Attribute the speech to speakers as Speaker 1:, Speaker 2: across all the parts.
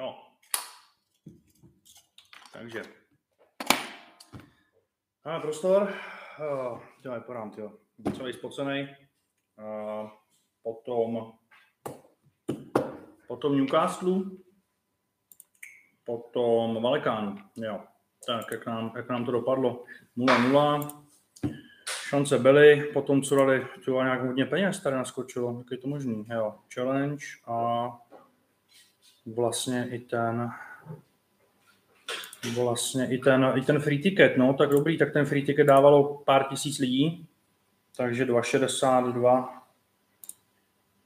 Speaker 1: Jo. Takže. Máme prostor. Uh, jo, vypadám, jo. Celý spocený. Uh, potom potom Newcastle, potom Valekánu. Jo. Tak, jak nám, jak nám to dopadlo? 0-0. Šance byly, potom co dali, to nějak hodně peněz tady naskočilo, jak je to možný, jo. Challenge a vlastně i ten vlastně i ten, i ten free ticket, no, tak dobrý, tak ten free ticket dávalo pár tisíc lidí, takže 2,62.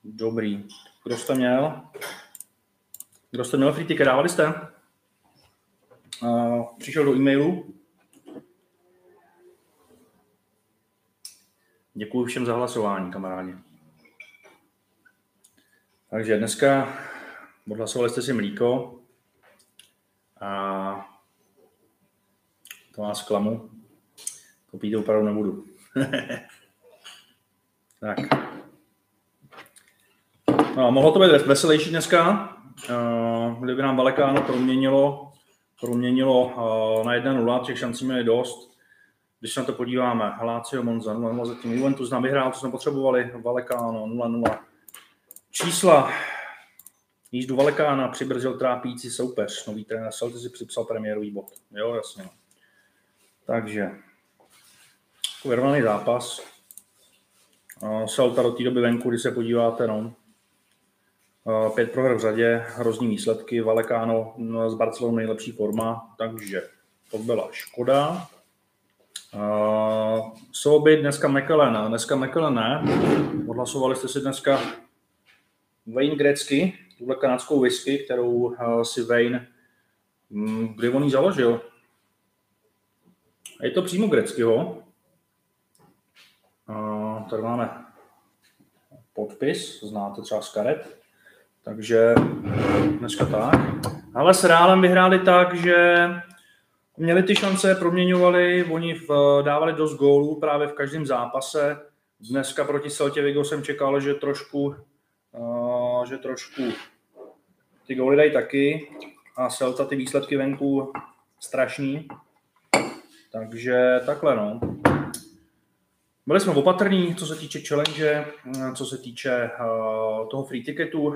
Speaker 1: Dobrý. Kdo jste měl? Kdo jste měl free ticket? Dávali jste? Uh, přišel do e-mailu. Děkuji všem za hlasování, kamarádi. Takže dneska odhlasovali jste si mlíko a to vás klamu. To opravdu nebudu. tak. No, mohlo to být veselější dneska, uh, kdyby nám Valekáno proměnilo, proměnilo uh, na 1-0, těch šancí měli dost. Když se na to podíváme, Lácio Monza 0-0 zatím Juventus nám vyhrál, co jsme potřebovali, Valekáno 0-0. Čísla. Jízdu Valekána přibrzdil trápící soupeř. Nový trenér Celtic si připsal premiérový bod. Jo, jasně. Takže, vyrovnaný zápas. Celta do té doby venku, když se podíváte, no, pět proher v řadě, hrozný výsledky, Valekáno no, z Barcelony nejlepší forma, takže to byla škoda. Uh, Soby dneska McKellen, dneska McKellen ne. Odhlasovali jste si dneska Wayne Grecky, tuhle kanadskou whisky, kterou uh, si Wayne, um, kdy on ji založil? Je to přímo Greckého. Tady máme podpis, znáte třeba z karet. Takže dneska tak. Ale s Reálem vyhráli tak, že měli ty šance, proměňovali, oni v, dávali dost gólů právě v každém zápase. Dneska proti Celtě Vigo jsem čekal, že trošku, že trošku ty góly dají taky a Celta ty výsledky venku strašný. Takže takhle no. Byli jsme opatrní, co se týče challenge, co se týče toho free ticketu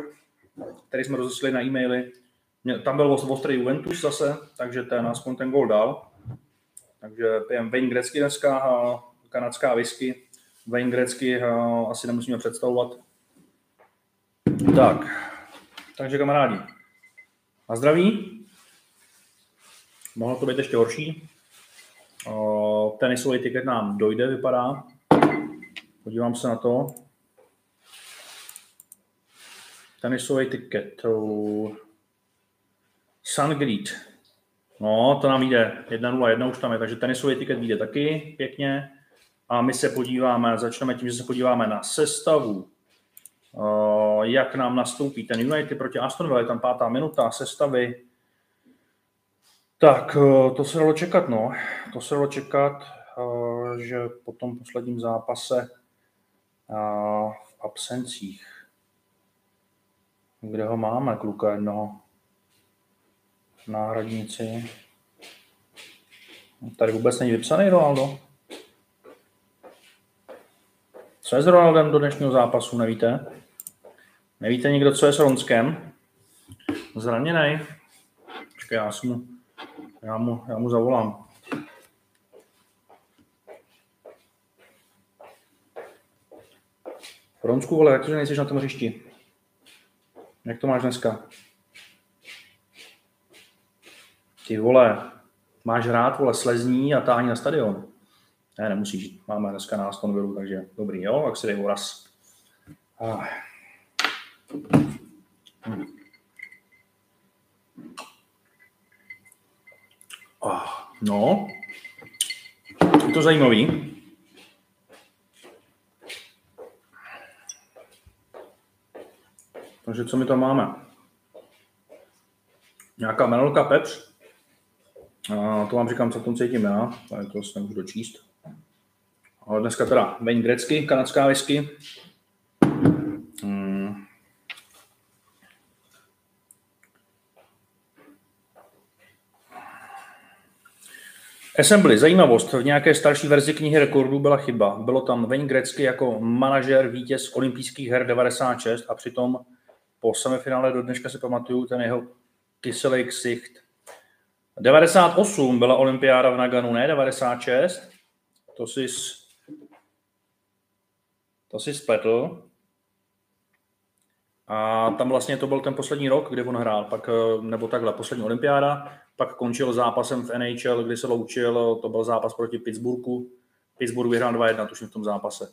Speaker 1: který jsme rozeslali na e-maily. Tam byl ostrý Juventus zase, takže ten aspoň ten gol dal. Takže pijem Wayne Gretzky dneska, kanadská whisky. Wayne Gretzky asi nemusíme představovat. Tak, takže kamarádi, a zdraví. Mohlo to být ještě horší. Tenisový tiket nám dojde, vypadá. Podívám se na to tenisový tiket. Sungreed. No, to nám jde 1-0-1 už tam je, takže tenisový tiket vyjde taky pěkně. A my se podíváme, začneme tím, že se podíváme na sestavu, jak nám nastoupí ten United proti Aston Villa, je tam pátá minuta sestavy. Tak, to se dalo čekat, no. To se dalo čekat, že po tom posledním zápase v absencích kde ho máme, kluka jednoho? Náhradníci. Tady vůbec není vypsaný Ronaldo. Co je s Ronaldem do dnešního zápasu, nevíte? Nevíte někdo, co je s Ronskem? Zraněný. Počkej, já, mu, já, mu, já mu zavolám. Ronsku, vole, jak to, že nejsi na tom hřišti? Jak to máš dneska? Ty vole, máš hrát, vole, slezní a táhni na stadion. Ne, nemusíš, máme dneska na Aston takže dobrý, jo, jak si dej voraz. Ah. Ah, no, je to zajímavý. Takže co my tam máme? Nějaká menolka pepř. A to vám říkám, co v tom cítím já, ale to se nemůžu dočíst. Ale dneska teda Wayne Grecky, kanadská whisky. Assembly, zajímavost. V nějaké starší verzi knihy rekordů byla chyba. Bylo tam Wayne Gretzky jako manažer, vítěz olympijských her 96 a přitom po semifinále do dneška si pamatuju ten jeho kyselý ksicht. 98 byla olympiáda v Naganu, ne 96. To si to si spletl. A tam vlastně to byl ten poslední rok, kdy on hrál, pak, eh, nebo takhle, poslední olympiáda, pak končil zápasem v NHL, kdy se loučil, to byl zápas proti Pittsburghu. Pittsburgh vyhrál 2-1, tuším v tom zápase.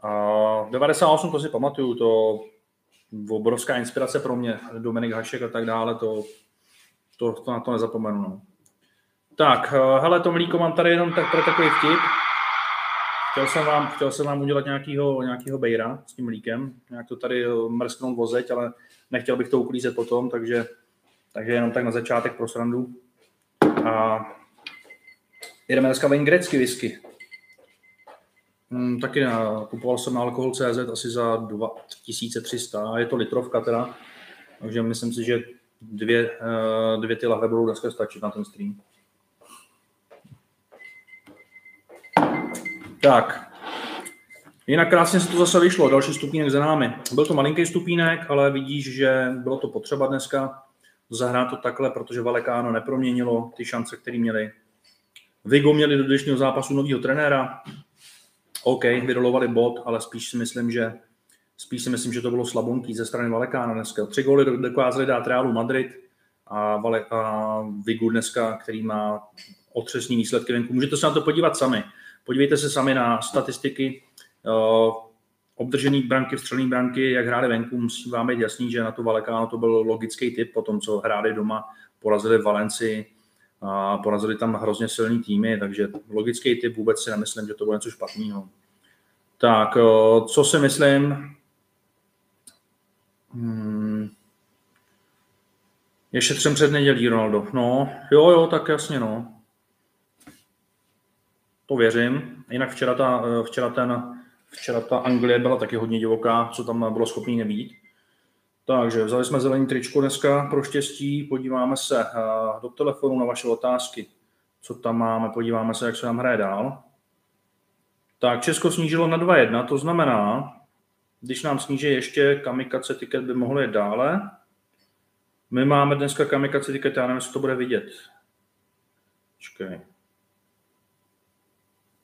Speaker 1: A 98 to si pamatuju, to obrovská inspirace pro mě, Dominik Hašek a tak dále, to, to, to na to nezapomenu. No. Tak, hele, to mlíko mám tady jenom tak pro takový vtip. Chtěl jsem vám, chtěl jsem vám udělat nějakýho, nějakýho bejra s tím mlíkem, nějak to tady eh, mrsknout vozeť, ale nechtěl bych to uklízet potom, takže, takže jenom tak na začátek pro srandu. A jedeme dneska ven grecky whisky. Hmm, taky na, kupoval jsem na alkohol.cz asi za 2300 a je to litrovka teda, takže myslím si, že dvě, eh, dvě ty lahve budou dneska stačit na ten stream. Tak, jinak krásně se to zase vyšlo, další stupínek za námi. Byl to malinký stupínek, ale vidíš, že bylo to potřeba dneska zahrát to takhle, protože Valekáno neproměnilo ty šance, které měli. Vigo měli do dnešního zápasu nového trenéra. OK, vyrolovali bod, ale spíš si myslím, že spíš si myslím, že to bylo slabonký ze strany Valekána dneska. Tři góly dokázali dát Realu Madrid a, Vale, a Vigu dneska, který má otřesní výsledky venku. Můžete se na to podívat sami. Podívejte se sami na statistiky uh, obdržený branky, vstřelený branky, jak hráli venku, musí vám být jasný, že na to Valekáno to byl logický typ po tom, co hráli doma, porazili Valenci, a porazili tam hrozně silný týmy, takže logický typ vůbec si nemyslím, že to bylo něco špatného. Tak, uh, co si myslím? Hmm. Je šetřem před nedělí, Ronaldo. No, jo, jo, tak jasně, no. To věřím. Jinak včera, ta, eh, včera, ten, včera ta Anglie byla taky hodně divoká, co tam bylo schopný nebýt. Takže vzali jsme zelený tričko dneska pro štěstí, podíváme se eh, do telefonu na vaše otázky, co tam máme, podíváme se, jak se nám hraje dál. Tak Česko snížilo na 2-1, to znamená, když nám sníží ještě kamikace tiket, by mohlo jít dále. My máme dneska kamikace tiket, já nevím, jestli to bude vidět. Počkej.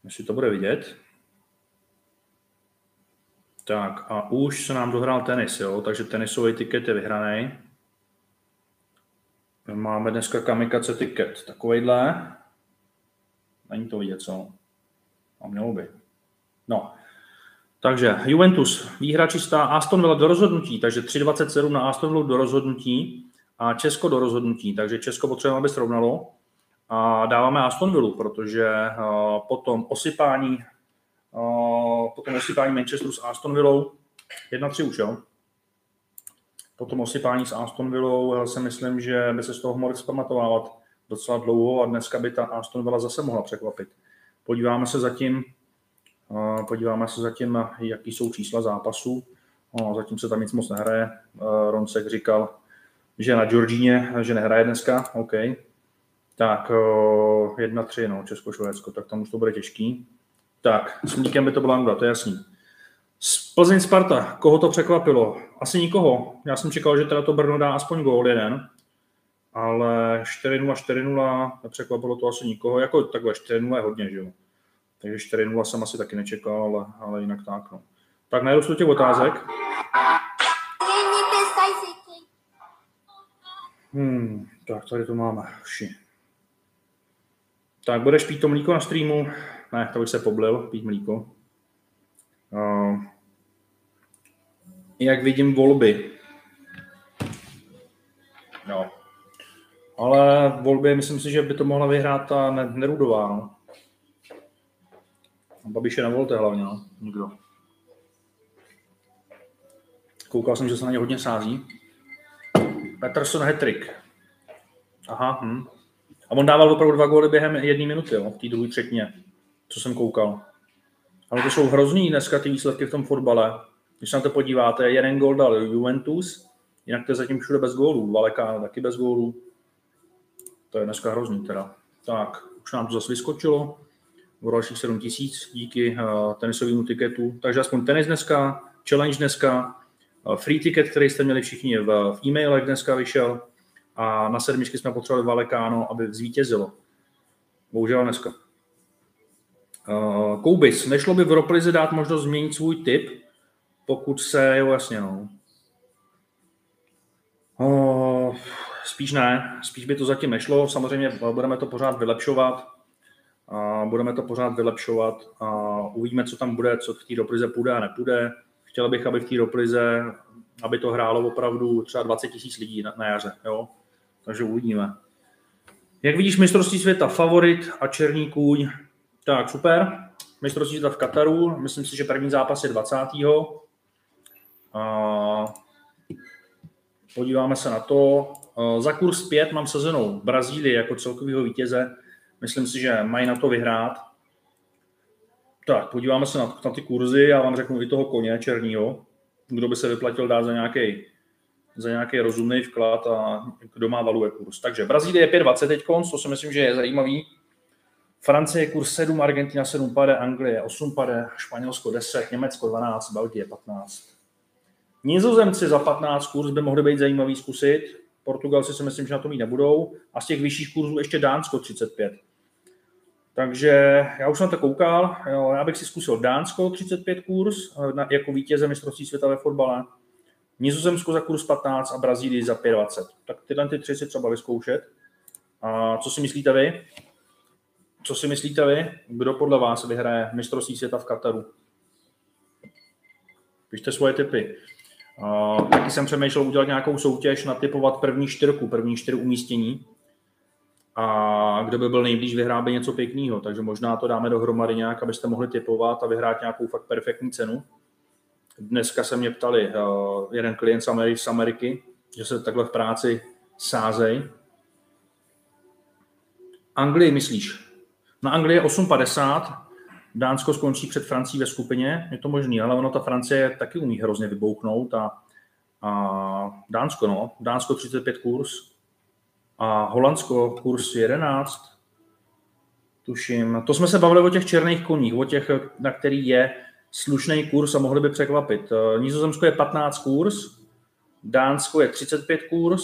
Speaker 1: Jestli to bude vidět. Tak a už se nám dohrál tenis, jo? takže tenisový tiket je vyhraný. Máme dneska kamikace tiket, takovejhle. Není to vidět, co? A mělo by. No, takže Juventus, výhra čistá, Aston Villa do rozhodnutí, takže 3,27 na Aston Villa do rozhodnutí a Česko do rozhodnutí, takže Česko potřebujeme, aby srovnalo a dáváme Aston Villa, protože uh, potom osypání uh, potom osypání Manchesteru s Aston Villou 1-3 už, jo? Potom osypání s Aston Villou si myslím, že by se z toho mohli zpamatovávat docela dlouho a dneska by ta Aston Villa zase mohla překvapit. Podíváme se zatím, podíváme se zatím, jaký jsou čísla zápasů. Zatím se tam nic moc nehraje. Roncek říkal, že na Georgíně, že nehraje dneska, OK. Tak, 1-3, no, Česko-Švédsko, tak tam už to bude těžký. Tak, s Mníkem by to byla Angla, to je jasný. Z Plzeň Sparta, koho to překvapilo? Asi nikoho. Já jsem čekal, že teda to Brno dá aspoň gól jeden, ale 4-0, 4-0, nepřekvapilo to asi nikoho. Jako takhle 4-0 je hodně, že jo. Takže 4-0 jsem asi taky nečekal, ale, ale jinak tak, no. Tak najdu do těch otázek. Hmm, tak tady to máme. Vši. Tak budeš pít to mlíko na streamu? Ne, to bych se poblil, pít mlíko. Uh, jak vidím volby. No. Ale volby, myslím si, že by to mohla vyhrát ta Nerudová. No. Babiše na volte hlavně, no. Nikdo. Koukal jsem, že se na ně hodně sází. Peterson Hetrik. Aha, hm. A on dával opravdu dva góly během jedné minuty, jo, v té druhé třetině, co jsem koukal. Ale to jsou hrozný dneska ty výsledky v tom fotbale. Když se na to podíváte, jeden gól dal Juventus, jinak to je zatím všude bez gólů. Valekano taky bez gólů. To je dneska hrozný teda. Tak, už nám to zase vyskočilo o dalších 7 tisíc díky uh, tenisovému tiketu. Takže aspoň tenis dneska, challenge dneska, uh, free ticket, který jste měli všichni v, v e-mailech dneska vyšel a na sedmičky jsme potřebovali Valekáno, aby zvítězilo. Bohužel dneska. Uh, Koubis, nešlo by v Roplize dát možnost změnit svůj typ, pokud se, jo jasně no. Uh, spíš ne, spíš by to zatím nešlo, samozřejmě budeme to pořád vylepšovat, a budeme to pořád vylepšovat a uvidíme, co tam bude, co v té doplize půjde a nepůjde. Chtěl bych, aby v té doplize, aby to hrálo opravdu třeba 20 tisíc lidí na, na jaře, jo? takže uvidíme. Jak vidíš mistrovství světa, favorit a černý kůň, tak super. Mistrovství v Kataru, myslím si, že první zápas je 20. A podíváme se na to. Za kurz 5 mám sazenou Brazílii jako celkového vítěze. Myslím si, že mají na to vyhrát. Tak, podíváme se na, na ty kurzy. Já vám řeknu i toho koně černého, kdo by se vyplatil dát za nějaký za nějaký rozumný vklad a kdo má value kurz. Takže Brazílie je 5,20 teď, to si myslím, že je zajímavý. Francie kurz 7, Argentina 7 pade, Anglie 8 pade, Španělsko 10, Německo 12, Belgie 15. Nizozemci za 15 kurz by mohli být zajímavý zkusit, Portugalci si myslím, že na to mít nebudou a z těch vyšších kurzů ještě Dánsko 35. Takže já už jsem to koukal, jo, já bych si zkusil Dánsko 35 kurz na, jako vítěze mistrovství světa ve fotbale, Nizozemsko za kurz 15 a Brazílii za 25. Tak tyhle ty tři si třeba vyzkoušet. A co si myslíte vy? Co si myslíte vy? Kdo podle vás vyhraje mistrovství světa v Kataru? Pište svoje typy. Uh, taky jsem přemýšlel udělat nějakou soutěž, natypovat první čtyřku, první čtyři umístění. A kdo by byl nejblíž, vyhrá by něco pěkného. Takže možná to dáme dohromady nějak, abyste mohli typovat a vyhrát nějakou fakt perfektní cenu. Dneska se mě ptali uh, jeden klient z Ameriky, z Ameriky, že se takhle v práci sázej. Anglii myslíš? Na Anglii je 8,50, Dánsko skončí před Francií ve skupině, je to možný, ale ono ta Francie taky umí hrozně vybouchnout a, a Dánsko, no, Dánsko 35 kurz a Holandsko kurz 11, tuším. To jsme se bavili o těch černých koních, o těch, na který je slušný kurz a mohli by překvapit. Nizozemsko je 15 kurz, Dánsko je 35 kurz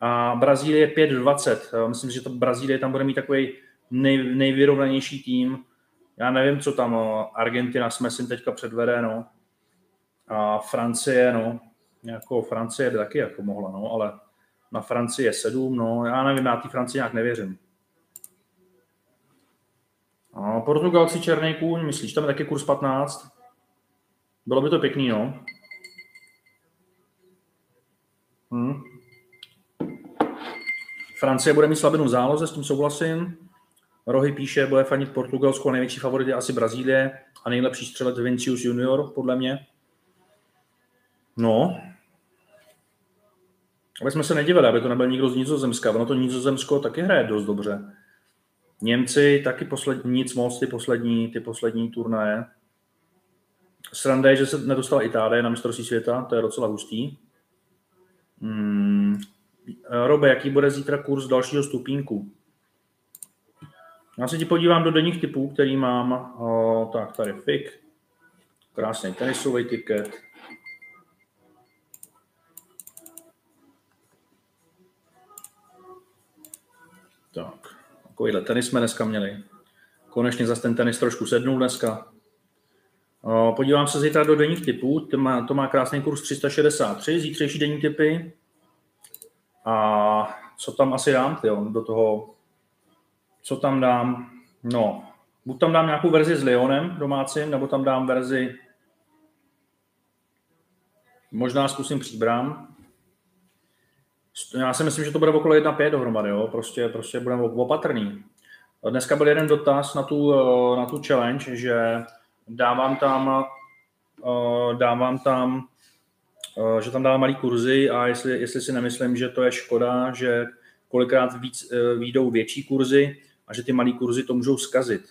Speaker 1: a Brazílie je 5,20. Myslím, že to Brazílie tam bude mít takový nej, nejvyrovnanější tým. Já nevím, co tam, Argentina jsme si teďka předvede, no. A Francie, no, jako Francie by taky jako mohla, no, ale na Francii je sedm, no, já nevím, já té Francii nějak nevěřím. A Portugalci černý kůň, myslíš, tam je taky kurz 15? Bylo by to pěkný, no. Hm. Francie bude mít slabinu v záloze, s tím souhlasím. Rohy píše, bude fanit Portugalsko, největší favorit je asi Brazílie a nejlepší střelec Vincius Junior, podle mě. No, aby jsme se nedivili, aby to nebyl nikdo z Nizozemska. Ono to Nizozemsko taky hraje dost dobře. Němci taky poslední, nic moc, ty poslední, ty poslední turnaje. Sranda je, že se nedostala Itálie na mistrovství světa, to je docela hustý. Hmm. Robe, jaký bude zítra kurz dalšího stupínku? Já se ti podívám do denních typů, který mám. O, tak, tady FIK. Krásný tenisový tiket. Tak, takovýhle tenis jsme dneska měli. Konečně zase ten tenis trošku sednul dneska. O, podívám se zítra do denních typů. To má, to má krásný kurz 363, zítřejší denní typy. A co tam asi dám, tyjo, do toho co tam dám? No, buď tam dám nějakou verzi s Leonem domácím, nebo tam dám verzi možná zkusím příbram. Já si myslím, že to bude okolo 1,5 dohromady, jo? Prostě, prostě budeme opatrný. Dneska byl jeden dotaz na tu, na tu challenge, že dávám tam, dávám tam, že tam dávám malý kurzy a jestli, jestli si nemyslím, že to je škoda, že kolikrát víc, výjdou větší kurzy, a že ty malé kurzy to můžou zkazit.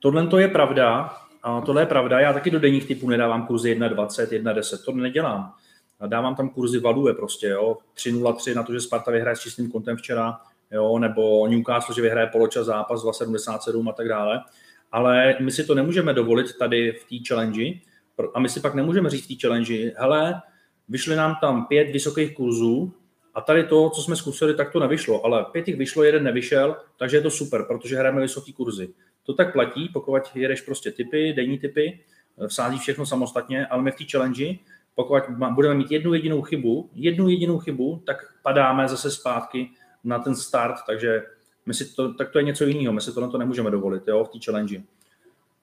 Speaker 1: Tohle to je pravda, a tohle je pravda. Já taky do denních typů nedávám kurzy 1.20, 1.10, to nedělám. Dávám tam kurzy value prostě, jo. 3.03 na to, že Sparta vyhraje s čistým kontem včera, jo, nebo Newcastle, že vyhraje poločas zápas 2,77 a tak dále. Ale my si to nemůžeme dovolit tady v té challenge a my si pak nemůžeme říct v té challenge, hele, vyšly nám tam pět vysokých kurzů a tady to, co jsme zkusili, tak to nevyšlo, ale pět jich vyšlo, jeden nevyšel, takže je to super, protože hrajeme vysoký kurzy. To tak platí, pokud jedeš prostě typy, denní typy, vsází všechno samostatně, ale my v té challenge, pokud budeme mít jednu jedinou chybu, jednu jedinou chybu, tak padáme zase zpátky na ten start, takže my si to, tak to je něco jiného, my si to na to nemůžeme dovolit jo, v té challenge.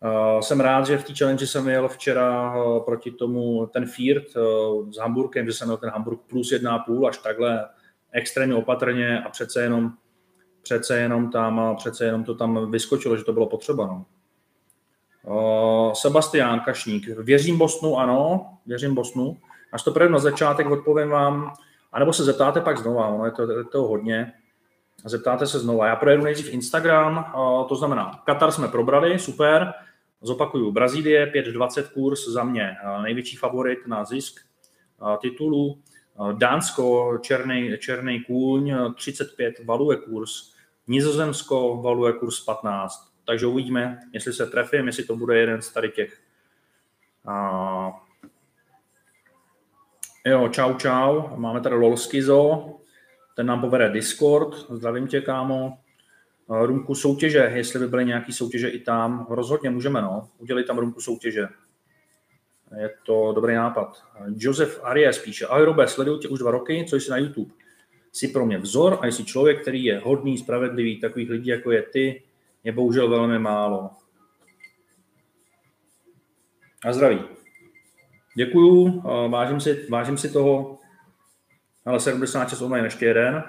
Speaker 1: Uh, jsem rád, že v té challenge jsem jel včera uh, proti tomu ten Fiert uh, s Hamburkem, že jsem měl ten Hamburg plus 1,5 až takhle extrémně opatrně a přece jenom, přece jenom tam, přece jenom to tam vyskočilo, že to bylo potřeba. No. Sebastián Kašník. Věřím Bosnu, ano, věřím Bosnu. Až to projdu na začátek, odpovím vám, anebo se zeptáte pak znova, ono je to, je to hodně. Zeptáte se znova. Já projedu nejdřív Instagram, to znamená, Katar jsme probrali, super. Zopakuju, Brazílie 5,20 kurz za mě uh, největší favorit na zisk uh, titulu. Dánsko, černý, černý kůň, 35 valuje kurz. Nizozemsko valuje kurz 15 takže uvidíme, jestli se trefím, jestli to bude jeden z tady těch. A... Jo, čau, čau. Máme tady Lolskizo, ten nám povede Discord. Zdravím tě, kámo. Rumku soutěže, jestli by byly nějaké soutěže i tam, rozhodně můžeme, no. Udělit tam rumku soutěže. Je to dobrý nápad. Josef Arias píše, ahoj Robe, sleduju tě už dva roky, co jsi na YouTube. Jsi pro mě vzor a jsi člověk, který je hodný, spravedlivý, takových lidí, jako je ty, je bohužel velmi málo. A zdraví. Děkuju, vážím si, vážím si toho, ale 76 online ještě jeden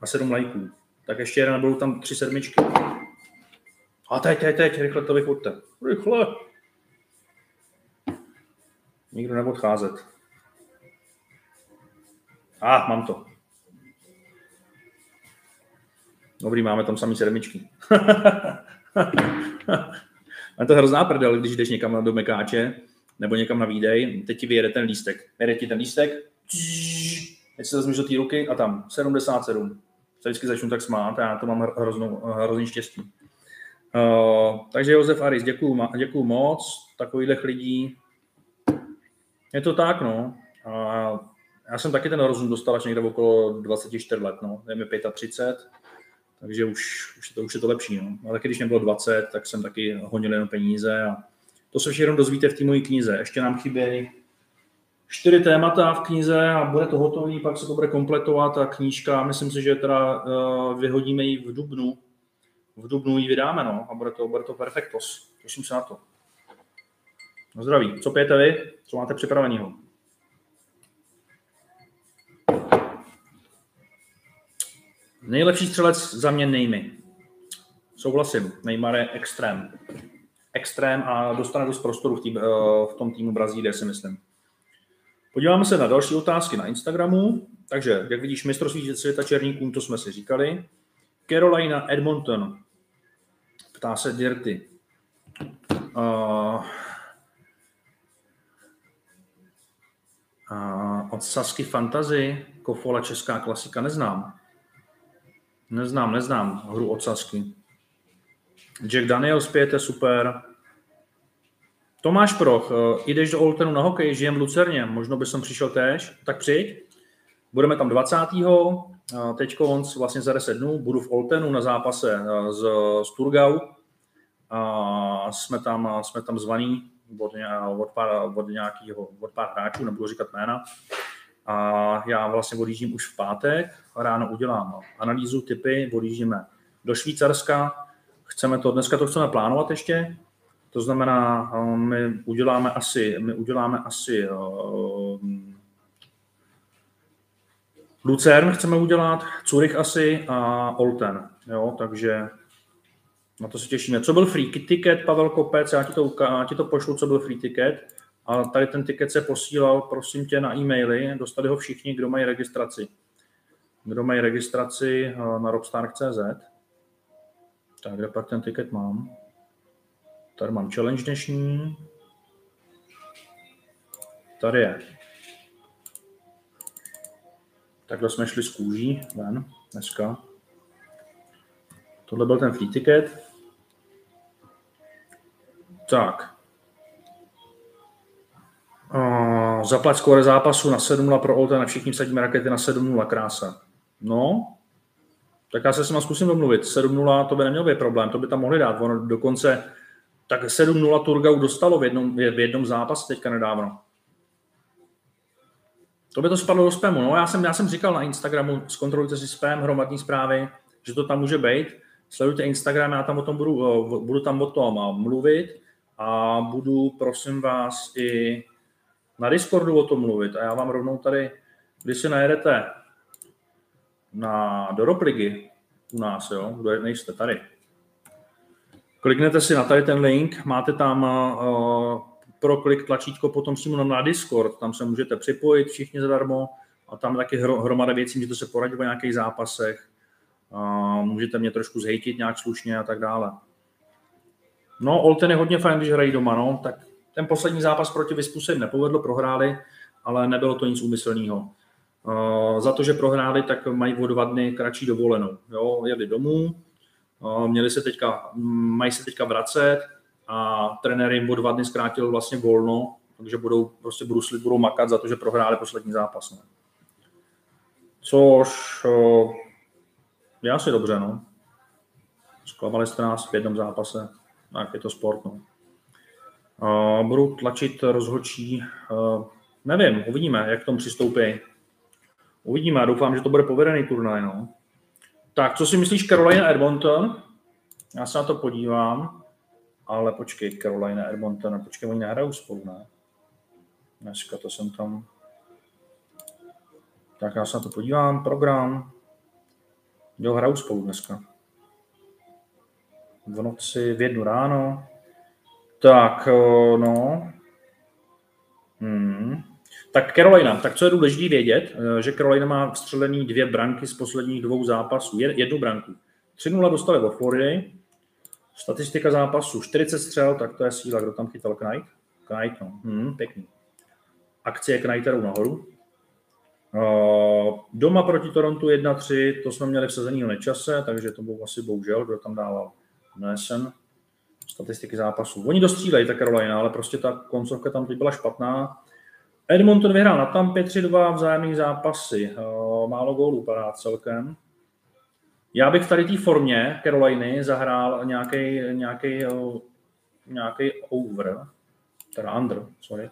Speaker 1: a 7 lajků. Tak ještě jeden, budou tam tři sedmičky. A teď, teď, teď, rychle to vychoďte. Rychle. Nikdo neodcházet. A, ah, mám to. Dobrý, máme tam samý sedmičky. A to je hrozná prdel, když jdeš někam do Mekáče nebo někam na výdej, teď ti vyjede ten lístek. Vyjede ti ten lístek, teď se vezmeš do té ruky a tam 77. Se vždycky začnu tak smát a já to mám hroznou, hrozný štěstí. Uh, takže Josef Aris, děkuju, děkuju moc, takových lidí. Je to tak, no. Uh, já jsem taky ten rozum dostal až někde okolo 24 let, no. Je mi 35 takže už, už, je to, už je to lepší. No. Ale když mě bylo 20, tak jsem taky honil jenom peníze a to se všechno dozvíte v té mojí knize. Ještě nám chybějí čtyři témata v knize a bude to hotový, pak se to bude kompletovat a knížka, myslím si, že teda uh, vyhodíme ji v Dubnu. V Dubnu ji vydáme, no, a bude to, bude to perfektos. Těším se na to. No zdraví. Co pijete vy? Co máte připraveného? Nejlepší střelec za mě Nejmy. Souhlasím, Neymar je extrém. Extrém a dostane dost prostoru v, tý, eh, v tom týmu Brazílie, si myslím. Podíváme se na další otázky na Instagramu. Takže, jak vidíš, mistrovství světa černíků, to jsme si říkali. Carolina Edmonton. Ptá se Dirty. Uh, uh, od Sasky Fantasy, Kofola Česká klasika, neznám. Neznám, neznám hru od Sasky. Jack Daniels zpět je super. Tomáš Proch, eh, jdeš do Oltenu na hokej, žijem v Lucerně, možno by jsem přišel též, tak přijď. Budeme tam 20. Teď vlastně za 10 dnů budu v Oltenu na zápase eh, z, z Turgau. A jsme tam, jsme tam zvaní od, od, pár, od nějakého, od pár hráčů, nebudu říkat jména. A já vlastně odjíždím už v pátek, ráno udělám analýzu, typy, odjíždíme do Švýcarska, chceme to, dneska to chceme plánovat ještě, to znamená, eh, my uděláme asi, my uděláme asi uh, Lucern chceme udělat, Zurich asi a Olten, jo, takže na to se těšíme. Co byl free ticket, Pavel Kopec, já ti to, já ti to pošlu, co byl free ticket. A tady ten tiket se posílal, prosím tě, na e-maily. Dostali ho všichni, kdo mají registraci. Kdo mají registraci eh, na robstar.cz. Tak, kde pak ten tiket mám? Tady mám challenge dnešní. Tady je. Takhle jsme šli z kůží ven dneska. Tohle byl ten free ticket. Tak. Uh, zaplať skóre zápasu na 7-0 pro Olten a všichni vsadíme rakety na 7-0, krása. No, tak já se s nima zkusím domluvit. 7-0 to by neměl být problém, to by tam mohli dát. Ono dokonce tak 7-0 Turgau dostalo v jednom, v jednom zápase teďka nedávno. To by to spadlo do spamu. No, já jsem, já jsem říkal na Instagramu, zkontrolujte si spam, hromadní zprávy, že to tam může být. Sledujte Instagram, já tam o tom budu, budu tam o tom mluvit a budu, prosím vás, i na Discordu o tom mluvit. A já vám rovnou tady, když si najedete na Doropligy u nás, jo, kdo nejste tady, kliknete si na tady ten link, máte tam uh, pro klik tlačítko potom přímo na Discord, tam se můžete připojit všichni zadarmo a tam taky hromada věcí, můžete se poradit o nějakých zápasech, můžete mě trošku zhejtit nějak slušně a tak dále. No, Olten je hodně fajn, když hrají doma, no, tak ten poslední zápas proti Vyspu se nepovedlo, prohráli, ale nebylo to nic úmyslného. Uh, za to, že prohráli, tak mají o dva dny kratší dovolenou. Jo, jeli domů, měli se teďka, mají se teďka vracet a trenér jim o dva dny zkrátil vlastně volno, takže budou prostě bruslit, budou makat za to, že prohráli poslední zápas. No. Což je asi dobře, no. Zklamali jste nás v jednom zápase, tak je to sport, no. Budu tlačit rozhodčí, nevím, uvidíme, jak k tomu přistoupí. Uvidíme, doufám, že to bude povedený turnaj. No. Tak, co si myslíš Carolina Edmonton? Já se na to podívám, ale počkej, Carolina Edmonton, počkej, oni nehrajou spolu, ne? Dneska to jsem tam... Tak já se na to podívám, program. Jo, hrajou spolu dneska. V noci, v jednu ráno. Tak, no. Hmm. Tak Carolina, tak co je důležité vědět, eh, že Carolina má vstřelený dvě branky z posledních dvou zápasů, jednu branku. 3-0 dostali od Floridy, statistika zápasu 40 střel, tak to je síla, kdo tam chytal Knight? Knight, no, hmm, pěkný. Akcie Knighterů nahoru. Uh, doma proti Torontu 1-3, to jsme měli v sezení nečase, takže to byl asi bohužel, kdo tam dával Nesen. Statistiky zápasů. Oni dostřílejí, ta Carolina, ale prostě ta koncovka tam teď byla špatná. Edmonton vyhrál na Tampě 3-2 vzájemných zápasy. Eh, málo gólů padá celkem. Já bych v tady té formě Caroliny zahrál nějaký nějaký, eh, nějaký over, teda under, sorry.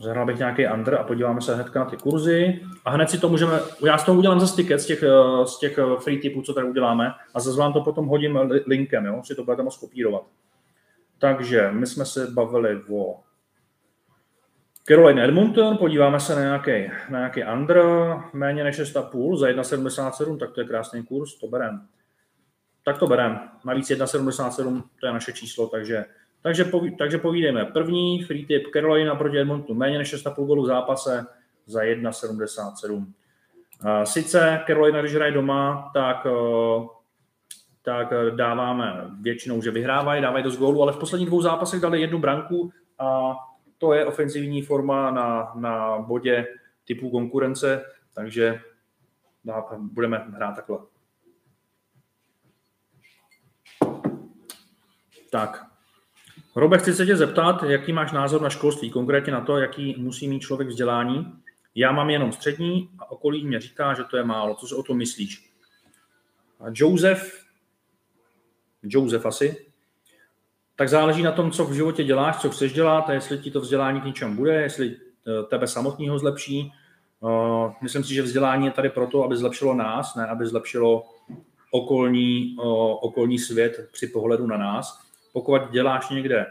Speaker 1: Zahrál bych nějaký under a podíváme se hnedka na ty kurzy. A hned si to můžeme, já s toho udělám zase ticket z těch, eh, z těch free typů, co tady uděláme a zase vám to potom hodím linkem, jo, si to budete moct kopírovat. Takže my jsme se bavili o Caroline Edmonton, podíváme se na nějaký, na nějaký under, méně než 6,5 za 1,77, tak to je krásný kurz, to berem. Tak to berem. Navíc 1,77 to je naše číslo, takže, takže, poví, takže povídejme. První free tip Carolina proti Edmontonu, méně než 6,5 gólů v zápase za 1,77. Sice Carolina, když hraje doma, tak, tak dáváme většinou, že vyhrávají, dávají dost gólů, ale v posledních dvou zápasech dali jednu branku a to je ofenzivní forma na, na bodě typu konkurence, takže budeme hrát takhle. Tak. Robe, chci se tě zeptat, jaký máš názor na školství, konkrétně na to, jaký musí mít člověk vzdělání. Já mám jenom střední a okolí mě říká, že to je málo. Co si o tom myslíš? A Joseph, Joseph asi, tak záleží na tom, co v životě děláš, co chceš dělat a jestli ti to vzdělání k něčemu bude, jestli eh, tebe samotného zlepší. Eh, myslím si, že vzdělání je tady proto, aby zlepšilo nás, ne aby zlepšilo okolní, eh, okolní svět při pohledu na nás. Pokud děláš někde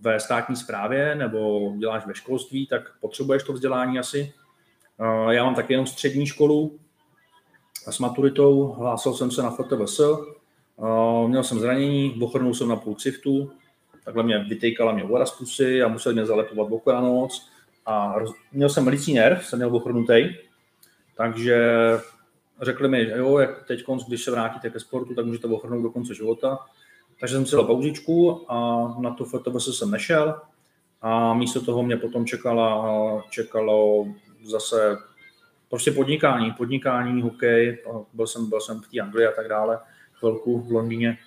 Speaker 1: ve státní správě nebo děláš ve školství, tak potřebuješ to vzdělání asi. Já mám taky jenom střední školu a s maturitou hlásil jsem se na FTVS, měl jsem zranění, ochrnul jsem na půl ciftu, takhle mě vytejkala mě voda z pusy a museli mě zalepovat boku na noc. A roz... měl jsem licí nerv, jsem měl ochrnutý, takže řekli mi, jo, jak teď, když se vrátíte ke sportu, tak můžete ochrnout do konce života. Takže jsem si dal pauzičku a na to FTVS jsem nešel a místo toho mě potom čekala, čekalo zase prostě podnikání, podnikání, hokej, byl jsem, byl jsem v té Anglii a tak dále. chvilku v Londýně.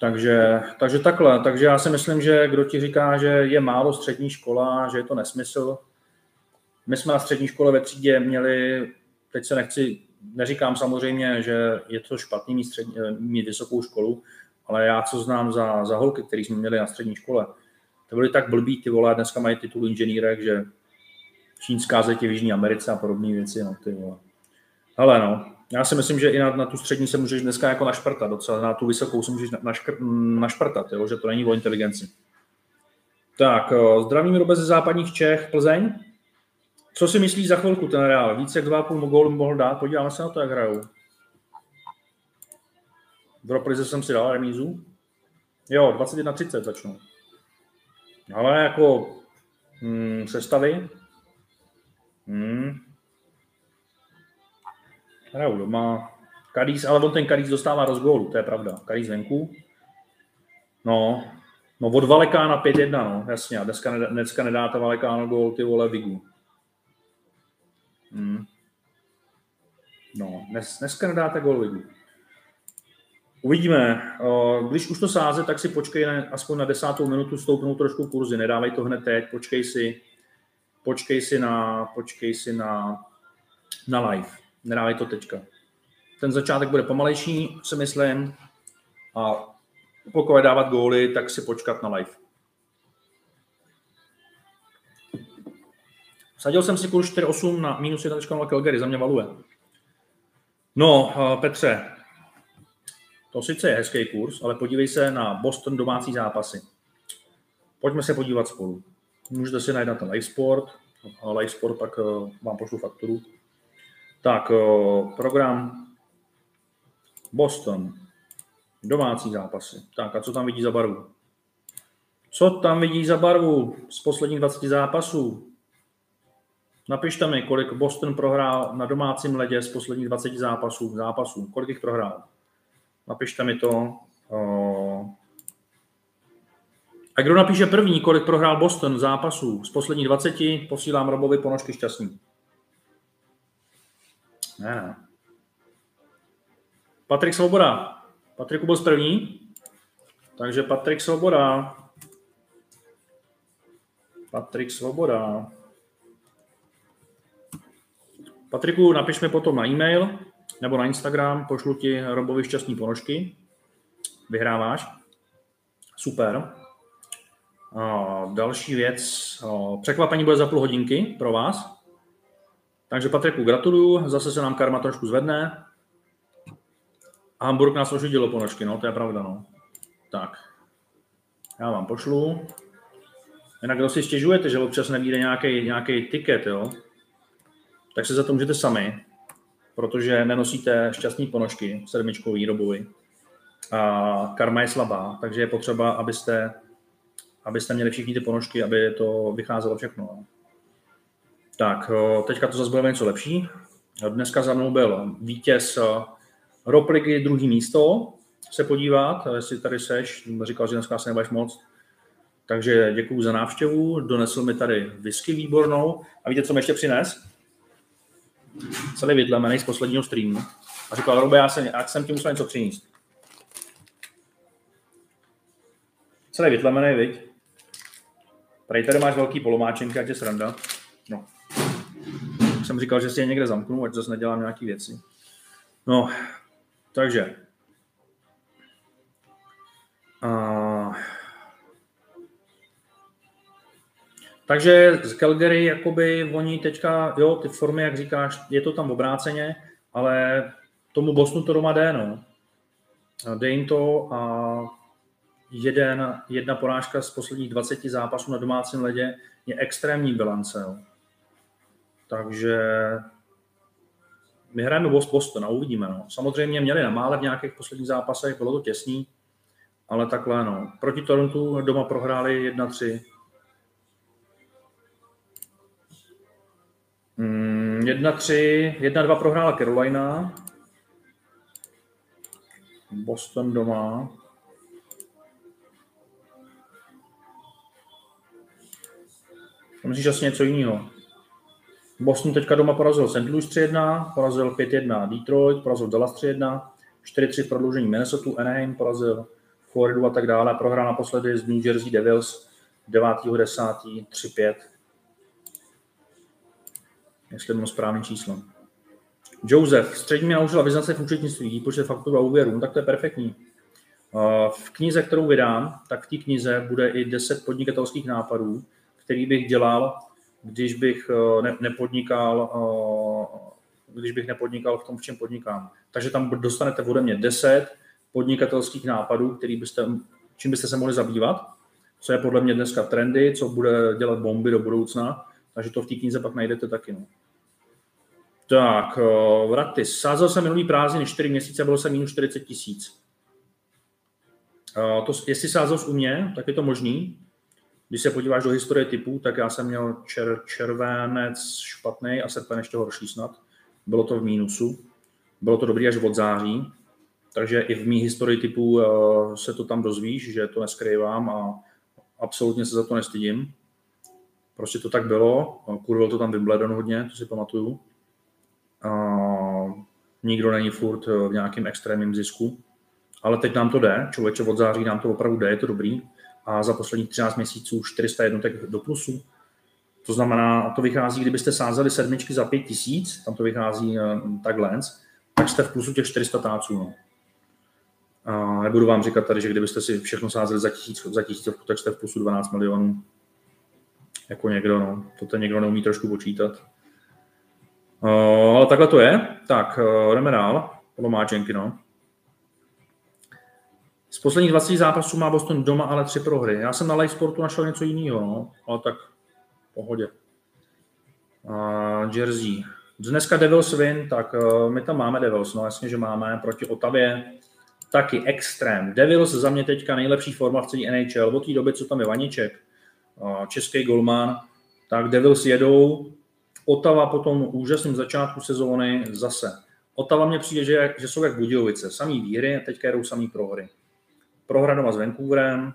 Speaker 1: Takže, takže takhle. Takže já si myslím, že kdo ti říká, že je málo střední škola, že je to nesmysl. My jsme na střední škole ve třídě měli, teď se nechci, neříkám samozřejmě, že je to špatný mít, střední, mít vysokou školu, ale já co znám za, za holky, které jsme měli na střední škole, to byly tak blbý ty vole, dneska mají titul inženýrek, že čínská zeď v Jižní Americe a podobné věci, no ty vole. Ale no, já si myslím, že i na, na tu střední se můžeš dneska jako našprtat docela, na tu vysokou se můžeš naškr, našprtat, jo, že to není o inteligenci. Tak, zdravím Robe ze západních Čech, Plzeň. Co si myslíš za chvilku ten Real? Více jak 2,5 gólu mohl dát? Podíváme se na to, jak hrajou. V Roplize jsem si dal remízu. Jo, 21.30 začnou. Ale jako hmm, sestavy. Hmm. Hrajou doma. Kadís, ale on ten Kadís dostává rozgólu, to je pravda. Kadís venku. No, no od Valeka na 5-1, no, jasně. A dneska, dneska nedáte Valekáno gól, ty vole, Vigu. Hmm. No, dnes, dneska nedáte gól Vigu. Uvidíme. Když už to sáze, tak si počkej na, aspoň na desátou minutu, stoupnou trošku kurzy. Nedávej to hned teď, počkej si, počkej si na, počkej si na, na live. Nedávej to teďka. Ten začátek bude pomalejší, si myslím. A pokud dávat góly, tak si počkat na live. Sadil jsem si kurz 4.8 na minus 1.0 Calgary, za mě valuje. No, Petře, to sice je hezký kurz, ale podívej se na Boston domácí zápasy. Pojďme se podívat spolu. Můžete si najít na ten Live Sport, a Live Sport pak uh, vám pošlu fakturu. Tak, program Boston, domácí zápasy. Tak a co tam vidí za barvu? Co tam vidí za barvu z posledních 20 zápasů? Napište mi, kolik Boston prohrál na domácím ledě z posledních 20 zápasů. zápasů. Kolik jich prohrál? Napište mi to. A kdo napíše první, kolik prohrál Boston zápasů z posledních 20, posílám Robovi ponožky šťastný. Ne, ne. Patrik Svoboda. Patrik byl první. Takže Patrik Svoboda. Patrik Svoboda. Patriku, napiš mi potom na e-mail, nebo na Instagram, pošlu ti Robovi šťastný ponožky, vyhráváš. Super. A další věc, překvapení bude za půl hodinky pro vás. Takže Patriku gratuluju, zase se nám karma trošku zvedne. Hamburg nás ožidilo ponožky, no, to je pravda, no. Tak, já vám pošlu. Jinak kdo si stěžujete, že občas nevíde nějaký, tiket, jo, tak se za to můžete sami protože nenosíte šťastní ponožky sedmičkou výrobovi. A karma je slabá, takže je potřeba, abyste, abyste měli všichni ty ponožky, aby to vycházelo všechno. Tak, teďka to zase bude něco lepší. Dneska za mnou byl vítěz Ropligy druhý místo, se podívat, jestli tady seš, říkal, že dneska se nebudeš moc. Takže děkuji za návštěvu, donesl mi tady whisky výbornou. A víte, co mi ještě přines? celý vydlemený z posledního streamu a říkal, Robe, já jsem, jsem ti musel něco přinést. Celý vytlemený, viď? Prej tady máš velký polomáčenky, ať je sranda. Jsem říkal, že si je někde zamknu, ať zase nedělám nějaké věci. No, takže. Uh, Takže z Calgary, jakoby oni teďka, jo, ty formy, jak říkáš, je to tam obráceně, ale tomu Bosnu to doma jde, no. Jde jim to a jeden, jedna porážka z posledních 20 zápasů na domácím ledě je extrémní bilance, jo. Takže my hrajeme Boston a uvidíme, no. Samozřejmě měli na mále v nějakých posledních zápasech, bylo to těsný, ale takhle, no. Proti Torontu doma prohráli 1-3, Mm, 1-3, 1-2 prohrála Carolina. Boston doma. Myslíš asi něco jiného. Boston teďka doma porazil St. Louis 3-1, porazil 5-1 Detroit, porazil Dallas 3-1, 4-3 v prodloužení Minnesota, Anaheim porazil, Floridu a tak dále. Prohrál naposledy z New Jersey Devils 9.10. 3-5. Jestli mám správný číslo. Joseph, střední mě naučila vyznat se v účetnictví, výpočet faktur a úvěrů, no, tak to je perfektní. V knize, kterou vydám, tak v té knize bude i 10 podnikatelských nápadů, který bych dělal, když bych eh, ne, nepodnikal, eh, když bych nepodnikal v tom, v čem podnikám. Takže tam dostanete ode mě 10 podnikatelských nápadů, který byste, čím byste se mohli zabývat, co je podle mě dneska trendy, co bude dělat bomby do budoucna, takže to v té knize pak najdete taky. No. Tak, eh, vraty. Sázel jsem minulý prázdniny 4 měsíce, bylo jsem minus 40 tisíc. To, jestli sázel u mě, tak je to možný. Když se podíváš do historie typů, tak já jsem měl čer, červenec špatný a srpen ještě horší snad. Bylo to v mínusu. Bylo to dobrý až od září. Takže i v mý historii typů uh, se to tam dozvíš, že to neskrývám a absolutně se za to nestydím. Prostě to tak bylo. Kurvil to tam Wimbledon hodně, to si pamatuju. Nikdo není furt v nějakém extrémním zisku. Ale teď nám to jde, člověče od září nám to opravdu jde, je to dobrý a za posledních 13 měsíců 400 jednotek do plusu. To znamená, to vychází, kdybyste sázeli sedmičky za 5 tisíc, tam to vychází uh, takhle, tak jste v plusu těch 400 táců. No. A nebudu vám říkat tady, že kdybyste si všechno sázeli za, tisíc, za tisícovku, tak jste v plusu 12 milionů. Jako někdo, no. To ten někdo neumí trošku počítat. Uh, ale takhle to je. Tak, uh, jdeme dál. Lomáčenky, no. Z posledních 20 zápasů má Boston doma ale tři prohry. Já jsem na live sportu našel něco jiného, no, ale tak pohodě. Uh, Jersey. Dneska Devils win, tak uh, my tam máme Devils, no jasně, že máme proti Otavě taky extrém. Devils za mě teďka nejlepší forma v celé NHL. Od té doby, co tam je Vaniček, uh, český golman, tak Devils jedou. Otava po tom úžasném začátku sezóny zase. Otava mně přijde, že, že jsou jak Budějovice. Samý víry, teďka jedou samý prohry prohra doma s Vancouverem,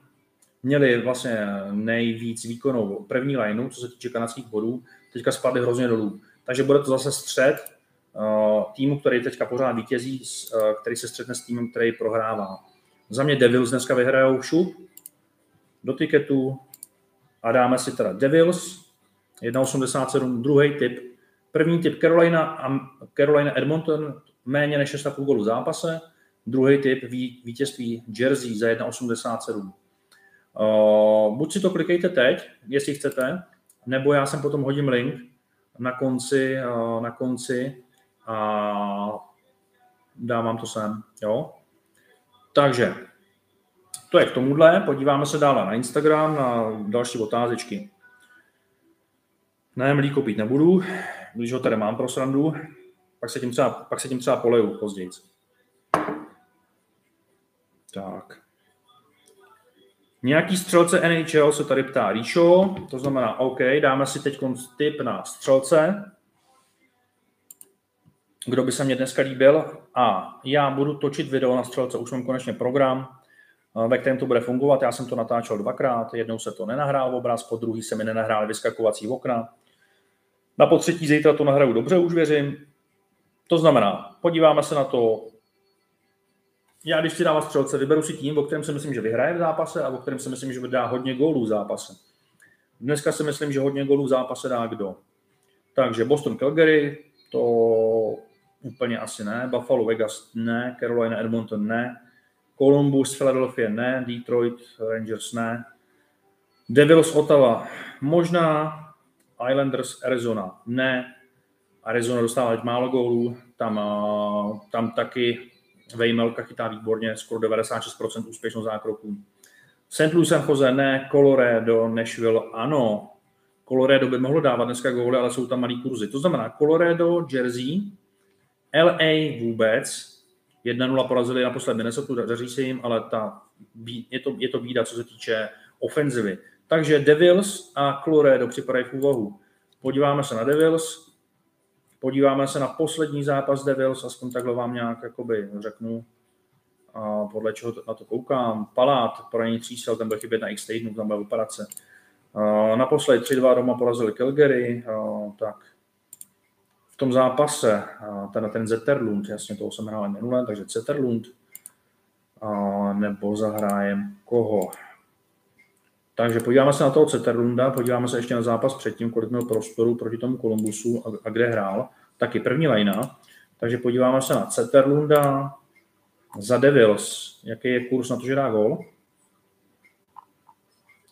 Speaker 1: měli vlastně nejvíc výkonou první lineu, co se týče kanadských bodů, teďka spadly hrozně dolů. Takže bude to zase střed uh, týmu, který teďka pořád vítězí, uh, který se střetne s týmem, který prohrává. Za mě Devils dneska vyhrajou šup do tiketu a dáme si teda Devils, 1,87, druhý typ. První typ Carolina, Carolina Edmonton, méně než 6,5 gólů v zápase. Druhý typ vítězství Jersey za 1,87. Uh, buď si to klikejte teď, jestli chcete, nebo já sem potom hodím link na konci, uh, na konci a dávám to sem. Jo? Takže to je k tomuhle. Podíváme se dále na Instagram, na další otázečky. Ne, mlíko pít nebudu, když ho tady mám pro srandu, pak se tím třeba, pak se tím třeba poleju později. Tak. Nějaký střelce NHL se tady ptá Ríšo, to znamená OK, dáme si teď tip na střelce. Kdo by se mě dneska líbil? A já budu točit video na střelce, už mám konečně program, ve kterém to bude fungovat. Já jsem to natáčel dvakrát, jednou se to nenahrál v obraz, po druhý se mi nenahrál vyskakovací okna. Na potřetí zítra to nahraju dobře, už věřím. To znamená, podíváme se na to, já když si dávám střelce, vyberu si tým, o kterém si myslím, že vyhraje v zápase a o kterém si myslím, že dá hodně gólů v zápase. Dneska si myslím, že hodně gólů v zápase dá kdo. Takže Boston Calgary, to úplně asi ne, Buffalo Vegas ne, Carolina Edmonton ne, Columbus Philadelphia ne, Detroit Rangers ne, Devils Ottawa možná, Islanders Arizona ne, Arizona dostává málo gólů, tam, tam taky Vejmelka chytá výborně, skoro 96% úspěšnost zákroků. St. Louis San Jose ne, Colorado, Nashville ano. Colorado by mohlo dávat dneska góly, ale jsou tam malý kurzy. To znamená Colorado, Jersey, LA vůbec, 1-0 porazili naposled Minnesota, daří se jim, ale ta, je, to, je to bída, co se týče ofenzivy. Takže Devils a Colorado připadají v úvahu. Podíváme se na Devils, Podíváme se na poslední zápas Devils, aspoň takhle vám nějak jakoby řeknu, a podle čeho na to koukám. Palát, poranění třísel, ten byl chybět na x týdnů, tam byla operace. Naposledy 3-2 doma porazili Calgary, tak tom zápase, ten, ten Zetterlund, jasně toho jsem hrál minule, takže Zetterlund, nebo zahrájem koho? Takže podíváme se na toho Zetterlunda, podíváme se ještě na zápas předtím, kolik měl prostoru proti tomu Kolumbusu a, a kde hrál. Taky první lajna. Takže podíváme se na Zetterlunda, za Devils, jaký je kurz na to, že dá gol.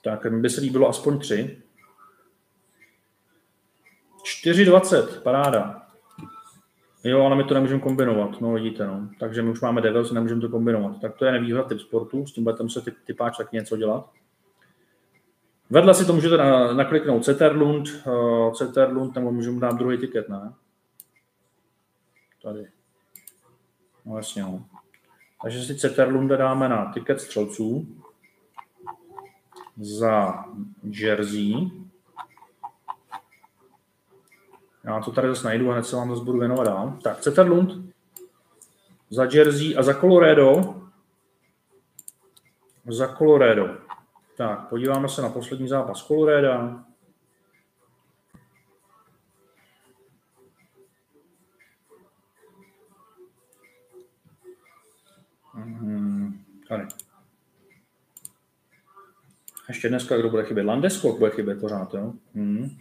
Speaker 1: Tak mi by se líbilo aspoň tři. 4,20, paráda. Jo, ale my to nemůžeme kombinovat, no vidíte, no. Takže my už máme Devils, nemůžeme to kombinovat. Tak to je nevýhoda typ sportu, s tím budete muset ty, typáč taky něco dělat. Vedle si to můžete nakliknout Ceterlund, uh, Ceterlund, nebo můžeme dát druhý tiket, ne? Tady. No jasně, no. Takže si Ceterlunda dáme na tiket střelců za Jersey. Já to tady zase najdu a hned se vám zase budu věnovat dál. Tak, Ceterlund za Jersey a za Colorado. Za Colorado. Tak, podíváme se na poslední zápas Colorado. Hmm, tady. Ještě dneska kdo bude chybět? Landeskog bude chybět pořád, jo? Hmm.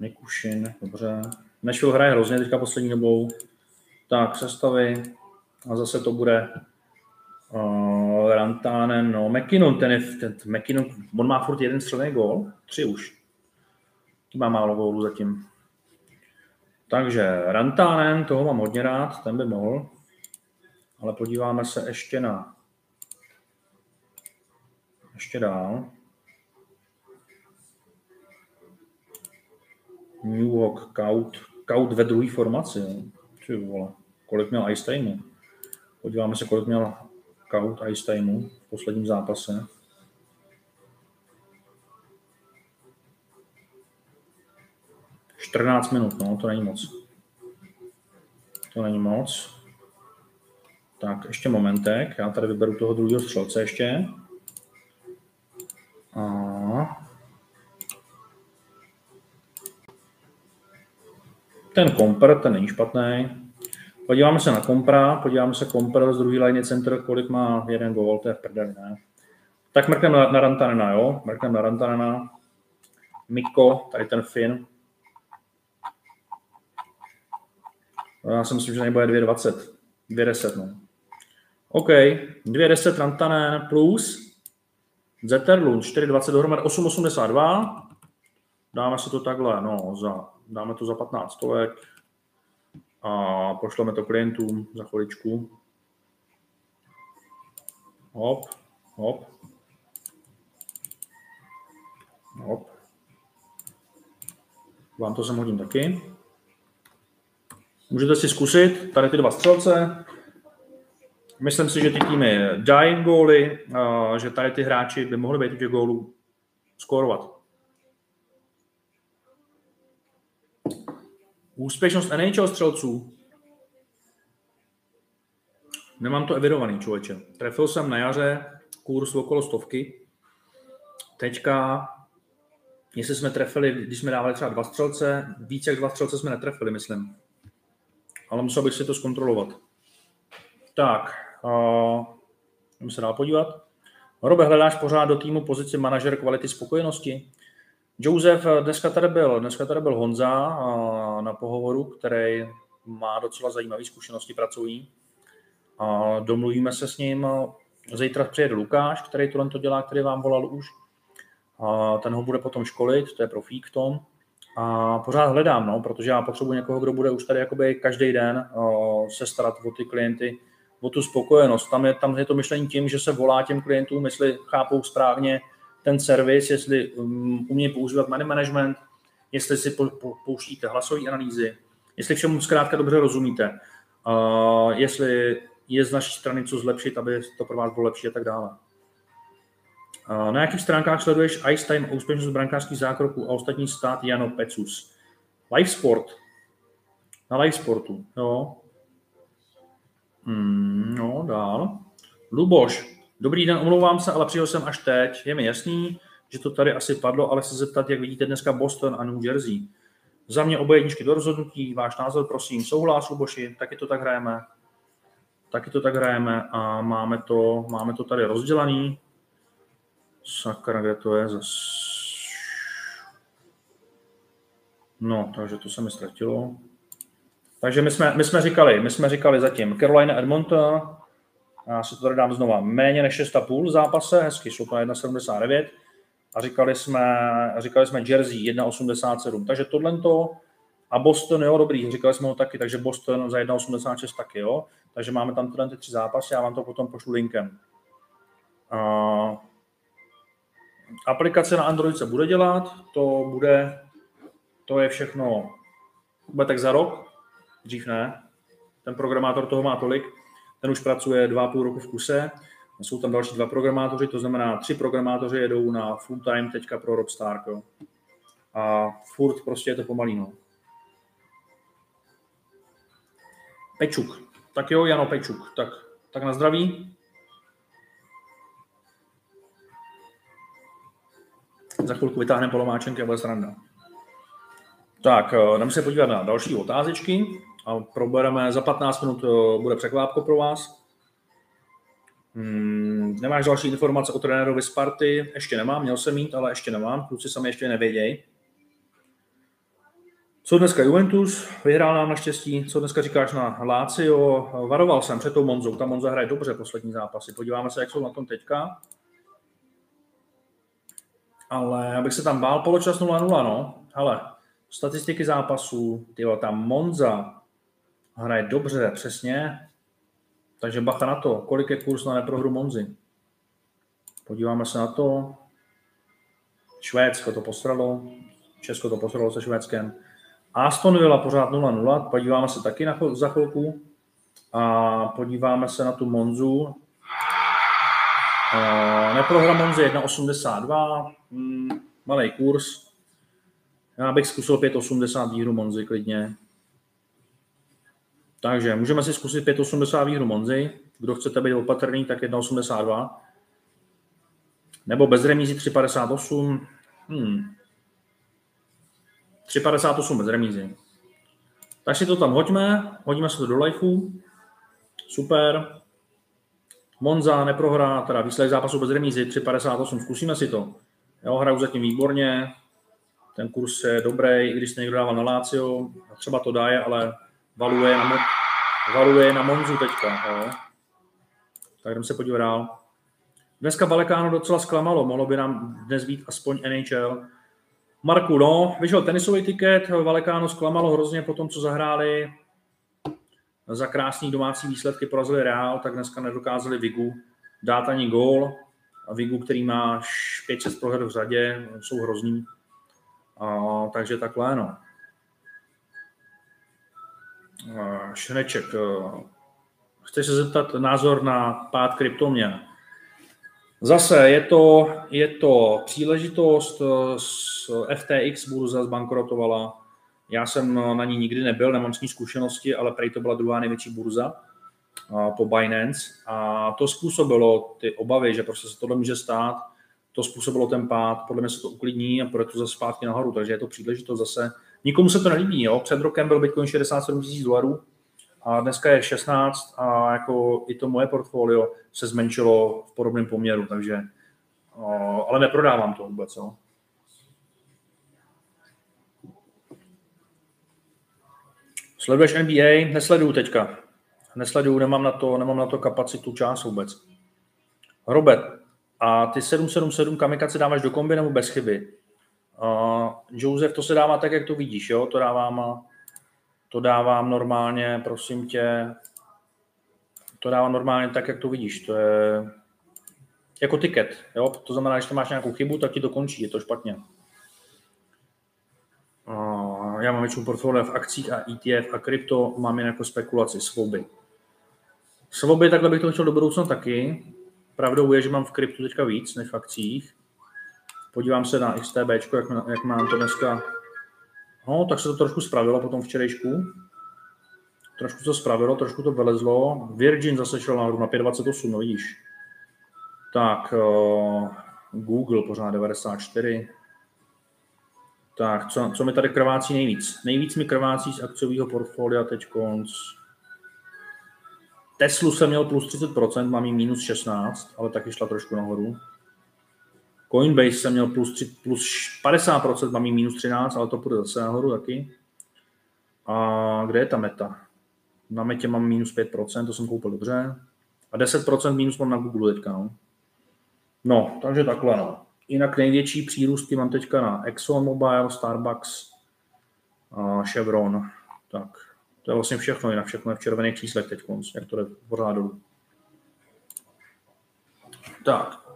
Speaker 1: Nikušin, dobře. Nashville hraje hrozně teďka poslední dobou. Tak, sestavy. A zase to bude uh, Rantanen, no, McKinnon, ten, je, ten McKinnon, on má furt jeden střelný gól, tři už. Má málo gólů zatím. Takže Rantanen, toho mám hodně rád, ten by mohl. Ale podíváme se ještě na ještě dál. New York Kaut, Kaut ve druhé formaci. Či vole, kolik měl ice. Podíváme se, kolik měl Ice timeu v posledním zápase. Čtrnáct minut, no, to není moc. To není moc. Tak, ještě momentek. Já tady vyberu toho druhého střelce ještě. A... Ten kompr, ten není špatný. Podíváme se na kompra, podíváme se kompr z druhé line center, kolik má jeden gol, to je v prdeli, ne? Tak mrkneme na, na Rantanena, jo? Mrkneme na Rantanena. Miko, tady ten Fin. Já si myslím, že nebude 2,20. 2,10, no. OK, 2,10 Rantanen plus Zetterlund 4,20 dohromady 8,82. Dáme si to takhle, no, za, dáme to za 15 stolek a pošleme to klientům za chviličku. Hop, hop. Hop. Vám to sem hodím taky. Můžete si zkusit tady ty dva střelce, Myslím si, že ty týmy dají góly, že tady ty hráči by mohli být těch gólů skórovat. Úspěšnost NHL střelců. Nemám to evidovaný, člověče. Trefil jsem na jaře kurz okolo stovky. Teďka, jestli jsme trefili, když jsme dávali třeba dva střelce, více jak dva střelce jsme netrefili, myslím. Ale musel bych si to zkontrolovat. Tak, Můžeme se dál podívat. Robe, hledáš pořád do týmu pozici manažer kvality spokojenosti? Josef, dneska tady byl, dneska tady byl Honza na pohovoru, který má docela zajímavé zkušenosti pracují. Domluvíme se s ním. Zítra přijede Lukáš, který tohle to dělá, který vám volal už. A ten ho bude potom školit, to je profík v tom. A pořád hledám, no, protože já potřebuji někoho, kdo bude už tady jakoby každý den se starat o ty klienty, o tu spokojenost. Tam je, tam je to myšlení tím, že se volá těm klientům, jestli chápou správně ten servis, jestli um, umí používat money management, jestli si po, po, pouštíte hlasové analýzy, jestli všemu zkrátka dobře rozumíte, uh, jestli je z naší strany co zlepšit, aby to pro vás bylo lepší a tak dále. Uh, na jakých stránkách sleduješ Ice Time, úspěšnost brankářských zákroků a ostatní stát Jano Pecus? Live Sport. Na Live Sportu, jo. Hmm, no, dál. Luboš, dobrý den, omlouvám se, ale přijel jsem až teď. Je mi jasný, že to tady asi padlo, ale se zeptat, jak vidíte dneska Boston a New Jersey. Za mě oboje jedničky do rozhodnutí, váš názor, prosím, souhlas, Luboši, taky to tak hrajeme. Taky to tak hrajeme a máme to, máme to tady rozdělaný. Sakra, kde to je zas? No, takže to se mi ztratilo. Takže my jsme, my jsme říkali, my jsme říkali zatím Carolina Edmonton, já si to tady dám znova, méně než 6,5 zápase, hezky, šlo to na 1,79 a říkali jsme, říkali jsme Jersey 1,87, takže tohle to a Boston, jo, dobrý, říkali jsme ho taky, takže Boston za 1,86 taky, jo, takže máme tam tyhle ty tři zápasy, já vám to potom pošlu linkem. Uh, aplikace na Android se bude dělat, to bude, to je všechno, bude tak za rok, dřív ne, ten programátor toho má tolik, ten už pracuje dva půl roku v kuse, jsou tam další dva programátoři, to znamená tři programátoři jedou na full time teďka pro Rob Stark, jo. A furt prostě je to pomalý, no. Pečuk. Tak jo, Jano Pečuk. Tak, tak na zdraví. Za chvilku vytáhneme polomáčenky a bude sranda. Tak, eh, jdeme se podívat na další otázečky a probereme, za 15 minut eh, bude překvápko pro vás. Hmm, nemáš další informace o trenérovi Sparty? Ještě nemám, měl jsem mít, ale ještě nemám. Kluci sami ještě nevědějí. Co dneska Juventus? Vyhrál nám naštěstí. Co dneska říkáš na Lazio? Varoval jsem před tou Monzou. Ta Monza hraje dobře poslední zápasy. Podíváme se, jak jsou na tom teďka. Ale abych se tam bál, poločas 0-0, no. Ale statistiky zápasů, tyjo, ta Monza hraje dobře, přesně. Takže bacha na to, kolik je kurz na neprohru Monzy. Podíváme se na to. Švédsko to posralo, Česko to posralo se Švédskem. Aston Villa pořád 0-0, podíváme se taky na za chvilku. A podíváme se na tu Monzu. Uh, neprohra Monzy 1,82, hmm, malý kurz. Já bych zkusil 5,80 výhru Monzy klidně. Takže můžeme si zkusit 5,80 výhru Monzy. Kdo chcete být opatrný, tak 1,82. Nebo bez remízy 3,58. Hmm. 3,58 bez remízy. Tak si to tam hoďme, hodíme se to do lifeu. Super. Monza neprohrá, teda výsledek zápasu bez remízy 3,58. Zkusíme si to. Jo, hraju zatím výborně. Ten kurz je dobrý, i když někdo dával na Lazio, třeba to dá, ale valuje na, valuje na Monzu teďka. Jo. Tak jdeme se podívat dál. Dneska Valekáno docela zklamalo, mohlo by nám dnes být aspoň NHL. Marku, no, vyšel tenisový tiket, Valekáno zklamalo hrozně po tom, co zahráli za krásný domácí výsledky, porazili Real, tak dneska nedokázali Vigu dát ani gól. A Vigu, který má 5-6 proher v řadě, jsou hrozný. A, takže takhle, no. Šeneček, chceš se zeptat názor na pád kryptoměn? Zase je to, je to příležitost, s FTX burza zbankrotovala, já jsem na ní nikdy nebyl, nemám s ní zkušenosti, ale prej to byla druhá největší burza po Binance a to způsobilo ty obavy, že prostě se tohle může stát, to způsobilo ten pád, podle mě se to uklidní a bude to zase zpátky nahoru, takže je to příležitost zase. Nikomu se to nelíbí, jo? před rokem byl Bitcoin 67 000 dolarů, a dneska je 16 a jako i to moje portfolio se zmenšilo v podobném poměru, takže ale neprodávám to vůbec. Jo. Sleduješ NBA? Nesleduju teďka. Nesleduju, nemám na to, nemám na to kapacitu, čas vůbec. Robert, a ty 777 kamikace dáváš do kombi nebo bez chyby? Uh, Joseph, to se dává tak, jak to vidíš, jo? To dávám to dávám normálně, prosím tě, to dávám normálně tak, jak to vidíš. To je jako tiket. Jo? To znamená, že tam máš nějakou chybu, tak ti to končí, je to špatně. Já mám většinu portfolio v akcích a ETF a krypto, mám jen jako spekulaci, svoby. Svoby, takhle bych to chtěl do budoucna taky. Pravdou je, že mám v kryptu teďka víc než v akcích. Podívám se na XTB, jak, jak mám to dneska No, tak se to trošku spravilo po tom včerejšku. Trošku to spravilo, trošku to vylezlo. Virgin zase šel nahoru na 5,28, no vidíš. Tak, uh, Google pořád 94. Tak, co, co mi tady krvácí nejvíc? Nejvíc mi krvácí z akciového portfolia teď konc. Teslu jsem měl plus 30%, mám jí minus 16, ale taky šla trošku nahoru. Coinbase jsem měl plus, 3, plus 50%, mám jí minus 13, ale to půjde zase nahoru taky. A kde je ta meta? Na metě mám minus 5%, to jsem koupil dobře. A 10% minus mám na Google teďka. No, no takže takhle. No. Jinak největší přírůstky mám teďka na ExxonMobil, Starbucks, a Chevron. Tak, to je vlastně všechno, jinak všechno je v červených číslech teď, jak to jde pořád dolů. Tak.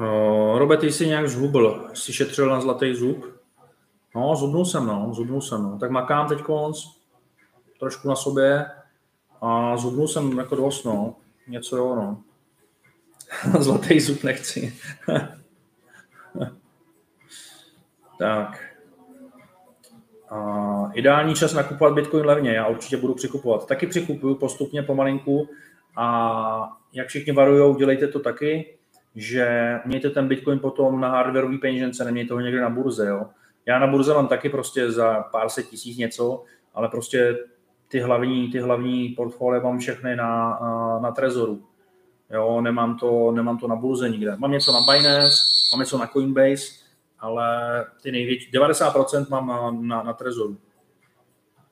Speaker 1: Uh, Robert, jsi nějak zhubl, jsi šetřil na zlatý zub? No, zubnul jsem, no, zubnul jsem, no. Tak makám teď konc, trošku na sobě a zubnul jsem jako dost, no. Něco jo, no. Zlatý zub nechci. tak. A ideální čas nakupovat Bitcoin levně, já určitě budu přikupovat. Taky přikupuju postupně pomalinku a jak všichni varují, dělejte to taky, že mějte ten Bitcoin potom na hardwareový peněžence, nemějte ho někde na burze. Jo. Já na burze mám taky prostě za pár set tisíc něco, ale prostě ty hlavní, ty hlavní portfolie mám všechny na, na, Trezoru. Jo, nemám to, nemám to na burze nikde. Mám něco na Binance, mám něco na Coinbase, ale ty největší, 90% mám na, na, na Trezoru.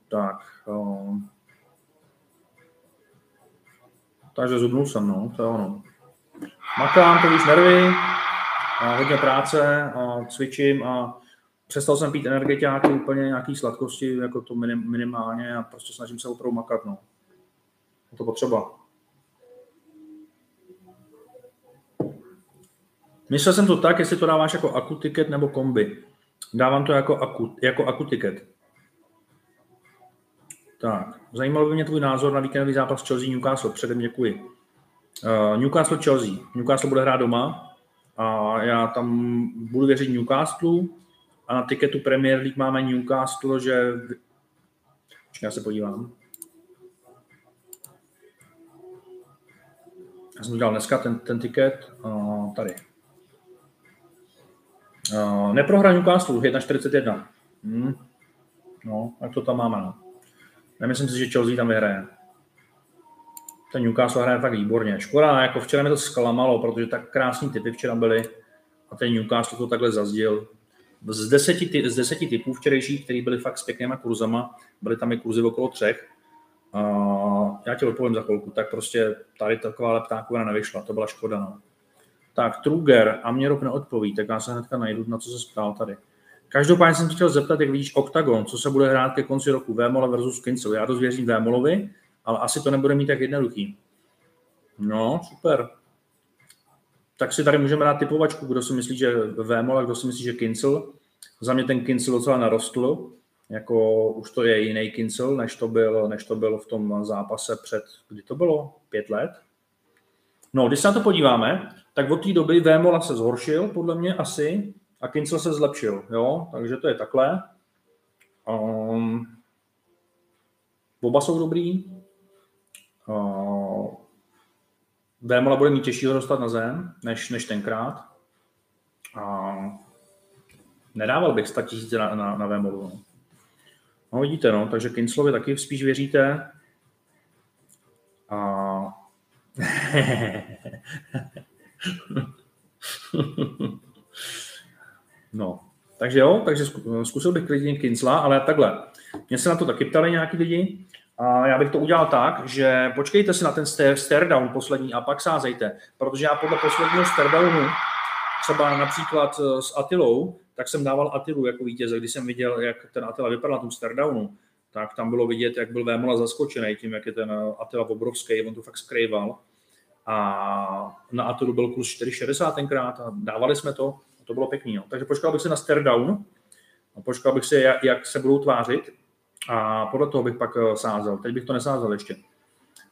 Speaker 1: Tak. Um, takže zubnul jsem, no, to je ono. Makám, to víc nervy, a hodně práce, a cvičím a přestal jsem pít energetiáky, úplně nějaký sladkosti, jako to minim, minimálně a prostě snažím se opravdu makat, no. Je to potřeba. Myslel jsem to tak, jestli to dáváš jako aku ticket nebo kombi. Dávám to jako aku, jako aku ticket. Tak, zajímal by mě tvůj názor na víkendový zápas Chelsea Newcastle. Předem děkuji. Uh, Newcastle Chelsea. Newcastle bude hrát doma a já tam budu věřit Newcastle a na tiketu Premier League máme Newcastle, že... Já se podívám. Já jsem udělal dneska ten, ten tiket. Uh, tady. Uh, neprohra Newcastle, 1,41. Hmm. No, jak to tam máme. No. Nemyslím si, že Chelsea tam vyhraje. Ten Newcastle hraje tak výborně. Škoda, jako včera mi to zklamalo, protože tak krásní typy včera byly a ten Newcastle to takhle zazdil z deseti, z deseti typů včerejších, které byly fakt s pěknýma kurzama, byly tam i kurzy okolo třech, a já ti odpovím za chvilku, tak prostě tady taková leptákovina nevyšla, to byla škoda. No. Tak, Truger a mě rok neodpoví, tak já se hnedka najdu, na co se ptal tady. Každopádně jsem chtěl zeptat, jak vidíš Octagon, co se bude hrát ke konci roku, Vémola versus Kincel. Já dost věřím Vémolovi, ale asi to nebude mít tak jednoduchý. No, super tak si tady můžeme dát typovačku, kdo si myslí, že Vémol a kdo si myslí, že Kincel. Za mě ten Kincel docela narostl, jako už to je jiný Kincel, než to byl, než to bylo v tom zápase před, kdy to bylo? Pět let? No, když se na to podíváme, tak od té doby Vémola se zhoršil, podle mě asi, a Kincel se zlepšil, jo, takže to je takhle. Um, oba jsou dobrý. Uh, Vémola bude mít těžší dostat na zem, než, než tenkrát. A nedával bych 100 tisíce na, na, na Vémolu. No. no. vidíte, no, takže Kinslovi taky spíš věříte. A... no, takže jo, takže zkusil bych klidně Kinsla, ale takhle. Mě se na to taky ptali nějaký lidi. A já bych to udělal tak, že počkejte si na ten stare, down poslední a pak sázejte, protože já podle posledního stare downu, třeba například eh, s Atilou, tak jsem dával Atilu jako vítěze, když jsem viděl, jak ten Atila vypadal na tom stare downu, tak tam bylo vidět, jak byl Vémola zaskočený tím, jak je ten eh, Atila obrovský, on to fakt skrýval. A na Atilu byl kurz 4,60 tenkrát a dávali jsme to, a to bylo pěkný. No. Takže počkal bych se na stare down, a počkal bych se, jak, jak se budou tvářit a podle toho bych pak eh, sázel. Teď bych to nesázel ještě.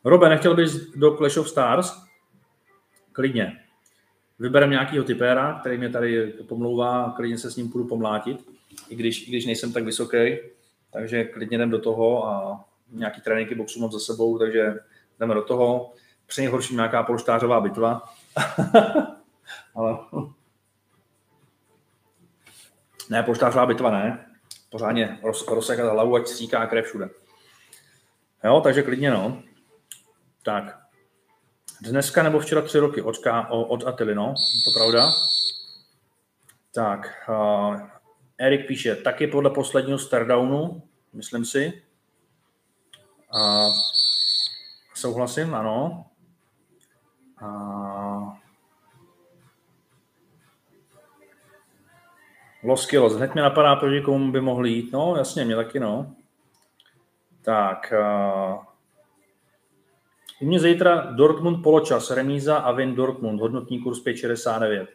Speaker 1: Robe, nechtěl bys do Clash of Stars? Klidně. Vyberem nějakýho typéra, který mě tady pomlouvá, klidně se s ním půjdu pomlátit, i když, i když nejsem tak vysoký, takže klidně jdem do toho a nějaký tréninky boxu mám za sebou, takže jdeme do toho. Při nejhorším nějaká polštářová bitva. Ale... Ne, poštářová bitva ne. Pořádně roz, rozsekat hlavu, ať stříká krev všude. Jo, takže klidně no. Tak. Dneska nebo včera tři roky od, od Atily, no, to pravda. Tak, uh, Erik píše, taky podle posledního Stardownu, myslím si. Uh, souhlasím, ano. Uh, Los Kilos, hned mi napadá, proti komu by mohli jít. No, jasně, mě taky, no. Tak, uh, u mě zítra Dortmund poločas, remíza a win Dortmund, hodnotní kurz 5,69.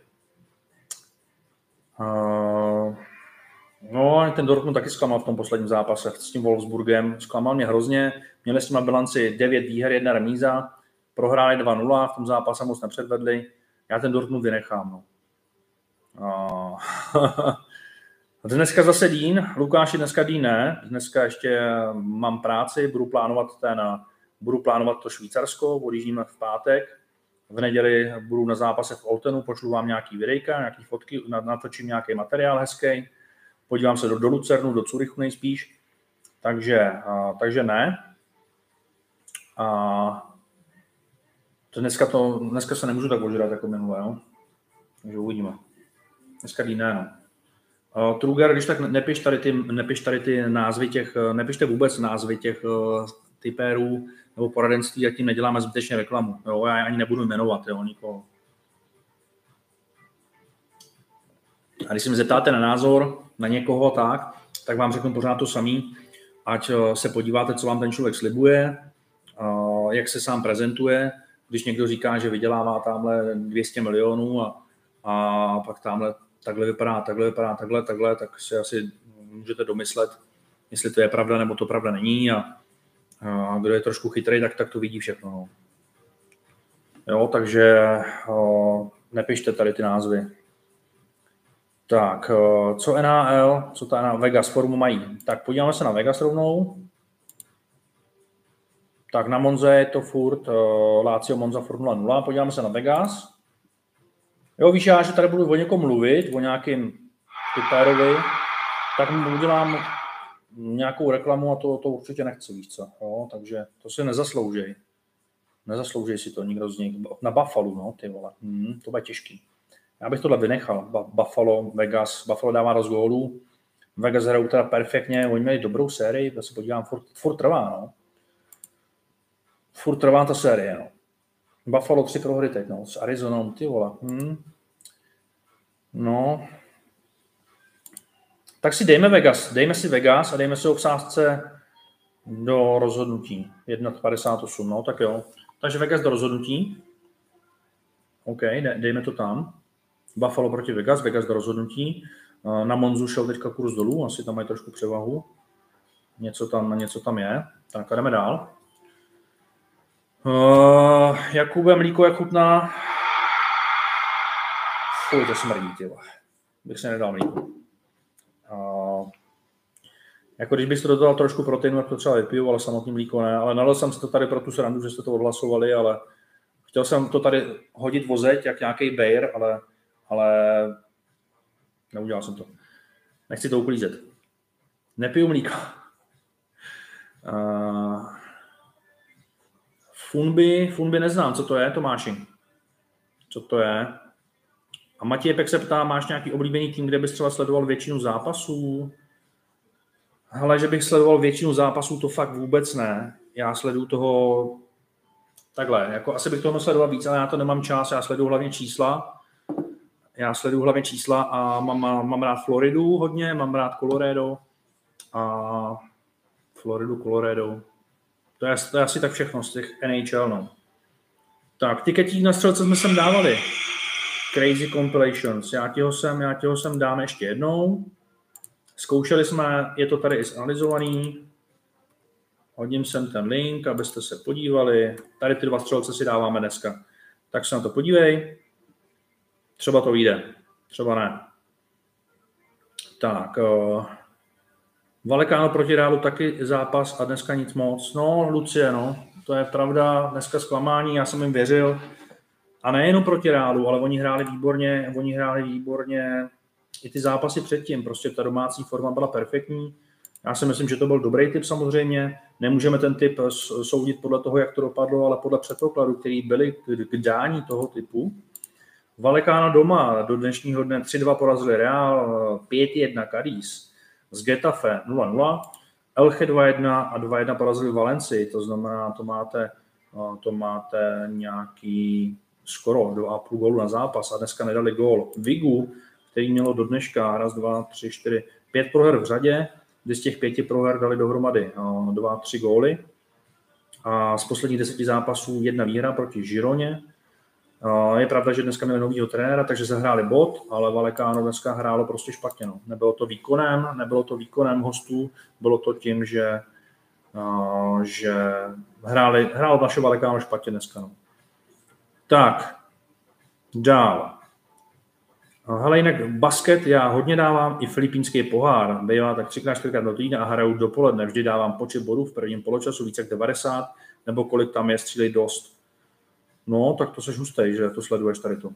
Speaker 1: Uh, no, ten Dortmund taky zklamal v tom posledním zápase s tím Wolfsburgem. Zklamal mě hrozně. Měli jsme na bilanci 9 výher, jedna remíza. Prohráli 2-0, v tom zápase moc nepředvedli. Já ten Dortmund vynechám. No. Dneska zase Dín, Lukáši dneska Dín ne, dneska ještě mám práci, budu plánovat ten, budu plánovat to Švýcarsko, odjíždíme v pátek, v neděli budu na zápase v Oltenu, pošlu vám nějaký videjka, nějaký fotky, natočím nějaký materiál hezký, podívám se do, do Lucernu, do Curychu nejspíš, takže, takže ne. A to dneska, to, dneska se nemůžu tak ožrat jako minule, jo? takže uvidíme. Dneska ne, no. Uh, Trugar, když tak nepiš tady, ty, nepiš tady ty názvy těch, nepište vůbec názvy těch uh, typérů, nebo poradenství, a tím neděláme zbytečně reklamu. Jo? Já ani nebudu jmenovat jo, nikoho. A když se mi zeptáte na názor na někoho tak, tak vám řeknu pořád to samý, ať eh, se podíváte, co vám ten člověk slibuje, eh, jak se sám prezentuje, když někdo říká, že vydělává tamhle 200 milionů a, a pak tamhle takhle vypadá, takhle vypadá, takhle, takhle, tak si asi můžete domyslet, jestli to je pravda nebo to pravda není a a kdo je trošku chytrý, tak, tak to vidí všechno. No. Jo, takže o, nepište tady ty názvy. Tak, o, co NAL, co ta NAL, Vegas formu mají? Tak podíváme se na Vegas rovnou. Tak na Monze je to furt uh, Lazio Monza Formula 0. Podíváme se na Vegas. Jo, víš, já, že tady budu o někom mluvit, o nějakým typérovi, tak mu udělám nějakou reklamu a to, to určitě nechci, víš co. Jo? Takže to si nezasloužej. Nezasloužej si to nikdo z nich. Na Buffalo, no, ty vole. Hmm, to bude těžký. Já bych tohle vynechal. Buffalo, Vegas. Buffalo dává dost gólů. Vegas hrajou teda perfektně. Oni měli dobrou sérii, to se podívám, furt, furt trvá, no. Furt trvá ta série, no. Buffalo tři prohry teď, no, s Arizonou, ty vole. Hmm. No, tak si dejme Vegas, dejme si Vegas a dejme si ho v sázce do rozhodnutí. 1,58, no tak jo. Takže Vegas do rozhodnutí. OK, dejme to tam. Buffalo proti Vegas, Vegas do rozhodnutí. Na Monzu šel teďka kurz dolů, asi tam mají trošku převahu. Něco tam, něco tam je. Tak a jdeme dál. Uh, Jakube, mlíko jak chutná? Fuj, to smrdí, ty Bych se nedal mlíko. A jako když bych to dodal trošku proteinu, tak to třeba vypiju, ale samotný mlíko ne. Ale nalil jsem si to tady pro tu srandu, že jste to odhlasovali, ale chtěl jsem to tady hodit vozeť, jak nějaký bejr, ale, ale neudělal jsem to. Nechci to uklízet. Nepiju mlíko. Uh, funby, funby neznám, co to je, Tomáši? Co to je? A Matěj Pek se ptá, máš nějaký oblíbený tým, kde bys třeba sledoval většinu zápasů? Ale že bych sledoval většinu zápasů, to fakt vůbec ne. Já sleduju toho takhle, jako asi bych toho sledoval víc, ale já to nemám čas, já sleduju hlavně čísla. Já sleduju hlavně čísla a mám, mám rád Floridu hodně, mám rád Colorado a Floridu, Colorado. To je, to je asi tak všechno z těch NHL, no. Tak, tiketí na střelce jsme sem dávali. Crazy Compilations. Já ti ho sem, já ti ho sem dám ještě jednou. Zkoušeli jsme, je to tady i zanalizovaný. Hodím sem ten link, abyste se podívali. Tady ty dva střelce si dáváme dneska. Tak se na to podívej. Třeba to vyjde, třeba ne. Tak, uh, Valekáno proti Reálu taky zápas a dneska nic moc. No, Lucie, no, to je pravda, dneska zklamání, já jsem jim věřil, A nejenom proti Reálu, ale oni hráli výborně, oni hráli výborně i ty zápasy předtím. Prostě ta domácí forma byla perfektní. Já si myslím, že to byl dobrý typ samozřejmě. Nemůžeme ten typ soudit podle toho, jak to dopadlo, ale podle předpokladu, který byly k dání toho typu. Valekáno doma do dnešního dne 3-2 porazili Real, 5-1 Cadiz, z Getafe 0-0, Elche 2-1 a 2-1 porazili Valencii, to znamená, to máte, to máte nějaký skoro 2,5 gólu na zápas a dneska nedali gól. Vigu, který mělo do dneška raz, dva, tři, čtyři, pět proher v řadě, kdy z těch pěti proher dali dohromady dva, tři góly. A z posledních deseti zápasů jedna výhra proti Žironě. Je pravda, že dneska měli novýho trenéra, takže zahráli bod, ale Valekáno dneska hrálo prostě špatně. No. Nebylo to výkonem, nebylo to výkonem hostů, bylo to tím, že, že hráli, hrálo naše Valekáno špatně dneska. No. Tak, dál. Hele, jinak basket já hodně dávám, i filipínský pohár, bývá tak třikrát, čtyřikrát do týdne a hraju dopoledne. Vždy dávám počet bodů v prvním poločasu, více jak 90, nebo kolik tam je, střílej dost. No, tak to seš hustej, že to sleduješ tady to.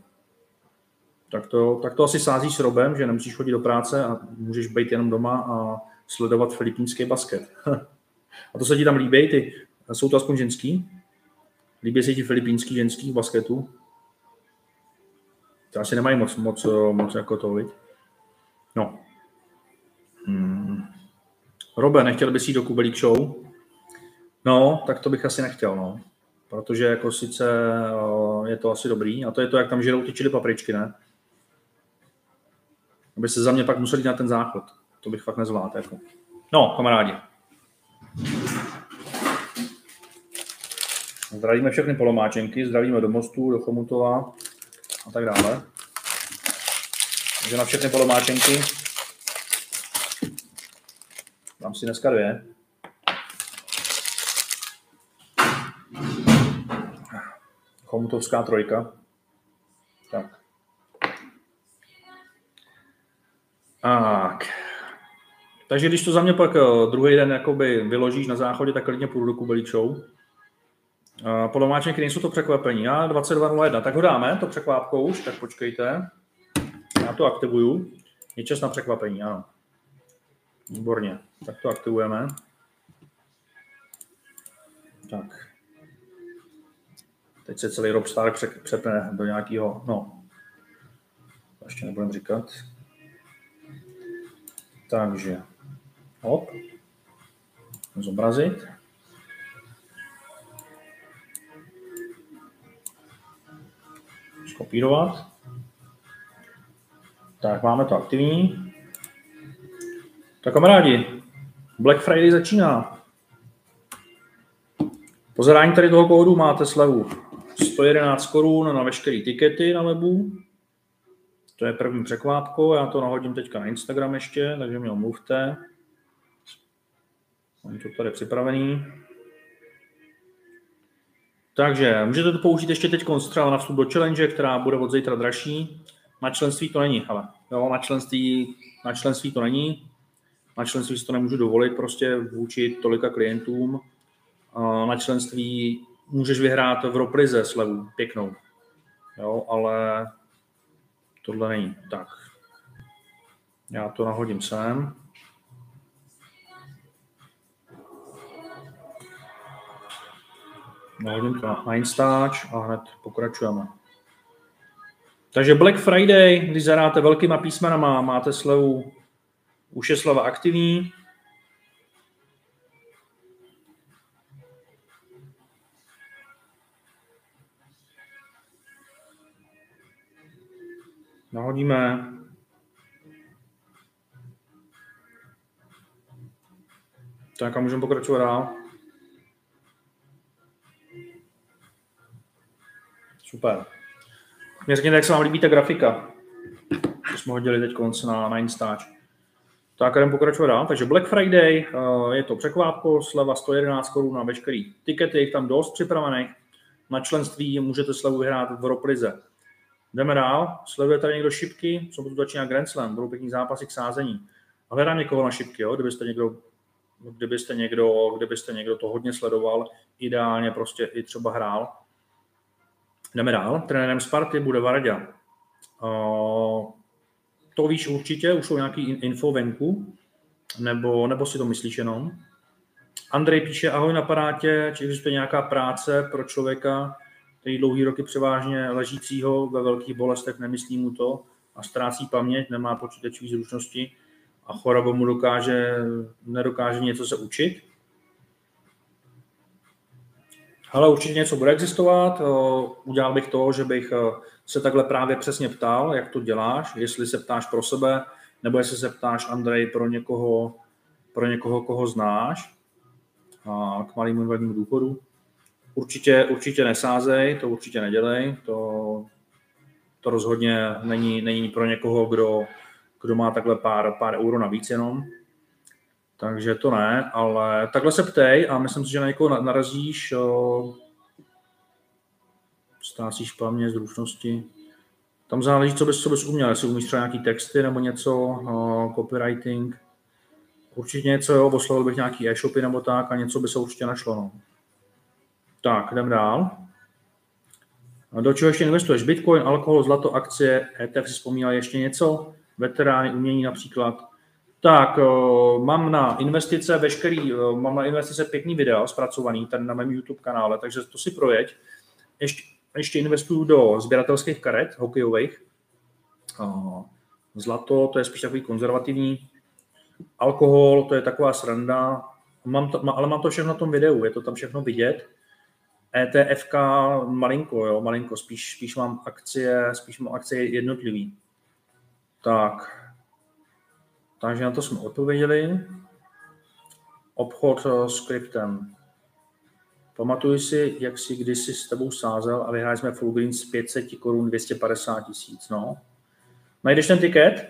Speaker 1: Tak to, tak to asi sázíš s Robem, že nemusíš chodit do práce a můžeš být jenom doma a sledovat filipínský basket. a to se ti tam líbí, ty, jsou to aspoň ženský? Líbí se ti filipínský ženský basketu? To asi nemají moc, moc, moc jako to, viď? No. Hmm. Robe, nechtěl bys jít do Kubelík Show? No, tak to bych asi nechtěl, no. Protože jako sice je to asi dobrý, a to je to, jak tam žerou ty čili papričky, ne? Aby se za mě pak museli na ten záchod. To bych fakt nezvládl, jako. No, kamarádi. Zdravíme všechny polomáčenky, zdravíme do Mostu, do Chomutova a tak dále. Takže na všechny polomáčenky. Dám si dneska dvě. Chomutovská trojka. Tak. Tak. Takže když to za mě pak eh, druhý den jakoby vyložíš na záchodě, tak klidně půjdu do Kubeličou. Polomáčenky nejsou to překvapení. Já 22.01, tak ho dáme, to překvápkou už, tak počkejte. Já to aktivuju. Je čas na překvapení, ano. Výborně. Tak to aktivujeme. Tak. Teď se celý Rob Stark přepne do nějakého, no, ještě nebudem říkat. Takže, hop, zobrazit. Skopírovat. Tak, máme to aktivní. Tak kamarádi, Black Friday začíná. Po zadání tady toho kódu máte slevu 111 korun na veškeré tikety na webu. To je první překvápko, já to nahodím teďka na Instagram ještě, takže mě omluvte. Mám to tady připravený. Takže můžete to použít ještě teď třeba na vstup do challenge, která bude od zítra dražší. Na členství to není, ale jo, na členství, na členství to není. Na členství si to nemůžu dovolit prostě vůči tolika klientům. Na členství můžeš vyhrát v Roprize slevu, pěknou. Jo, ale tohle není. Tak. Já to nahodím sem. Nahodím to na Instač a hned pokračujeme. Takže Black Friday, když zadáte velkýma písmenama, máte slevu, už je slova aktivní, Nahodíme. Tak a můžeme pokračovat dál. Super. Mě řekněte, jak se vám líbí ta grafika. To jsme hodili teď konc na, na Instač. Tak jdeme pokračovat dál. Takže Black Friday, eh, je to překvápko, sleva 111 korun na veškerý tikety, je tam dost připravených. Na členství můžete slevu vyhrát v Roplize. Jdeme dál. Sleduje tady někdo šipky, co to začíná Grand Slam, budou pěkný zápasy k sázení. A hledám někoho na šipky, jo? kdybyste někdo kdybyste někdo, kdybyste někdo to hodně sledoval, ideálně prostě i třeba hrál. Jdeme dál. Trenérem Sparty bude Varda. To víš určitě, už jsou nějaký info venku, nebo, nebo si to myslíš jenom? Andrej píše, ahoj na parátě, či existuje nějaká práce pro člověka, který dlouhý roky převážně ležícího ve velkých bolestech, nemyslí mu to a ztrácí paměť, nemá počítačové zručnosti a choroba mu dokáže, nedokáže něco se učit. Ale určitě něco bude existovat. Udělal bych to, že bych se takhle právě přesně ptal, jak to děláš, jestli se ptáš pro sebe, nebo jestli se ptáš, Andrej, pro někoho, pro někoho koho znáš, a k malému invalidnímu důchodu. Určitě, určitě nesázej, to určitě nedělej, to, to rozhodně není, není pro někoho, kdo, kdo má takhle pár, pár euro navíc jenom. Takže to ne, ale takhle se ptej a myslím si, že na někoho narazíš, ztrácíš paměť, zručnosti. Tam záleží, co bys, co bys uměl, jestli umíš třeba nějaký texty nebo něco, copywriting. Určitě něco, jo, oslovil bych nějaký e-shopy nebo tak a něco by se určitě našlo. No. Tak, jdem dál. Do čeho ještě investuješ? Bitcoin, alkohol, zlato, akcie, ETF si vzpomínal ještě něco? Veterány, umění například. Tak, mám na investice veškerý, mám na investice pěkný video zpracovaný tady na mém YouTube kanále, takže to si projeď. Ještě, ještě investuju do sběratelských karet hokejových. Zlato, to je spíš takový konzervativní. Alkohol, to je taková sranda. Mám to, ale mám to všechno na tom videu, je to tam všechno vidět. ETFK malinko, jo, malinko, spíš, spíš mám akcie, spíš mám akcie jednotlivý. Tak, takže na to jsme odpověděli. Obchod s kryptem. Pamatuju si, jak si kdysi s tebou sázel a vyhráli jsme full green z 500 korun 250 tisíc. No. Najdeš ten tiket?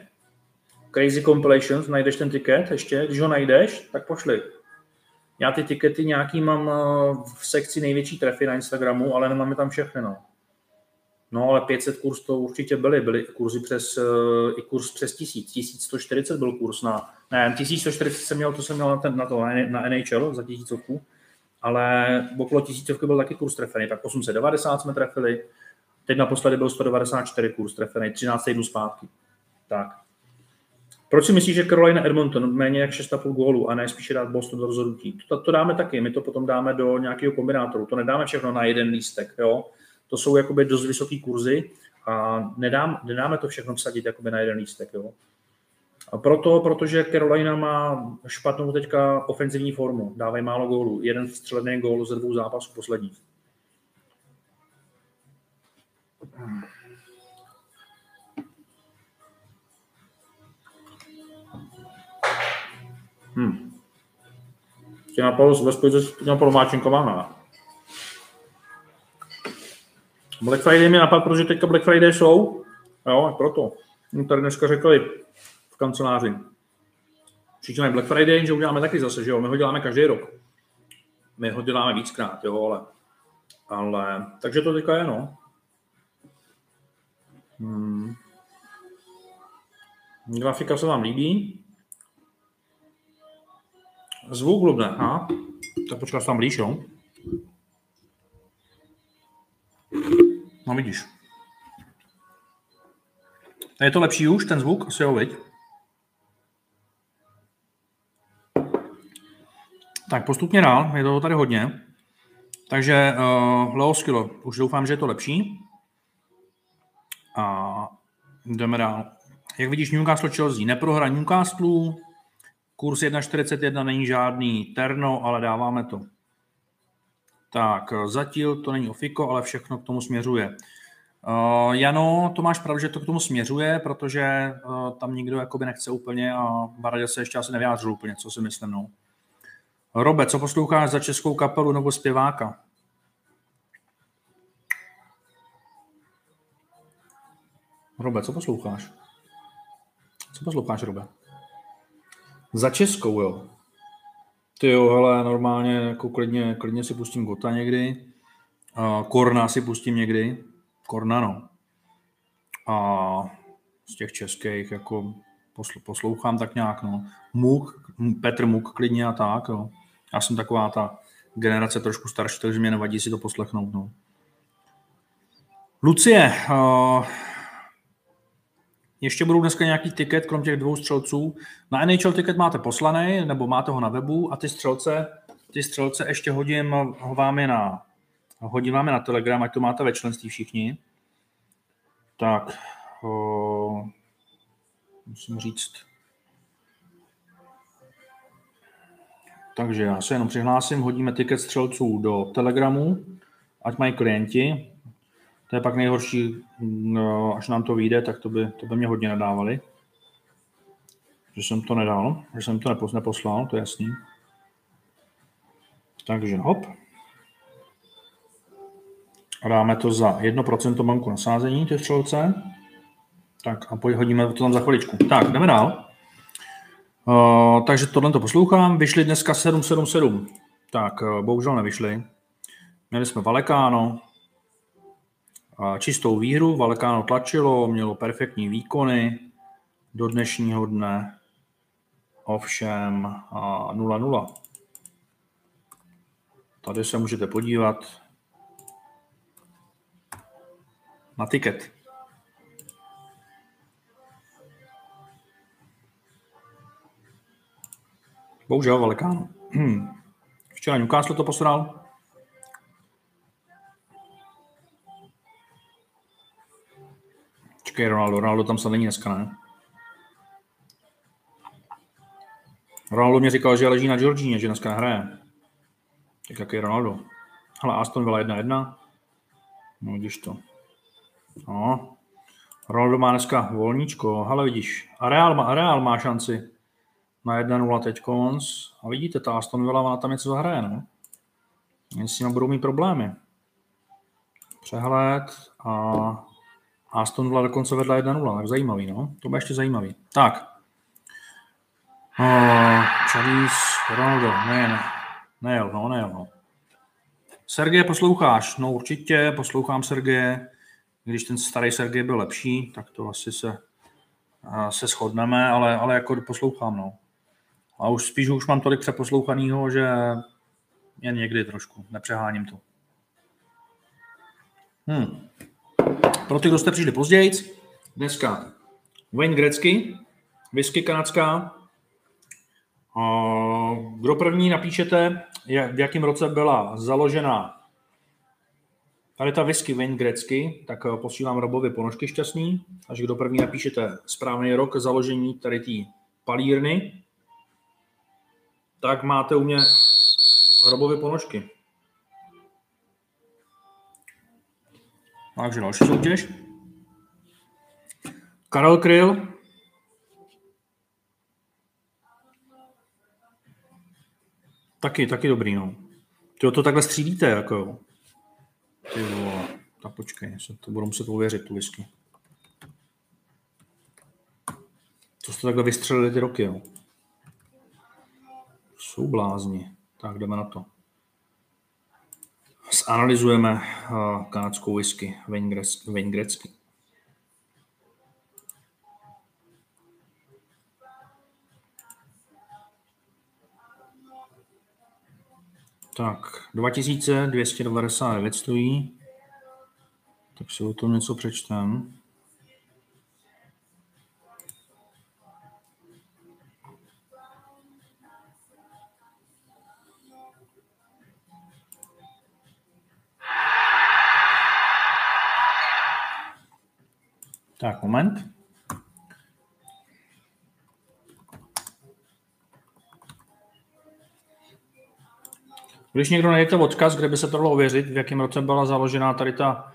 Speaker 1: Crazy Compilations, najdeš ten tiket ještě? Když ho najdeš, tak pošli. Já ty tikety nějaký mám eh, v sekci největší trefy na Instagramu, ale nemám je tam všechny. No. No ale 500 kurz to určitě byly, byly kurzy přes, eh, i kurz přes 1000, 1140 byl kurz na, ne, 1140 jsem měl, to jsem měl na, ten, na to, na NHL za tisícovku, ale okolo tisícovky byl taky kurz trefený, tak 890 jsme trefili, teď naposledy byl 194 kurz trefený, 13 týdnů zpátky. Tak. Proč si myslíš, že Carolina Edmonton méně jak 6,5 gólů a ne spíše dát Boston do rozhodnutí? To, to, dáme taky, my to potom dáme do nějakého kombinátoru, to nedáme všechno na jeden lístek, jo? To jsou jakoby dost vysoké kurzy a nedám, nedáme to všechno vsadit jakoby na jeden lístek, jo? A proto, protože Carolina má špatnou teďka ofenzivní formu, dávají málo gólů, jeden střelený gól ze dvou zápasů posledních. Hmm. Tě napadlo, ve spojitosti tě napadlo Máčenková, Black Friday mě napadl, protože teďka Black Friday jsou, jo, proto. Mě tady dneska řekli v kanceláři. Všichni Black Friday, že uděláme taky zase, že jo, my ho děláme každý rok. My ho děláme víckrát, jo, ale, ale takže to teďka je, no. Hmm. Grafika se vám líbí. Zvuk blbne, ha? Tak počkat, se tam blíž, jo? No vidíš. A je to lepší už, ten zvuk? Asi jo, viď? Tak postupně dál, je toho tady hodně. Takže uh, Leo Skilo, už doufám, že je to lepší. A jdeme dál. Jak vidíš, Newcastle Chelsea neprohra Newcastle, kurz 1,41 není žádný terno, ale dáváme to. Tak, zatím to není ofiko, ale všechno k tomu směřuje. Uh, Jano, to máš pravdu, že to k tomu směřuje, protože uh, tam nikdo jakoby nechce úplně a Baradě se ještě asi nevyjádřil úplně, co si myslím. No. Robe, co posloucháš za českou kapelu nebo zpěváka? Robe, co posloucháš? Co posloucháš, Robe? Za českou, jo. Ty jo, hele, normálně jako klidně, klidně si pustím Gota někdy. Uh, Korna si pustím někdy. Korna, no. A z těch českých jako poslouchám tak nějak, no. Muk, Petr Muk klidně a tak, jo. Já jsem taková ta generace trošku starší, takže mě nevadí si to poslechnout, no. Lucie, uh, ještě budou dneska nějaký tiket, krom těch dvou střelců. Na NHL tiket máte poslaný, nebo máte ho na webu a ty střelce, ty střelce ještě hodím ho vám je na, hodím vám je na Telegram, ať to máte ve členství všichni. Tak, uh, musím říct, Takže já se jenom přihlásím, hodíme tiket střelců do Telegramu, ať mají klienti. To je pak nejhorší, no, až nám to vyjde, tak to by, to by mě hodně nadávali. Že jsem to nedal, že jsem to neposlal, to je jasný. Takže hop. A dáme to za 1% banku nasázení, ty střelce. Tak a hodíme to tam za chviličku. Tak, jdeme dál. Uh, takže tohle to poslouchám. Vyšli dneska 777. Tak, uh, bohužel nevyšli. Měli jsme Valekáno, čistou výhru. Valekáno tlačilo, mělo perfektní výkony do dnešního dne. Ovšem uh, 0-0. Tady se můžete podívat na tiket. Bohužel velikán. Hmm. Včera Newcastle to posral. Čekej, Ronaldo. Ronaldo tam se není dneska, ne? Ronaldo mě říkal, že leží na Georgíně, že dneska nehraje. Tak jaký je Ronaldo? Hele, Aston Villa 1-1. No, vidíš to. No. Ronaldo má dneska volníčko. Hele, vidíš. A Real má, Real má šanci na 1-0 teď a vidíte, ta Aston Villa, ona tam něco zahraje, ne? Oni s nimi budou mít problémy. Přehled a Aston Villa dokonce vedla 1-0, tak zajímavý, no. To bude ještě zajímavý. Tak. Uh, Charlize, Ronaldo, ne, ne. Nejel, no, nejel, no. Sergeje posloucháš? No určitě, poslouchám Sergeje. Když ten starý Sergej byl lepší, tak to asi se, se shodneme, ale, ale jako poslouchám, no. A už spíš už mám tolik přeposlouchaného, že jen někdy trošku, nepřeháním to. Hmm. Pro ty, kdo jste přišli později, dneska Wayne Gretzky, whisky kanadská. Kdo první napíšete, v jakém roce byla založena tady ta whisky Wayne Gretzky, tak eh, posílám Robovi ponožky šťastný. Až kdo první napíšete správný rok založení tady té palírny, tak máte u mě hrobové ponožky. Takže další soutěž. Karel Kryl. Taky, taky dobrý, no. Ty to takhle střídíte, jako jo. Ty vole. Tak počkej, se to budu muset ověřit, tu whisky. To jste takhle vystřelili ty roky, jo. Jsou blázni. Tak jdeme na to. Zanalizujeme uh, kanadskou whisky Wayne Gretzky. Tak, 2299 stojí. Tak si o tom něco přečtem. Tak, moment. Když někdo najdete odkaz, kde by se to dalo ověřit, v jakém roce byla založena tady ta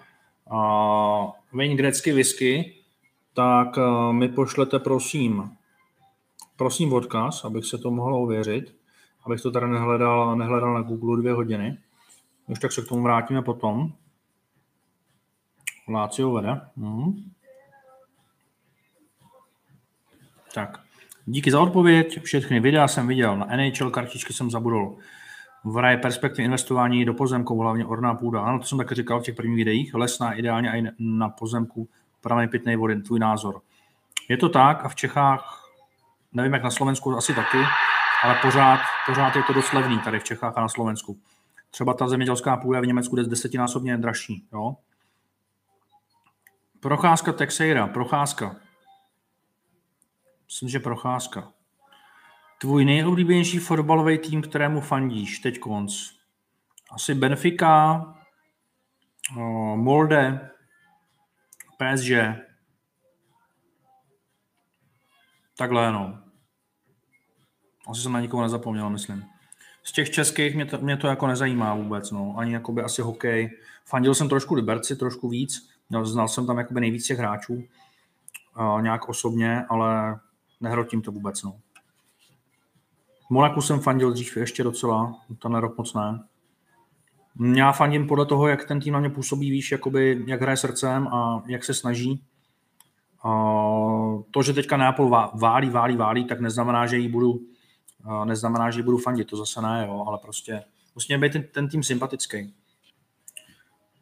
Speaker 1: uh, Wayne Gretzky whisky, tak uh, mi pošlete prosím, prosím odkaz, abych se to mohl ověřit, abych to tady nehledal, nehledal na Google dvě hodiny. Už tak se k tomu vrátíme potom. Lácio vede. Hmm. Tak, díky za odpověď. Všechny videa jsem viděl. Na NHL kartičky jsem zabudol. V raje perspektivy investování do pozemku, hlavně orná půda. Ano, to jsem taky říkal v těch prvních videích. Lesná, ideálně i na pozemku, pramen pitné vody. Tvůj názor. Je to tak a v Čechách, nevím jak na Slovensku, asi taky, ale pořád, pořád je to dost levný tady v Čechách a na Slovensku. Třeba ta zemědělská půda v Německu je desetinásobně dražší. Jo? Procházka Texeira, procházka. Myslím, že procházka. Tvůj nejoblíbenější fotbalový tým, kterému fandíš teď konc. Asi Benfica, Molde, PSG. Takhle, no. Asi jsem na nikoho nezapomněl, myslím. Z těch českých mě to, mě to jako nezajímá vůbec, no. Ani jakoby asi hokej. Fandil jsem trošku Liberci, trošku víc. Znal jsem tam jakoby nejvíc těch hráčů. Uh, nějak osobně, ale nehrotím to vůbec, no. Monaku jsem fandil dřív ještě docela, tenhle rok moc ne. Já fandím podle toho, jak ten tým na mě působí, víš, jakoby, jak hraje srdcem a jak se snaží. A to, že teďka Neapol válí, válí, válí, tak neznamená, že jí budu, neznamená, že jí budu fandit, to zase ne, jo, ale prostě musí být ten, ten tým sympatický.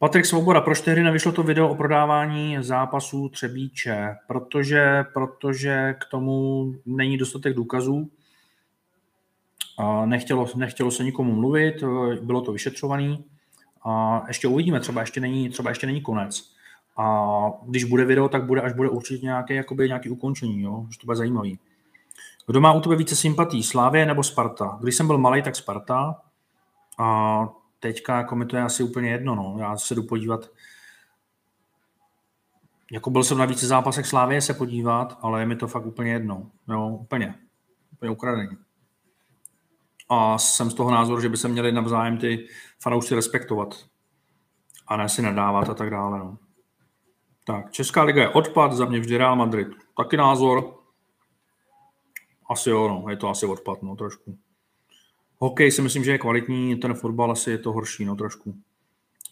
Speaker 1: Patrik Svoboda, proč tehdy nevyšlo to video o prodávání zápasů Třebíče? Protože, protože k tomu není dostatek důkazů. Nechtělo, nechtělo se nikomu mluvit, bylo to vyšetřované. A ještě uvidíme, třeba ještě není, třeba ještě není konec. A když bude video, tak bude, až bude určitě nějaké, jakoby, nějaké ukončení, jo? že to bude zajímavý. Kdo má u tebe více sympatí, Slávě nebo Sparta? Když jsem byl malý, tak Sparta. A teďka jako mi to je asi úplně jedno. No. Já se jdu podívat. Jako byl jsem na více zápasech Slávě se podívat, ale je mi to fakt úplně jedno. Jo, úplně. Úplně ukradený a jsem z toho názoru, že by se měli navzájem ty fanoušci respektovat a ne si nadávat a tak dále. No. Tak, Česká liga je odpad, za mě vždy Real Madrid. Taky názor. Asi jo, no, je to asi odpad, no, trošku. Hokej si myslím, že je kvalitní, ten fotbal asi je to horší, no, trošku.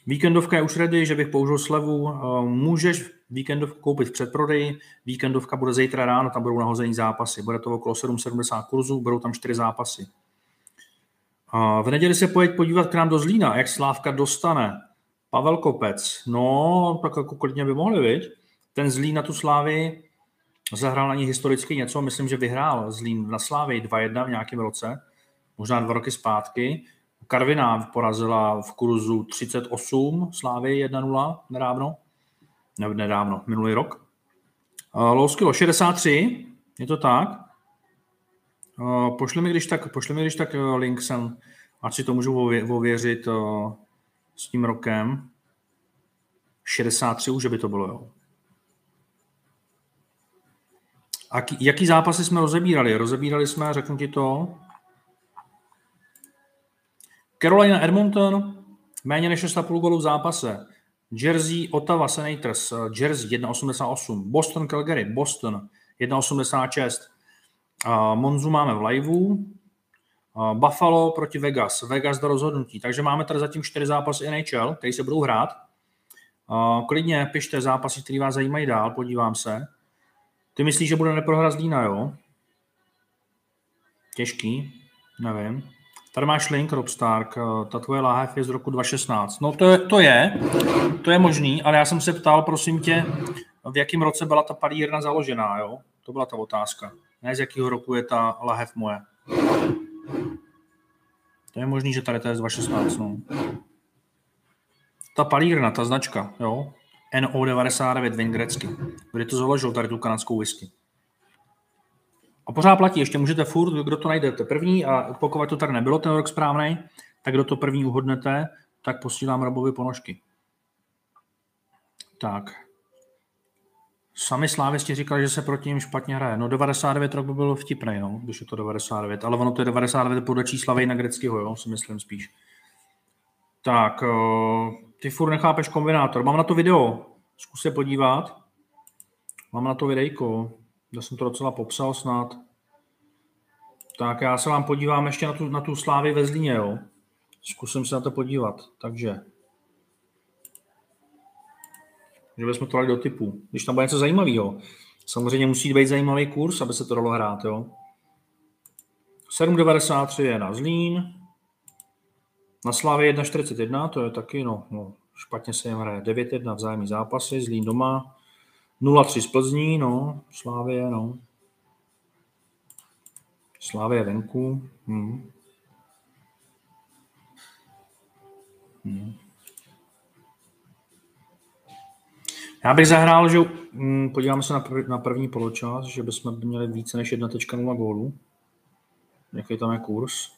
Speaker 1: Víkendovka je už ready, že bych použil slevu. Eh, můžeš víkendovku koupit v předprodeji, víkendovka bude zítra ráno, tam budou nahození zápasy. Bude to okolo 7,70 kurzů, budou tam 4 zápasy. A v neděli se pojď podívat k nám do Zlína, jak Slávka dostane. Pavel Kopec, no, tak jako klidně by mohli, viď? Ten Zlín na tu Slávy zahrál na ní historicky něco, myslím, že vyhrál Zlín na Slávy 2-1 v nějakém roce, možná dva roky zpátky. Karviná porazila v kurzu 38 Slávy 1-0 nedávno, ne, nedávno, minulý rok. Louskilo 63, je to tak? Uh, pošli mi když tak, pošli mi když tak uh, link sem, ať si to můžu ověřit s tím rokem. 63 už by to bylo, jo. A jaký zápasy jsme rozebírali? Rozebírali jsme, řeknu ti to, Carolina Edmonton, méně než 6,5 gólů v zápase. Jersey, Ottawa Senators, Jersey 1,88. Boston, Calgary, Boston 1,86. Monzu máme v liveu, Buffalo proti Vegas, Vegas do rozhodnutí. Takže máme tady zatím čtyři zápasy NHL, které se budou hrát. Klidně pište zápasy, které vás zajímají dál, podívám se. Ty myslíš, že bude neprohra z Lína, jo? Těžký, nevím. Tady máš link, Rob Stark, ta tvoje láhev je z roku 2016. No to je, to je, to je možný, ale já jsem se ptal, prosím tě, v jakém roce byla ta palírna založená, jo? To byla ta otázka. Ne z jakého roku je ta lahev moje. To je možný, že tady to je z 2016. No. Ta palírna, ta značka, jo, NO99 vin grecky. Kdy to založil tady tu kanadskou whisky. A pořád platí, ještě můžete furt, kdo to najdete první a pokud to tady nebylo ten rok správný, tak kdo to první uhodnete, tak posílám Robovi ponožky. Tak. Sami slávisti říkali, že se proti ním špatně hraje. No 99 rok by bylo vtipný, no, když je to 99, ale ono to je 99 podle čísla Vejna Greckého, jo, si myslím spíš. Tak, ty furt nechápeš kombinátor. Mám na to video, zkus se podívat. Mám na to videjko, já jsem to docela popsal snad. Tak já se vám podívám ještě na tu, na tu slávy ve Zlíně, jo. Zkusím se na to podívat. Takže že bychom to dali do typu. Když tam bude něco zajímavého. Samozřejmě musí být zajímavý kurz, aby se to dalo hrát. Jo? 7,93 je na Zlín. Na Slávě 1,41, to je taky, no, no špatně se jim hraje. 9,1 vzájemný zápasy, Zlín doma. 0,3 z Plzní, no, Slávě, no. Slávě venku. Hmm. Hmm. Já bych zahrál, že hm, podíváme se na, prv, na první poločas, že bychom měli více než 1.0 gólů. Jaký tam je kurz?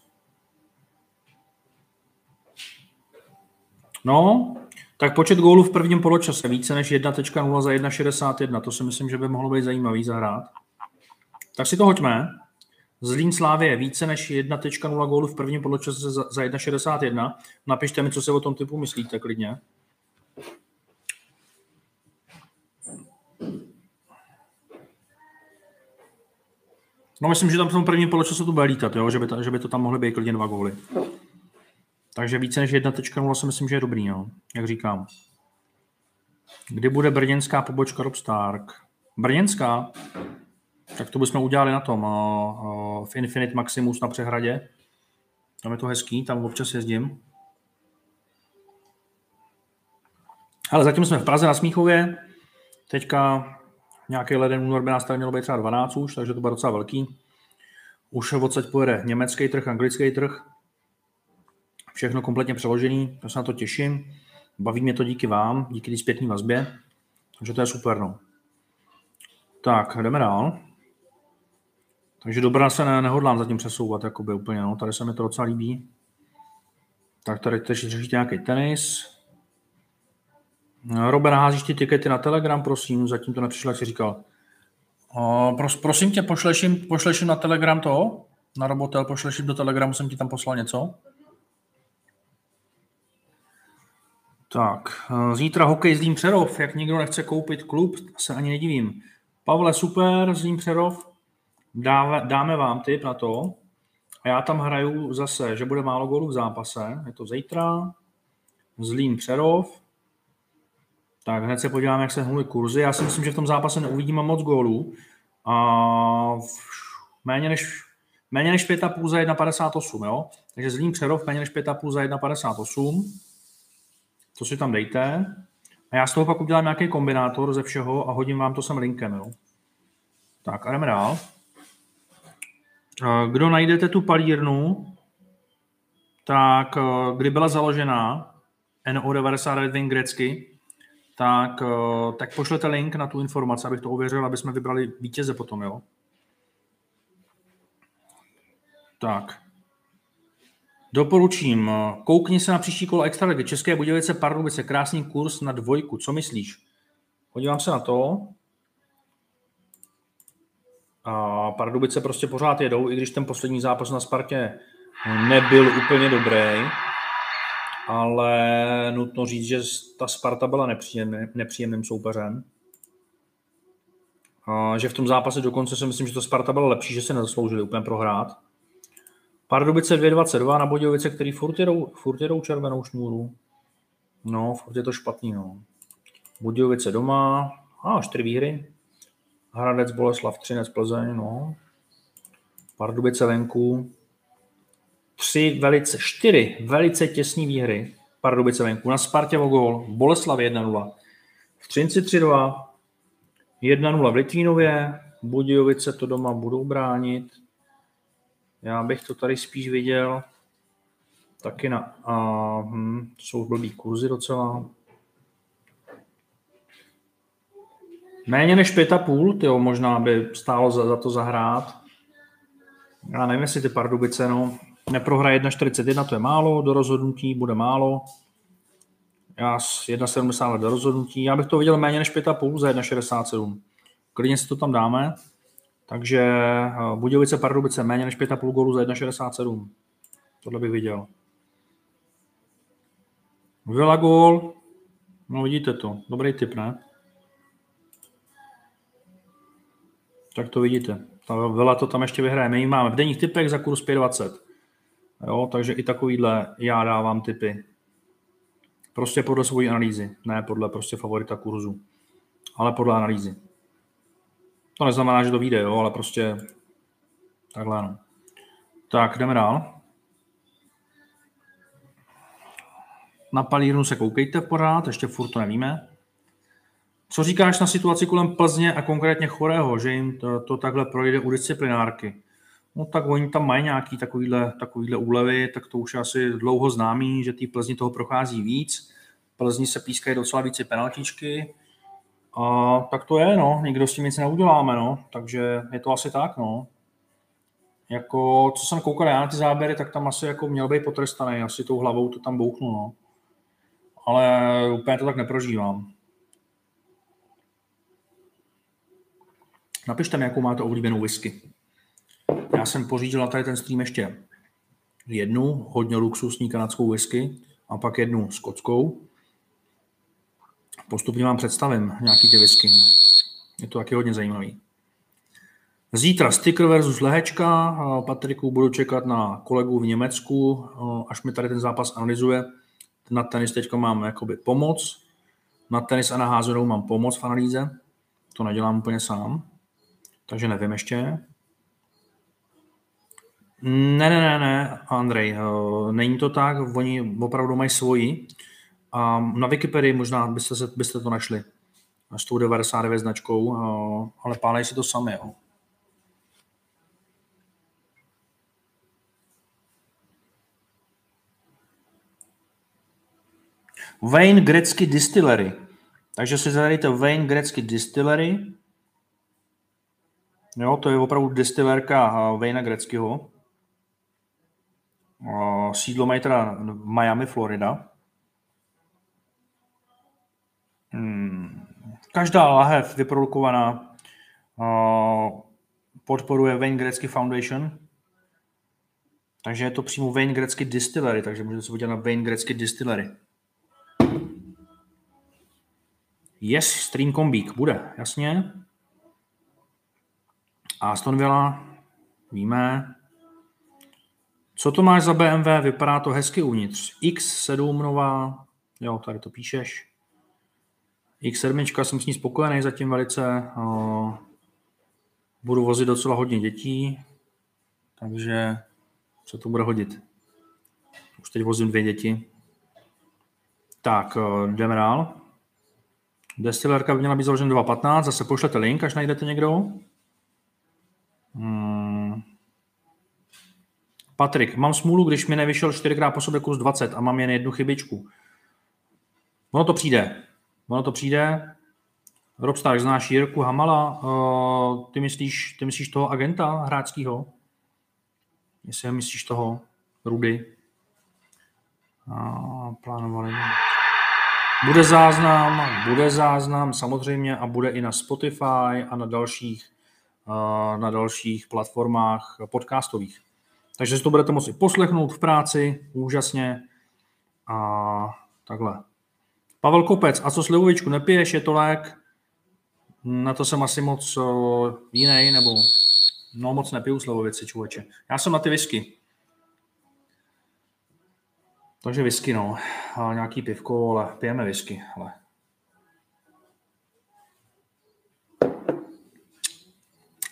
Speaker 1: No, tak počet gólů v prvním poločase více než 1.0 za 1.61. To si myslím, že by mohlo být zajímavý zahrát. Tak si to hoďme. Zlín Slávě více než 1.0 gólu v prvním poločase za, za 1.61. Napište mi, co si o tom typu myslíte klidně. No myslím, že tam v tom prvním poločasu to bude lítat, jo? Že, by to, že by to tam mohly být klidně dva góly. Takže více než 1.0 si myslím, že je dobrý, no, jak říkám. Kdy bude brněnská pobočka Rob Stark? Brněnská? Tak to bychom udělali na tom, v Infinite Maximus na přehradě. Tam je to hezký, tam občas jezdím. Ale zatím jsme v Praze na Smíchově. Teďka nějaký leden únor by nás tady mělo být třeba 12 už, takže to bude docela velký. Už odsaď pojede německý trh, anglický trh. Všechno kompletně přeložený, já se na to těším. Baví mě to díky vám, díky té zpětné vazbě. Takže to je super. No. Tak, jdeme dál. Takže dobrá se ne, nehodlám zatím přesouvat, jakoby úplně, no. Tady se mi to docela líbí. Tak tady teď řešíte nějaký tenis. Robert, házíš ty tikety na Telegram, prosím, zatím to nepřišlo, jak jsi říkal. O, pros, prosím tě, pošleš jim, pošleš jim na Telegram to? Na Robotel, pošleš jim do Telegramu, jsem ti tam poslal něco? Tak, zítra hokej Zlín Přerov, jak nikdo nechce koupit klub, se ani nedivím. Pavle, super, Zlín Přerov, dáme, dáme vám tip na to. A já tam hraju zase, že bude málo gólů v zápase. Je to zítra. Zlín Přerov. Tak hned se podíváme, jak se hnuly kurzy. Já si myslím, že v tom zápase neuvidíme moc gólů. A méně než, méně než 5,5 za 1,58, jo? Takže Zlín Přerov méně než 5,5 za 1,58. To si tam dejte. A já z toho pak udělám nějaký kombinátor ze všeho a hodím vám to sem linkem, jo? Tak a jdeme dál. Kdo najdete tu palírnu, tak eh, kdy byla založena NO99 Wing grecky, tak, eh, tak pošlete link na tu informaci, abych to ověřil, aby jsme vybrali vítěze potom, jo? Tak. Doporučím. Koukni se na příští kolo Extraligy. České Budějovice, Pardubice, krásný kurz na dvojku. Co myslíš? Podívám se na to. A Pardubice prostě pořád jedou, i když ten poslední zápas na Spartě nebyl úplně dobrý, ale nutno říct, že ta Sparta byla nepříjemný, nepříjemným soupeřem. A že v tom zápase dokonce si myslím, že to Sparta byla lepší, že se nezasloužili úplně prohrát. Pardubice 2.22 na Bodějovice, který furt jedou, furt jedou červenou šňůru. No, furt je to špatný, no. Budějovice doma, a čtyři výhry. Hradec, Boleslav, Třinec, Plzeň, no. Pardubice venku. Tři velice, čtyři velice těsné výhry. Pardubice venku. Na Spartě o gól. Boleslav 1-0. V Třinci 3-2. 1-0 v Litvínově. Budějovice to doma budou bránit. Já bych to tady spíš viděl taky na... A, hm, jsou blbý kurzy docela. Méně než pět a půl, tyjo, možná by stálo za, za to zahrát. Já nevím, jestli ty Pardubice, no, neprohraje 1,41, to je málo, do rozhodnutí bude málo. Já 1,70 do rozhodnutí. Já bych to viděl méně než 5,5 za 1,67. Klidně si to tam dáme. Takže eh, Budějovice, Pardubice méně než 5,5 gólu za 1,67. Tohle bych viděl. Vila gól. No vidíte to. Dobrý tip, ne? Tak to vidíte. Ta Vela to tam ještě vyhraje. My ji máme v denních typech za kurz 5,20. Jo, takže i takovýhle já dávám typy. Prostě podle svojí analýzy, ne podle prostě favorita kurzu, ale podle analýzy. To neznamená, že to vyjde, jo, ale prostě takhle ano. Tak, jdeme dál. Na palírnu se koukejte pořád, ještě furt to nevíme. Co říkáš na situaci kolem Plzně a konkrétně Chorého, že jim to, to takhle projde u disciplinárky? No tak oni tam mají nějaký takovýhle, takovýhle úlevy, tak to už je asi dlouho známý, že ty Plzni toho prochází víc. Plzni se pískají docela více penaltičky. A tak to je, no. Nikdo s tím nic neuděláme, no. Takže je to asi tak, no. Jako, co jsem koukal já na ty záběry, tak tam asi jako měl být potrestaný. Asi tou hlavou to tam bouchnu, no. Ale úplně to tak neprožívám. Napište mi, jakou máte oblíbenou whisky. Já jsem pořídil tady ten stream ještě jednu hodně luxusní kanadskou whisky a pak jednu skotskou. Postupně vám představím nějaký ty whisky. Je to taky hodně zajímavý. Zítra sticker versus lehečka. Patriku budu čekat na kolegu v Německu, až mi tady ten zápas analyzuje. Na tenis teďka mám jakoby pomoc. Na tenis a na házenou mám pomoc v analýze. To nedělám úplně sám. Takže nevím ještě. Ne, ne, ne, ne, Andrej, není to tak, oni opravdu mají svoji. A na Wikipedii možná byste, se, byste to našli s tou 99 značkou, uh, ale pálej si to sami. Jo. Wayne Gretzky Distillery. Takže si zadejte Wayne Gretzky Distillery. Jo, to je opravdu distillerka Wayne Gretzkyho. Sídlo mají teda v Miami, Florida. Hmm. Každá lahev vyprodukovaná podporuje Wayne Gretzky Foundation, takže je to přímo Wayne Gretzky Distillery, takže můžete se podívat na Wayne Gretzky Distillery. Yes, Stream Kombík bude, jasně. Aston Villa, víme. Co to máš za BMW? Vypadá to hezky uvnitř. X7 nová, jo, tady to píšeš. X7, jsem s ní spokojený zatím velice. Budu vozit docela hodně dětí, takže co to bude hodit. Už teď vozím dvě děti. Tak, jdeme dál. Destillerka by měla být založena 2.15, zase pošlete link, až najdete někdo. Hmm. Patrik, mám smůlu, když mi nevyšel 4x po sobě kus 20 a mám jen jednu chybičku. Ono to přijde. Ono to přijde. Robstar, znáš Jirku Hamala? Uh, ty, myslíš, ty myslíš toho agenta hráčského? Jestli myslíš toho Rudy? Plánovali. Bude záznam, bude záznam samozřejmě a bude i na Spotify a na dalších, na dalších platformách podcastových. Takže si to budete moci poslechnout v práci, úžasně a takhle. Pavel Kopec, a co slivovičku nepiješ, je to lék? Na to jsem asi moc jiný, nebo no moc nepiju slivovici, člověče. Já jsem na ty whisky. Takže whisky, no. A nějaký pivko, ale pijeme whisky, ale.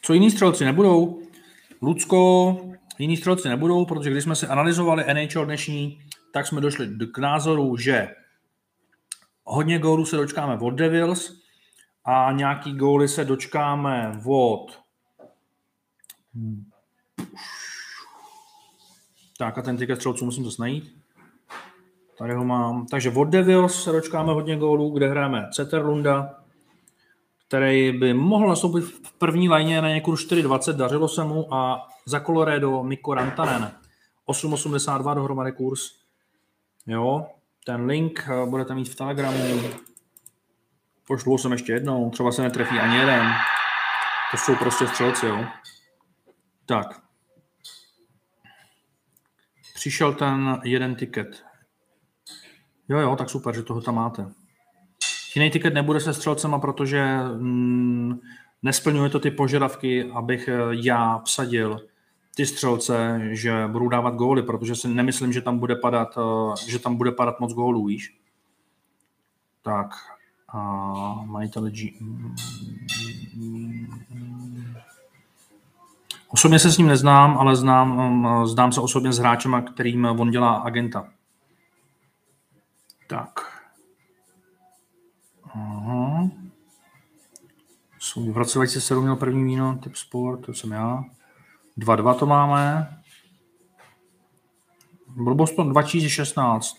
Speaker 1: Co jiní střelci nebudou? Lucko, jiní střelci nebudou, protože když jsme si analyzovali NHL dnešní, tak jsme došli k názoru, že hodně gólů se dočkáme od Devils a nějaký góly se dočkáme od tak a ten tiket střelců musím to najít. Tady ho mám. Takže od Devils se dočkáme hodně gólů, kde hrajeme Ceterlunda, který by mohl nastoupit v první lajně na kurz 4.20, dařilo se mu a za Colorado Mikko Rantanen. 8.82 dohromady kurz. Jo, ten link eh, budete mít v Telegramu. Pošlu jsem ještě jednou, třeba se netrefí ani jeden. To jsou prostě střelci, jo. Tak. Přišel ten jeden tiket. Jo, jo, tak super, že toho tam máte. Jiný tiket nebude se střelcema, protože mm, nesplňuje to ty požadavky, abych eh, já vsadil ty střelce, že budou dávat góly, protože si nemyslím, že tam bude padat, eh, že tam bude padat moc gólů, víš. Tak, a majitel G... Osobně se s ním neznám, ale znám, mm, znám se osobně s hráčem, kterým on dělá agenta. Tak. Aha. V roce 2007 měl první víno, typ sport, to jsem já. 2-2 to máme. Boston 2016.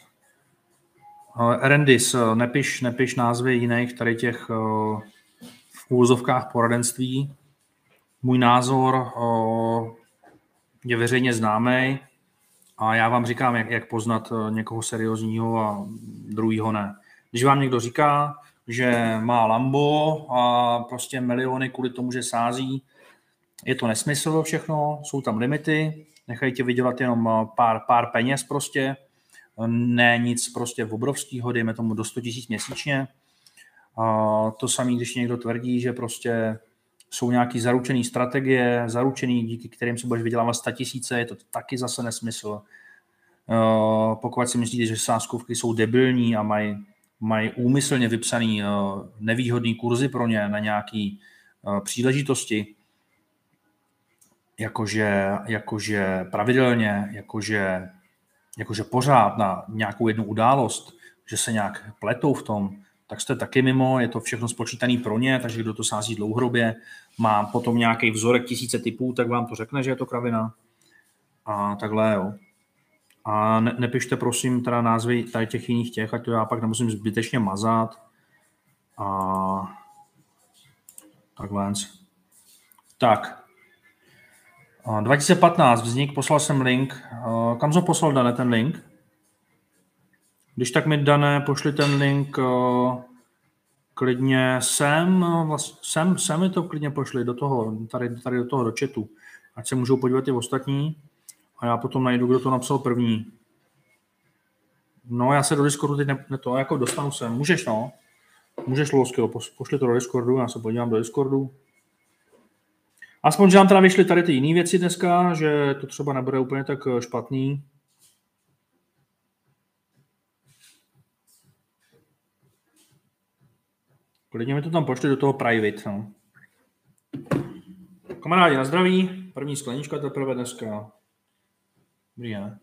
Speaker 1: Uh, Erendis, nepiš, nepiš názvy jiných tady těch uh, v úvozovkách poradenství. Můj názor je veřejně známý a já vám říkám, jak, jak poznat někoho seriózního a druhýho ne. Když vám někdo říká, že má Lambo a prostě miliony kvůli tomu, že sází, je to nesmysl všechno, jsou tam limity, nechají tě vydělat jenom pár, pár peněz prostě, ne nic prostě v obrovského, dejme tomu do 100 tisíc měsíčně. A to samé, když někdo tvrdí, že prostě jsou nějaké zaručené strategie, zaručený, díky kterým si budeš vydělávat 100 tisíce, je to taky zase nesmysl. Pokud si myslíte, že sázkovky jsou debilní a mají, mají úmyslně vypsaný nevýhodný kurzy pro ně na nějaké příležitosti, jakože, jakože pravidelně, jakože jakože pořád na nějakou jednu událost, že se nějak pletou v tom, tak jste taky mimo, je to všechno spočítané pro ně, takže kdo to sází dlouhodobě, má potom nějaký vzorek tisíce typů, tak vám to řekne, že je to kravina. A takhle, jo. A ne, nepište prosím teda názvy tady těch jiných těch, ať to já pak nemusím zbytečně mazat. A takhle. Tak, 2015 vznik, poslal jsem link. Kam jsem poslal, Dané, ten link? Když tak mi, Dané, pošli ten link klidně sem, sem, sem mi to klidně pošli do toho, tady, tady do toho, do chatu. Ať se můžou podívat i ostatní. A já potom najdu, kdo to napsal první. No, já se do Discordu teď ne, ne to, jako dostanu sem. Můžeš, no. Můžeš, Lolského, pošli to do Discordu, já se podívám do Discordu. Aspoň, že nám teda vyšly tady ty jiné věci dneska, že to třeba nebude úplně tak eh, špatný. Klidně mi to tam pošli do toho private. No. Kamarádi, na zdraví. První sklenička teprve dneska. Dobrý, ne?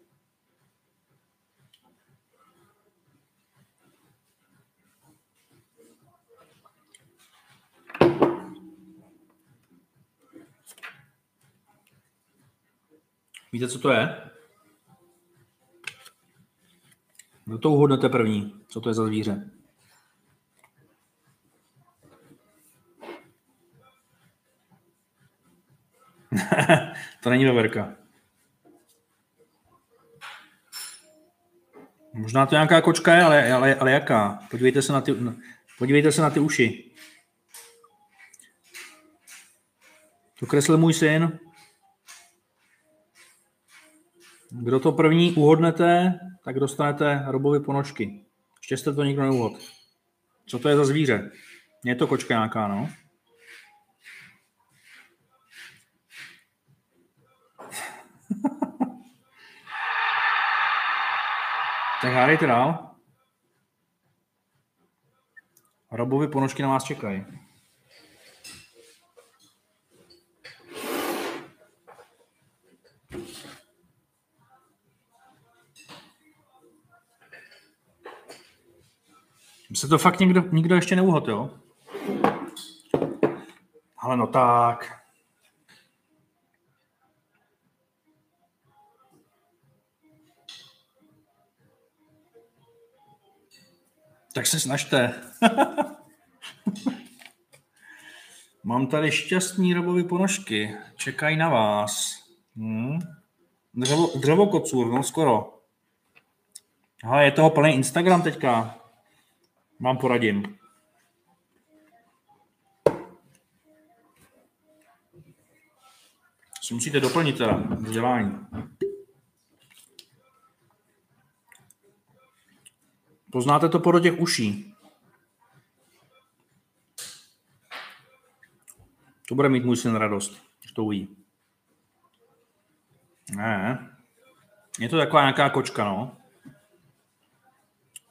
Speaker 1: Víte, co to je? Kdo to uhodnete první? Co to je za zvíře? to není veverka. Možná to nějaká kočka je, ale, ale, ale jaká? Podívejte se na ty, podívejte se na ty uši. To kreslil můj syn. Kdo to první uhodnete, tak dostanete robovy ponožky. Ještě jste to nikdo neuvod. Co to je za zvíře? Je to kočka nějaká, no? tak hádejte dál. Robovy ponožky na vás čekají. To fakt nikdo, nikdo ještě neuhod, jo? Ale no tak. Tak se snažte. Mám tady šťastný robový ponožky. Čekají na vás. Hmm. Dřevo, dřevokocůr, no skoro. Aha, je toho plný Instagram teďka. Vám poradím. Si musíte doplnit teda vzdělání. Poznáte to podle těch uší. To bude mít můj syn radost, když to ují. Ne. Je to taková nějaká kočka, no.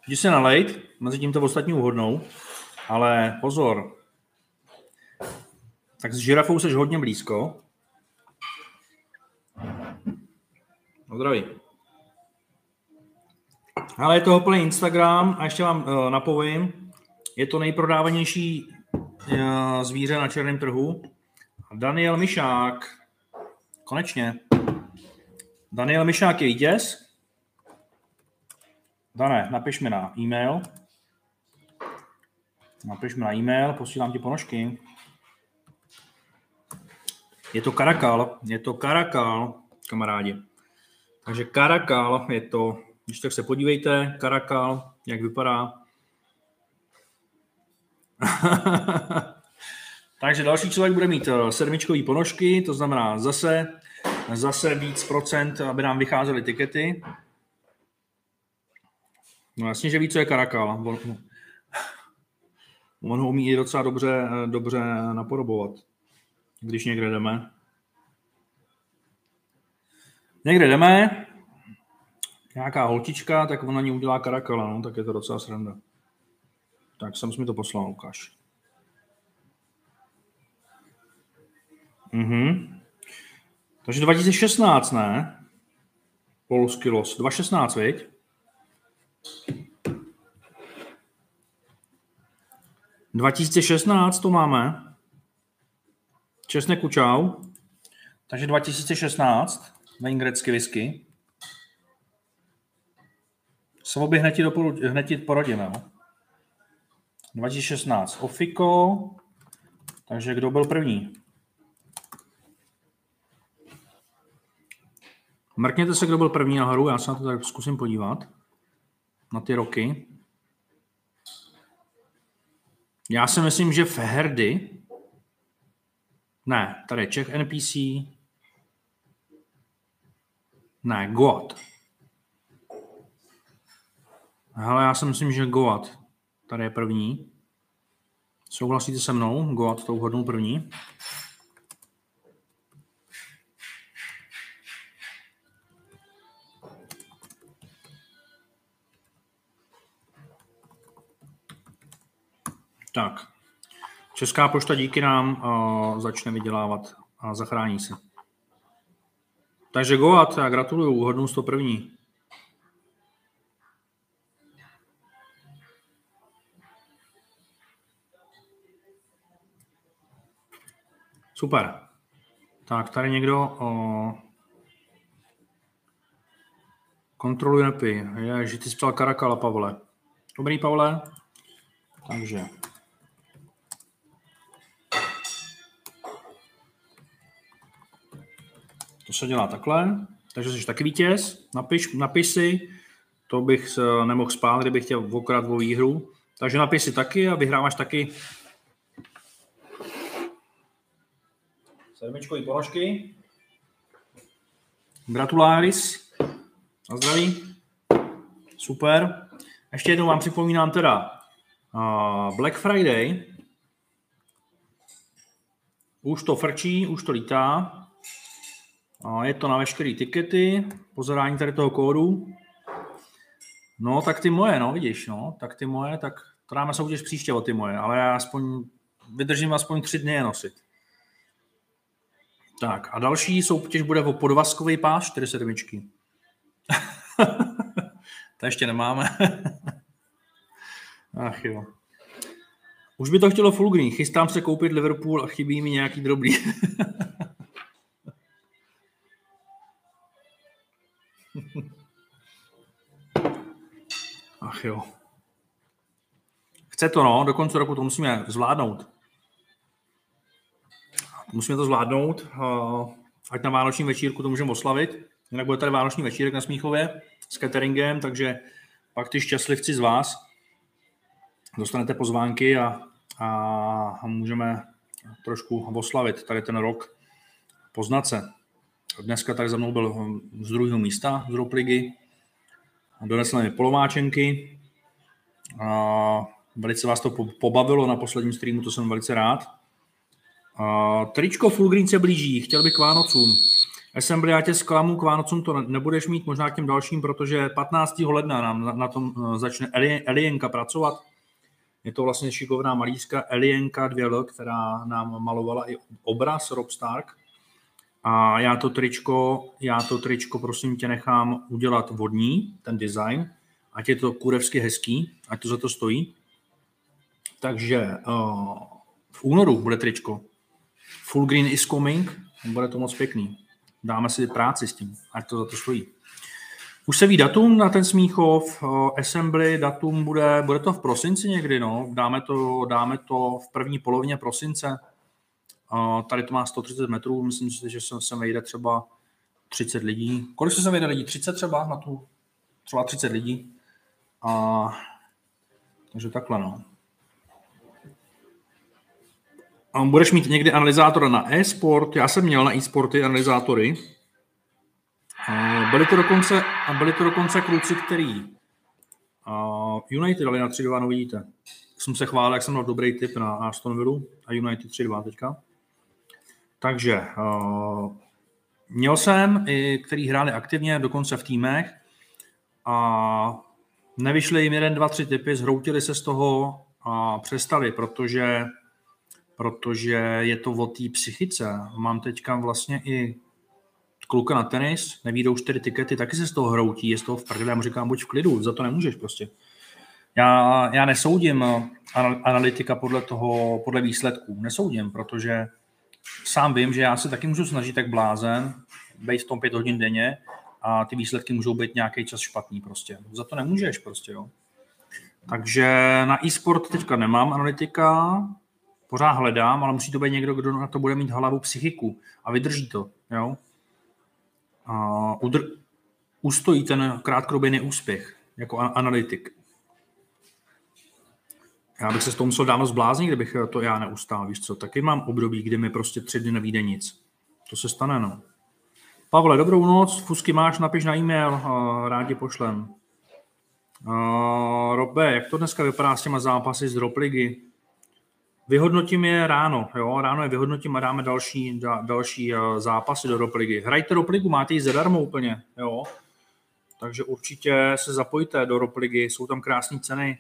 Speaker 1: Jdi se nalejt, mezi tím to ostatní uhodnou, ale pozor, tak s žirafou seš hodně blízko. No zdraví. Ale je to plný Instagram a ještě vám uh, napovím, je to nejprodávanější uh, zvíře na černém trhu. Daniel Mišák. Konečně. Daniel Mišák je vítěz. Dané, napiš mi na e-mail. Napiš mi na e-mail, posílám ti ponožky. Je to karakal, je to karakal, kamarádi. Takže karakal je to, když tak se podívejte, karakal, jak vypadá. Takže další člověk bude mít eh, sedmičkový ponožky, to znamená zase, zase víc procent, aby nám vycházely tikety. No jasně, že ví, co je karakal. On, on ho umí i docela dobře, eh, dobře napodobovat, když někde jdeme. Někde jdeme, nějaká holčička, tak ona ní udělá karakala, no, tak je to docela sranda. Tak jsem mi to poslal, Lukáš. Mhm. Takže 2016, ne? Polský los. 2016, viď? ...2016 to máme. Česneku čau. Takže 2016, grecky whisky. Svoby hned ti, doporu, hned ti poradíme. No? 2016 Ofiko. Takže kdo byl první? Mrkněte se, kdo byl první nahoru, já se na to tak zkusím podívat. Na ty roky. Já si myslím, že Feherdy. Ne, tady je Czech NPC. Ne, Goat. Hele, já si myslím, že Goat. Tady je první. Souhlasíte se mnou? Goat to uhodnul první. Tak. Česká pošta díky nám uh, začne vydělávat a zachrání se. Takže Goat, já gratuluju, to první. Super. Tak, tady někdo o... kontroluje nepy. Je, že ty jsi psal Karakala, Pavle. Dobrý, Pavle. Takže Se dělá takhle. Takže jsi taky vítěz. Napiš, napiš si. To bych se nemohl spát, kdybych chtěl okrát o výhru. Takže napiš si taky a vyhráváš taky sedmičkový ponožky. Gratuláris. A zdraví. Super. Ještě jednou vám připomínám teda uh, Black Friday. Už to frčí, už to lítá. Je to na veškeré tikety, pozorání tady toho kódu. No, tak ty moje, no, vidíš, no, tak ty moje, tak to dáme soutěž příště o ty moje, ale já aspoň vydržím aspoň tři dny je nosit. Tak a další soutěž bude o podvazkový pás 4 sedmičky. to ještě nemáme. Ach jo. Už by to chtělo full green. Chystám se koupit Liverpool a chybí mi nějaký drobný. Ach jo. Chce to, no, do konce roku to musíme zvládnout. Musíme to zvládnout, ať na vánoční večírku to můžeme oslavit. Jinak bude tady vánoční večírek na Smíchově s cateringem, takže pak ty šťastlivci z vás dostanete pozvánky a, a můžeme trošku oslavit tady ten rok, poznat se. Dneska tak za mnou byl z druhého místa z Ropligy. Donesl mi polomáčenky. A velice vás to pobavilo na posledním streamu, to jsem velice rád. A tričko Full Green se blíží, chtěl bych k Vánocům. Assembly, já tě zklamu, k Vánocům to nebudeš mít, možná k těm dalším, protože 15. ledna nám na, na tom eh, začne Elienka pracovat. Je to vlastně šikovná malířka Elienka 2L, která nám malovala i obraz Rob Stark. A já to tričko, já to tričko prosím tě nechám udělat vodní, ten design, ať je to kurevsky hezký, ať to za to stojí. Takže uh, v únoru bude tričko. Full green is coming, bude to moc pěkný. Dáme si práci s tím, ať to za to stojí. Už se ví datum na ten Smíchov, uh, assembly, datum bude, bude to v prosinci někdy, no. Dáme to, dáme to v první polovině prosince, tady to má 130 metrů, myslím si, že se, se vejde třeba 30 lidí. Kolik se sem vejde lidí? 30 třeba na tu? Třeba 30 lidí. A, takže takhle, no. A budeš mít někdy analyzátora na e-sport. Já jsem měl na e-sporty analyzátory. Byli to dokonce, a byli to dokonce kluci, který United dali na 3-2, no vidíte. Jsem se chválil, jak jsem měl dobrý tip na Aston Villa a United 3-2 teďka. Takže uh, měl jsem i, který hráli aktivně, dokonce v týmech a nevyšly jim jeden, dva, tři typy, zhroutili se z toho a přestali, protože, protože je to o té psychice. Mám teďka vlastně i kluka na tenis, nevídou čtyři tikety, taky se z toho hroutí, je z toho v prdele, já mu říkám, buď v klidu, za to nemůžeš prostě. Já, já nesoudím analytika podle toho, podle výsledků, nesoudím, protože sám vím, že já se taky můžu snažit tak blázen, být v tom pět hodin denně a ty výsledky můžou být nějaký čas špatný prostě. Za to nemůžeš prostě, jo. Takže na e-sport teďka nemám analytika, pořád hledám, ale musí to být někdo, kdo na to bude mít hlavu psychiku a vydrží to, jo. A udr- ustojí ten krátkodobý neúspěch jako analytik. Já bych se s toho musel dávno zbláznit, kdybych to já neustál, víš co. Taky mám období, kdy mi prostě tři dny nevíde nic. To se stane, no. Pavle, dobrou noc, fusky máš, napiš na e-mail, rádi pošlem. Uh, Robe, jak to dneska vypadá s těma zápasy z Drop Ligy? Vyhodnotím je ráno, jo, ráno je vyhodnotím a dáme další, da, další zápasy do Drop Ligy. Hrajte Drop Ligu, máte ji zadarmo úplně, jo. Takže určitě se zapojte do Drop Ligy, jsou tam krásné ceny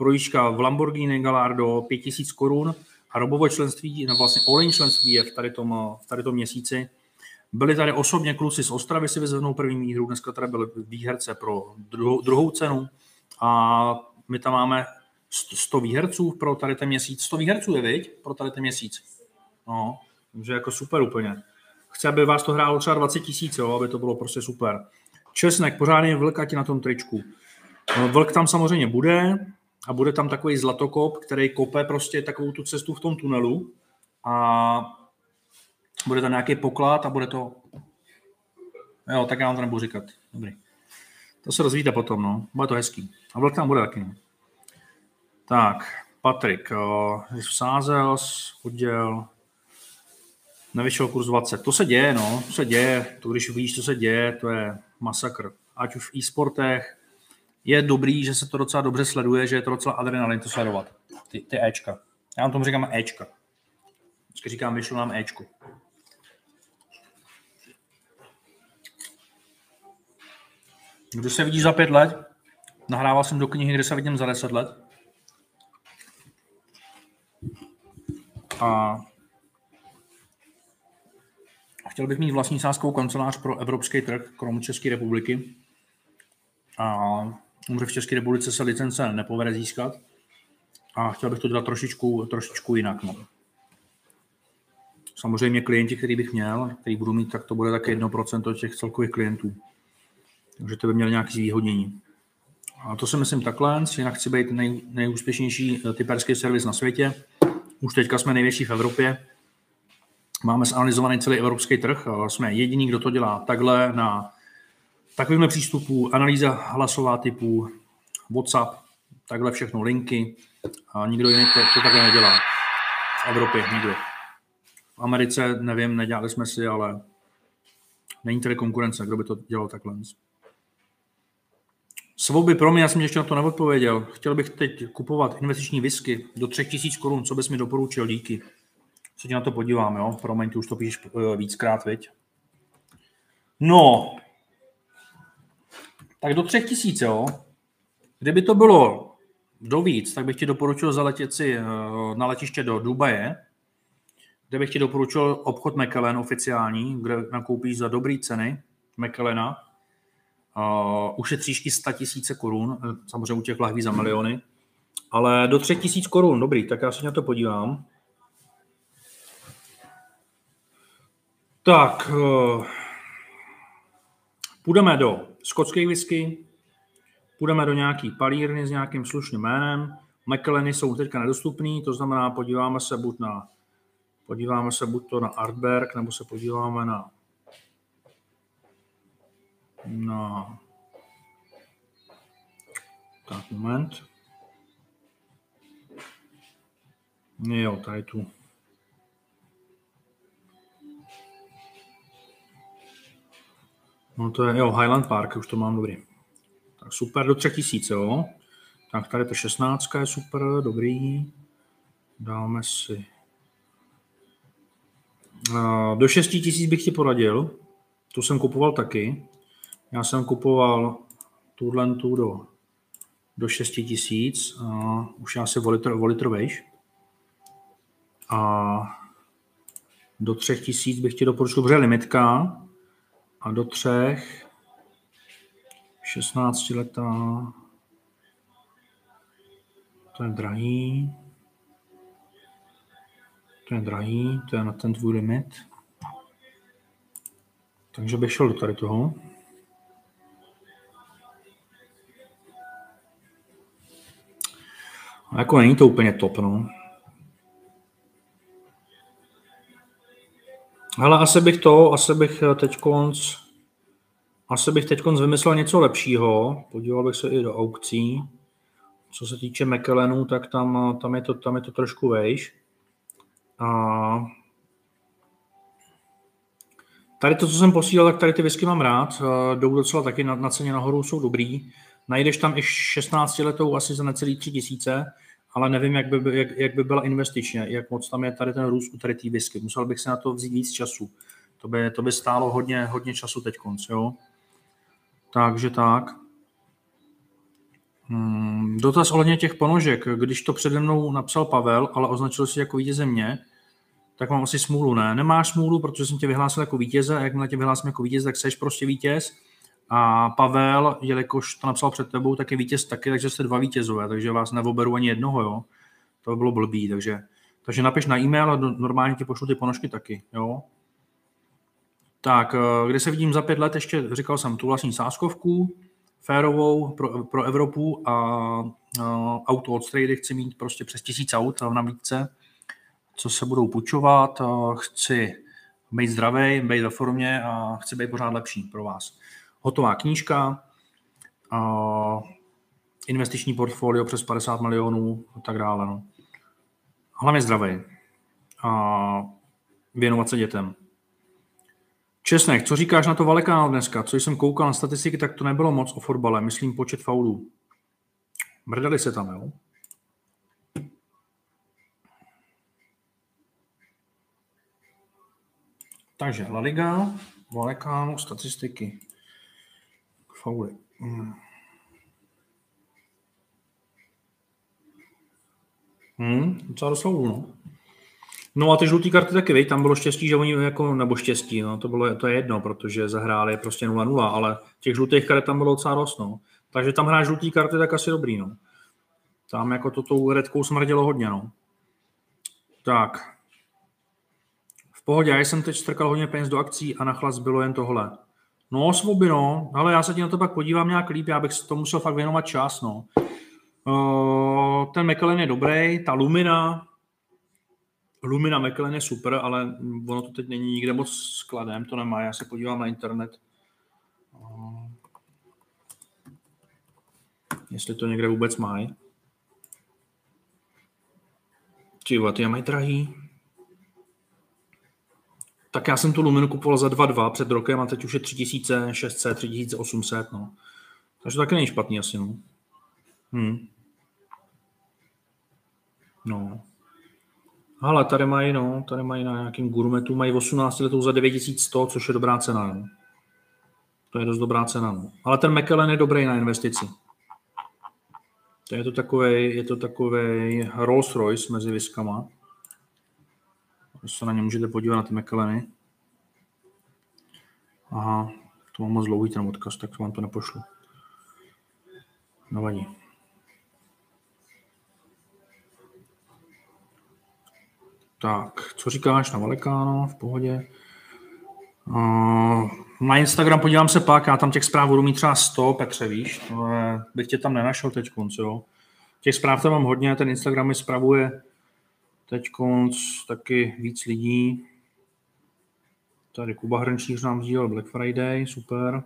Speaker 1: projížďka v Lamborghini Gallardo 5000 korun a robovo členství, no vlastně all členství je v tady, tom, v tady tom měsíci. Byli tady osobně kluci z Ostravy si vyzvednou první výhru, dneska tady byly výherce pro druhou, druhou cenu a my tam máme 100 výherců pro tady ten měsíc. 100 výherců je, viď? Pro tady ten měsíc. No, takže jako super úplně. Chci, aby vás to hrálo třeba 20 tisíc, aby to bylo prostě super. Česnek, pořádný vlk, na tom tričku. No, vlk tam samozřejmě bude, a bude tam takový zlatokop, který kope prostě takovou tu cestu v tom tunelu a bude tam nějaký poklad a bude to... Jo, tak já vám to nebudu říkat. Dobrý. To se rozvíte potom, no. Bude to hezký. A vlk tam bude taky. No. Tak, Patrik, sázel, odděl, nevyšel kurz 20. To se děje, no, to se děje. To, když víš, co se děje, to je masakr. Ať už v e-sportech, je dobrý, že se to docela dobře sleduje, že je to docela adrenalin to sledovat. Ty, ty Ečka. Já vám tomu říkám Ečka. Vždycky říkám, vyšlo nám Ečku. Kdo se vidí za pět let? Nahrával jsem do knihy, kde se vidím za deset let. A chtěl bych mít vlastní sáskovou kancelář pro evropský trh, kromě České republiky. A v České republice se licence nepovede získat a chtěl bych to dělat trošičku, trošičku jinak. No. Samozřejmě klienti, který bych měl, který budu mít, tak to bude také 1% těch celkových klientů. Takže to by měl nějaké zvýhodnění. A to si myslím takhle, jinak chci být nej, nejúspěšnější eh, typerský servis na světě. Už teďka jsme největší v Evropě. Máme zanalizovaný celý evropský trh. Jsme jediný, kdo to dělá takhle na takovýmhle přístupů, analýza hlasová typů, WhatsApp, takhle všechno, linky a nikdo jiný to, to takhle nedělá. V Evropě nikdo. V Americe, nevím, nedělali jsme si, ale není tady konkurence, kdo by to dělal takhle. Svoby pro mě, já jsem ještě na to neodpověděl. Chtěl bych teď kupovat investiční whisky do 3000 korun, co bys mi doporučil, díky. Se ti na to podívám, jo? Promiň, ty už to píšeš eh, víckrát, viď? No, tak do třech tisíc, jo. Kdyby to bylo do víc, tak bych ti doporučil zaletět si eh, na letiště do Dubaje, kde bych ti doporučil obchod McKellen oficiální, kde nakoupíš za dobré ceny McKellena. Uh, ušetříš i 100 tisíce korun, eh, samozřejmě u těch lahví za miliony, ale do 3 tisíc korun, dobrý, tak já se na to podívám. Tak, uh, půjdeme do skotský whisky, půjdeme do nějaký palírny s nějakým slušným jménem, McKelleny jsou teďka nedostupný, to znamená, podíváme se buď na Podíváme se buď to na Artberg, nebo se podíváme na na tak, moment. Jo, tady tu. No to je, jo, Highland Park, už to mám dobrý. Tak super, do 3000, jo. Tak tady to 16 je super, dobrý. Dáme si. Do 6000 bych ti poradil. Tu jsem kupoval taky. Já jsem kupoval tuhle tu do, do 6000, uh, už asi o litr, o litr vejš. A do 3000 bych ti doporučil, protože limitka a do třech 16 letá to je drahý. To je drahý, to je na ten tvůj limit. Takže bych šel do tady toho. A jako není to úplně top, no. Ale asi bych to, asi bych teď konc, asi bych teď vymyslel něco lepšího. Podíval bych se i do aukcí. Co se týče McKellenu, tak tam, tam, je to, tam je to trošku vejš. A tady to, co jsem posílal, tak tady ty whisky mám rád. Jdou docela taky na, na ceně nahoru, jsou dobrý. Najdeš tam i 16 letou asi za necelý 3 tisíce, ale nevím, jak by, jak, jak by byla investičně, jak moc tam je tady ten růst u tady té whisky. Musel bych se na to vzít víc času. To by, to by stálo hodně, hodně času teď konc, jo. Takže tak. Hmm, dotaz ohledně těch ponožek. Když to přede mnou napsal Pavel, ale označil si jako vítěze mě, tak mám asi smůlu, ne? Nemáš smůlu, protože jsem tě vyhlásil jako vítěze a jakmile tě vyhlásím jako vítěz, tak seš prostě vítěz a Pavel, jelikož to napsal před tebou, tak je vítěz taky, takže jste dva vítězové, takže vás neoberu ani jednoho, jo. To by bylo blbý, takže, takže napiš na e-mail a normálně ti pošlu ty ponožky taky, jo. Tak, eh, kde se vidím za pět let, ještě říkal jsem tu vlastní sáskovku, férovou pro, pro Evropu a, a auto od Strady chci mít prostě přes tisíc aut v nabídce, co se budou půjčovat, chci být zdravý, být ve formě a chci být pořád lepší pro vás hotová knížka, investiční portfolio přes 50 milionů a tak dále. No. Hlavně zdravý. A věnovat se dětem. Česnek, co říkáš na to Valekáno dneska? Co jsem koukal na statistiky, tak to nebylo moc o fotbale, myslím počet faulů. Mrdali se tam, jo? Takže La Liga, Valekáno, statistiky. Fauly. Hmm. Hmm, docela dost no. No a ty žluté karty taky, vej, tam bylo štěstí, že oni jako, nebo štěstí, no, to, bylo, to je jedno, protože zahráli prostě 0-0, ale těch žlutých karet tam bylo docela dost, no. Takže tam hráš žlutý karty, tak asi dobrý, no. Tam jako to tou redkou smrdělo hodně, no. Tak. V pohodě, já jsem teď strkal hodně peněz do akcí a na chlas bylo jen tohle. No, svoby, no. Ale já se ti na to pak podívám nějak líp, já bych to musel fakt věnovat čas, no. Uh, ten McLaren je dobrý, ta Lumina, Lumina McLaren je super, ale ono to teď není nikde moc skladem, to nemá, já se podívám na internet. Uh, jestli to někde vůbec mají. Ty ty mají drahý. Tak já jsem tu Luminu kupoval za 2,2 před rokem a teď už je 3600, 3800, no. Takže to taky není špatný asi, no. Hmm. No. Ale tady mají, no, tady mají na nějakým gurmetu, mají 18 letou za 9100, což je dobrá cena, no. To je dost dobrá cena, no. Ale ten McKellen je dobrý na investici. To je to takový, je to takový Rolls Royce mezi viskama se na ně můžete podívat na ty McKelleny. Aha, to mám moc dlouhý ten odkaz, tak vám to nepošlu. Nevadí. Tak, co říkáš na Valekáno, v pohodě. Uh, na Instagram podívám se pak, já tam těch zpráv budu mít třeba 100, Petře, víš, to bych tě tam nenašel teď, jo. Těch zpráv tam mám hodně, ten Instagram mi spravuje Teď konc taky víc lidí. Tady Kuba Hrnčíř nám sdílel Black Friday, super.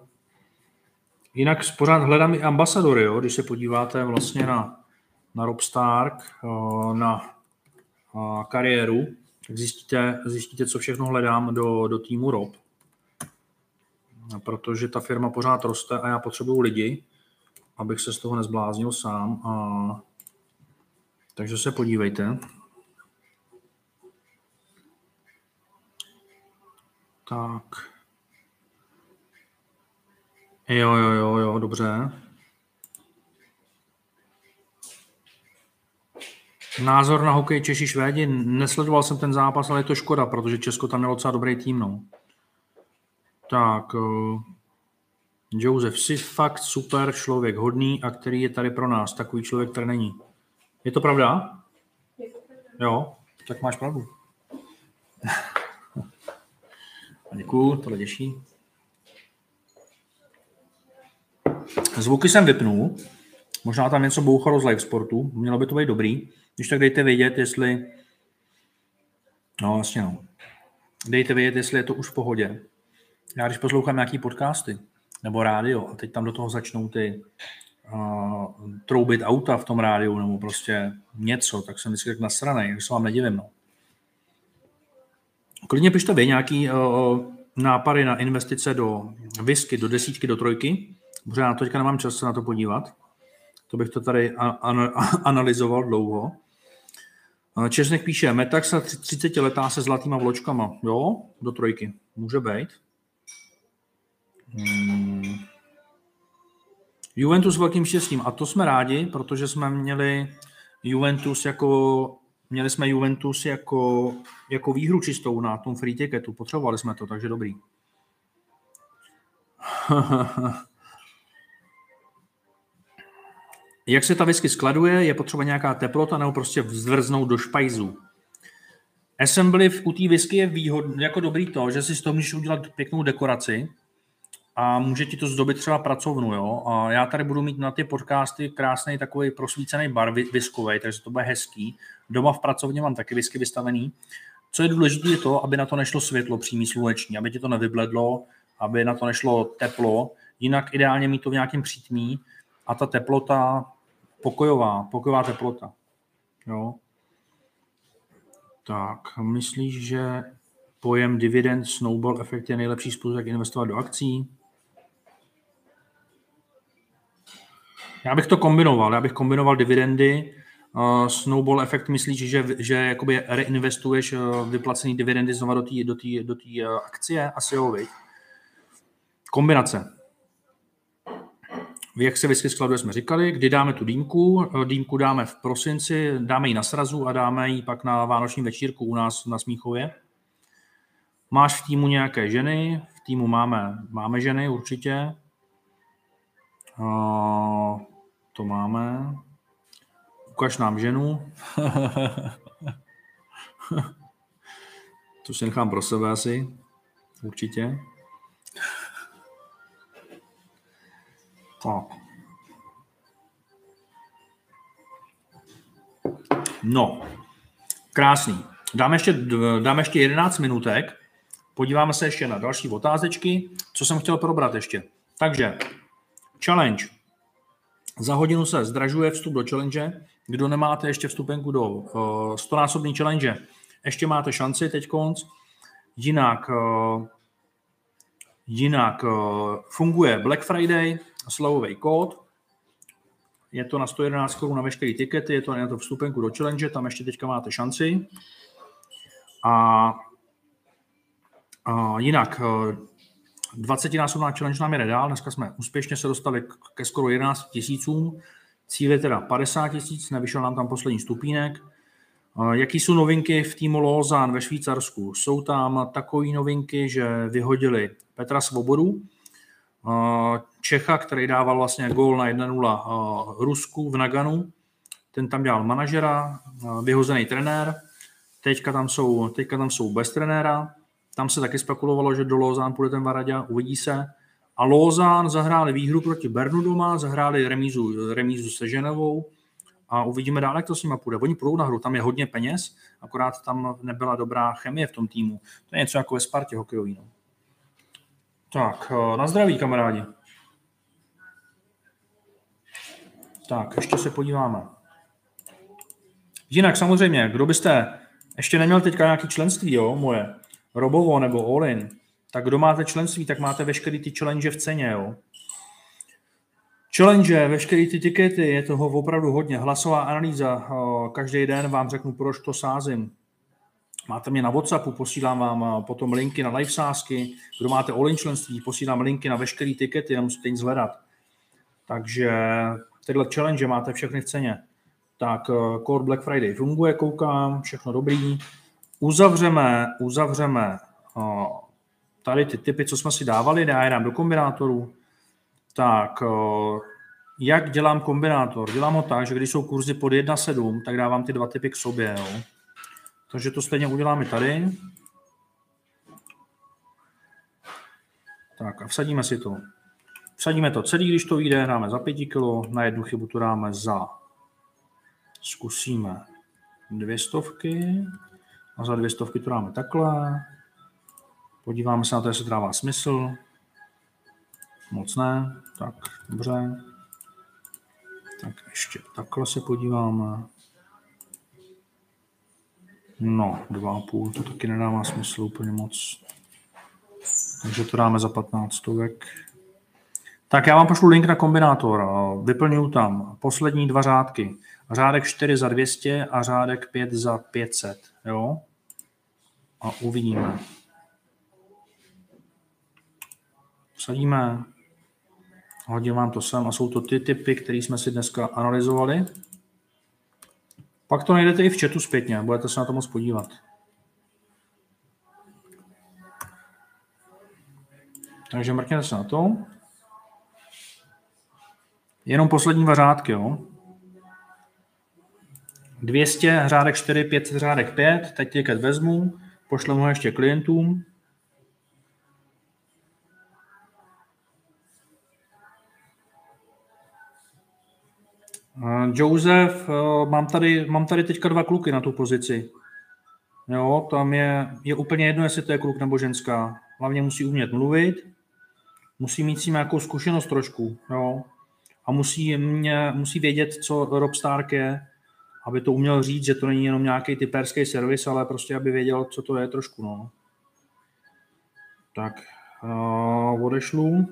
Speaker 1: Jinak pořád hledám i ambasadory, jo? když se podíváte vlastně na, na Rob Stark, eh, na, na kariéru, tak zjistíte, zjistíte, co všechno hledám do, do týmu Rob. Protože ta firma pořád roste a já potřebuju lidi, abych se z toho nezbláznil sám. A... Takže se podívejte. Tak. Jo, jo, jo, jo, dobře. Názor na hokej Češi Švédi. Nesledoval jsem ten zápas, ale je to škoda, protože Česko tam mělo docela dobrý tým. No. Tak, uh, Josef, jsi fakt super člověk, hodný a který je tady pro nás. Takový člověk který není. Je to pravda? Je to pravda. Jo, tak máš pravdu. Děkuju, to těší. Zvuky jsem vypnul. Možná tam něco bouchalo z live sportu. Mělo by to být dobrý. Když tak dejte vědět, jestli... No, vlastně no. Dejte vědět, jestli je to už v pohodě. Já když poslouchám nějaký podcasty nebo rádio a teď tam do toho začnou ty uh, troubit auta v tom rádiu nebo prostě něco, tak jsem vždycky tak nasranej, když se vám nedivím. No. Klidně pište vy nějaký uh, nápady na investice do whisky, do desítky, do trojky. Protože já teďka nemám čas se na to podívat. To bych to tady analyzoval dlouho. Česnek píše, Metaxa 30 letá se zlatýma vločkama. Jo, do trojky. Může být. Hmm. Juventus s velkým štěstím. A to jsme rádi, protože jsme měli Juventus jako měli jsme Juventus jako, jako výhru čistou na tom free ticketu. Potřebovali jsme to, takže dobrý. Jak se ta whisky skladuje? Je potřeba nějaká teplota nebo prostě zvrznout do špajzu? Assembly u té whisky je výhodný, jako dobrý to, že si z toho můžeš udělat pěknou dekoraci a může ti to zdobit třeba pracovnu. Jo? A já tady budu mít na ty podcasty krásný takový prosvícený bar viskový, takže to bude hezký. Doma v pracovně mám taky whisky vystavený. Co je důležité, je to, aby na to nešlo světlo přímý sluneční, aby ti to nevybledlo, aby na to nešlo teplo. Jinak ideálně mít to v nějakém přítmí a ta teplota pokojová, pokojová teplota. Jo. Tak, myslíš, že pojem dividend snowball efekt je nejlepší způsob, jak investovat do akcí? Já bych to kombinoval. Já bych kombinoval dividendy. Uh, snowball efekt myslíš, že, že jakoby reinvestuješ uh, vyplacený dividendy znova do té do do uh, akcie? Asi jo, viď? Kombinace. Jak se whisky skladuje, jsme říkali, kdy dáme tu dýmku. Dýmku dáme v prosinci, dáme ji na srazu a dáme ji pak na vánoční večírku u nás na Smíchově. Máš v týmu nějaké ženy? V týmu máme, máme ženy určitě. To máme. Ukaž nám ženu. to si nechám pro sebe asi. Určitě. Tak. No, krásný. Dáme ještě, dáme ještě 11 minutek. Podíváme se ještě na další otázečky, co jsem chtěl probrat ještě. Takže, challenge. Za hodinu se zdražuje vstup do challenge. Kdo nemáte ještě vstupenku do uh, 100-násobný challenge, ještě máte šanci teď konc. Jinak, uh, jinak uh, funguje Black Friday, slevový kód, je to na 111 korun na veškeré tikety, je to na to vstupenku do challenge, tam ještě teďka máte šanci. A, a jinak 20-násobná eh, challenge nám jde dál, dneska jsme úspěšně se dostali ke skoro 11 tisícům, cíl je teda 50 tisíc, nevyšel nám tam poslední stupínek. Jaký jsou novinky v týmu Lozán ve Švýcarsku? Jsou tam takové novinky, že vyhodili Petra Svobodu, Čecha, který dával vlastně gól na 1-0 Rusku v Naganu. Ten tam dělal manažera, vyhozený trenér. Teďka tam jsou, teďka tam jsou bez trenéra. Tam se taky spekulovalo, že do Lozán půjde ten Varadě, uvidí se. A Lozán zahráli výhru proti Bernu doma, zahráli remízu, remízu se Ženevou a uvidíme dál, jak to s nimi půjde. Oni půjdou nahoru, tam je hodně peněz, akorát tam nebyla dobrá chemie v tom týmu. To je něco jako ve Spartě hokejový. No. Tak, eh, na zdraví, kamarádi. Tak, ještě se podíváme. Jinak samozřejmě, kdo byste ještě neměl teďka nějaký členství, jo, moje, Robovo nebo Olin, tak kdo máte členství, tak máte veškerý ty challenge v ceně, jo. Challenge, veškeré ty tikety, je toho opravdu hodně. Hlasová analýza, každý den vám řeknu, proč to sázím. Máte mě na Whatsappu, posílám vám potom linky na live sázky. Kdo máte all členství, posílám linky na veškeré tikety, nemusíte nic hledat. Takže tyhle challenge máte všechny v ceně. Tak Core Black Friday funguje, koukám, všechno dobrý. Uzavřeme, uzavřeme tady ty typy, co jsme si dávali, já je dám do kombinátoru. Tak, jak dělám kombinátor? Dělám ho tak, že když jsou kurzy pod 1,7, tak dávám ty dva typy k sobě. Jo. Takže to stejně uděláme tady. Tak a vsadíme si to. Vsadíme to celý, když to vyjde, dáme za 5 kg, na jednu chybu to dáme za, zkusíme dvě stovky a za dvě stovky to dáme takhle. Podíváme se na to, jestli to dává smysl. Moc ne. Tak, dobře. Tak ještě takhle se podíváme. No, 2,5, to taky nedává smysl úplně moc. Takže to dáme za 15 stovek. Tak já vám pošlu link na kombinátor. Vyplňuju tam poslední dva řádky. Řádek 4 za 200 a řádek 5 za 500. Jo? A uvidíme. Vsadíme. Hodím vám to sem a jsou to ty typy, které jsme si dneska analyzovali. Pak to najdete i v chatu zpětně, budete se na to moc podívat. Takže mrkněte se na to. Jenom poslední dva řádky, jo. 200 řádek 4, 500 řádek 5, teď tiket vezmu, pošlemu ho ještě klientům. Josef, eh, mám tady, mám tady teďka dva kluky na tu pozici. Jo, tam je, je úplně jedno, jestli to je kluk nebo ženská. Hlavně musí umět mluvit, musí mít si nějakou zkušenost trošku, jo. A musí, mě, musí vědět, co Rob Stark je, aby to uměl říct, že to není jenom nějaký typerský servis, ale prostě, aby věděl, co to je trošku, no. Tak, uh, odešlu.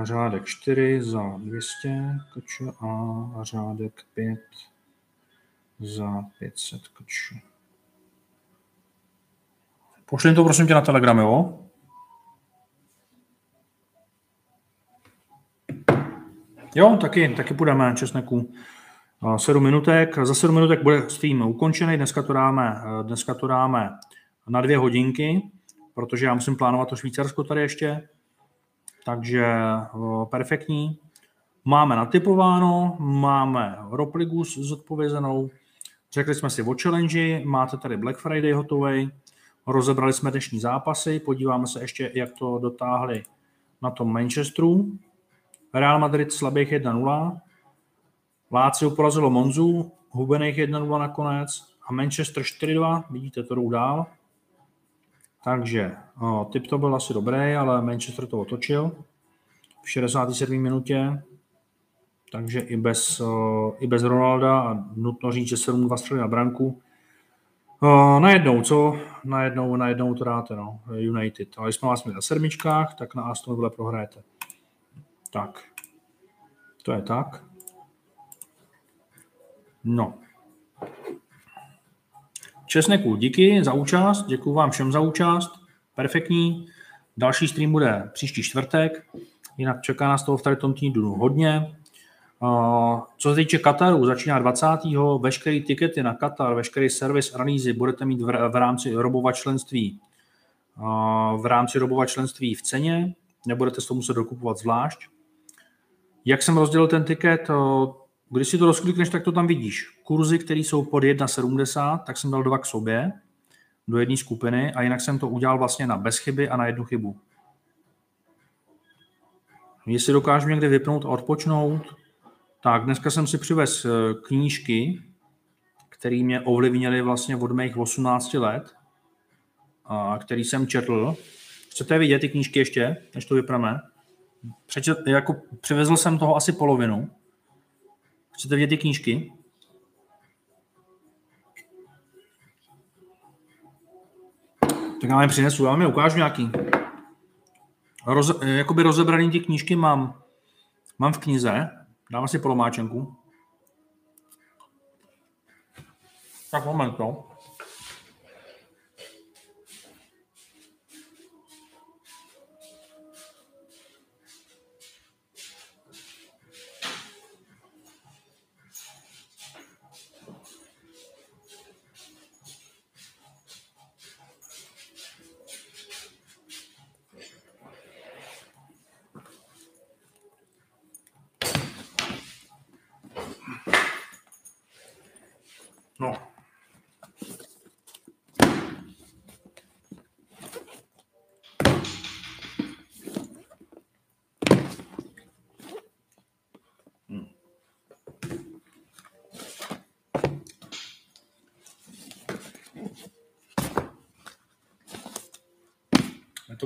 Speaker 1: a řádek 4 za 200 kč a řádek 5 za 500 kč. Pošli to prosím tě na Telegram, jo? Jo, taky, taky půjdeme česneku. 7 minutek. Za 7 minutek bude stream ukončený. Dneska to dáme, dneska to dáme na dvě hodinky, protože já musím plánovat to Švýcarsko tady ještě. Takže perfektní. Máme natypováno, máme Ropligu zodpovězenou, řekli jsme si o challenge, máte tady Black Friday hotový, rozebrali jsme dnešní zápasy, podíváme se ještě, jak to dotáhli na tom Manchesteru. Real Madrid slabých 1-0, Lácio porazilo Monzu, hubených 1-0 nakonec a Manchester 4-2, vidíte, to jdou dál. Takže o, typ to byl asi dobrý, ale Manchester to otočil v 67. minutě. Takže i bez, o, i bez Ronalda a nutno říct, že 7-2 střely na branku. O, najednou, co? Najednou, najednou to dáte, no, United. Ale jsme vás měli na sedmičkách, tak na Aston Villa prohrajete. Tak. To je tak. No. Česneku, díky za účast, děkuji vám všem za účast, perfektní. Další stream bude příští čtvrtek, jinak čeká nás toho v tady tom týdnu hodně. Co se týče Kataru, začíná 20. Veškeré tikety na Katar, veškerý servis analýzy budete mít v, rámci robova členství v rámci robova členství v ceně, nebudete s to muset dokupovat zvlášť. Jak jsem rozdělil ten tiket, když si to rozklikneš, tak to tam vidíš. Kurzy, které jsou pod 1,70, tak jsem dal dva k sobě. do jedné skupiny a jinak jsem to udělal vlastně na bez chyby a na jednu chybu. Jestli dokážu někdy vypnout a odpočnout, tak dneska jsem si přivez eh, knížky, které mě ovlivnily vlastně od mých 18 let, a který jsem četl. Chcete vidět ty knížky ještě, než to vypneme? Přečet, jako přivezl jsem toho asi polovinu. Chcete vidět ty knížky? Tak já je přinesu, já vám je ukážu nějaký. Roz, jakoby rozebraný ty knížky mám, mám v knize. Dám si polomáčenku. Tak moment, no.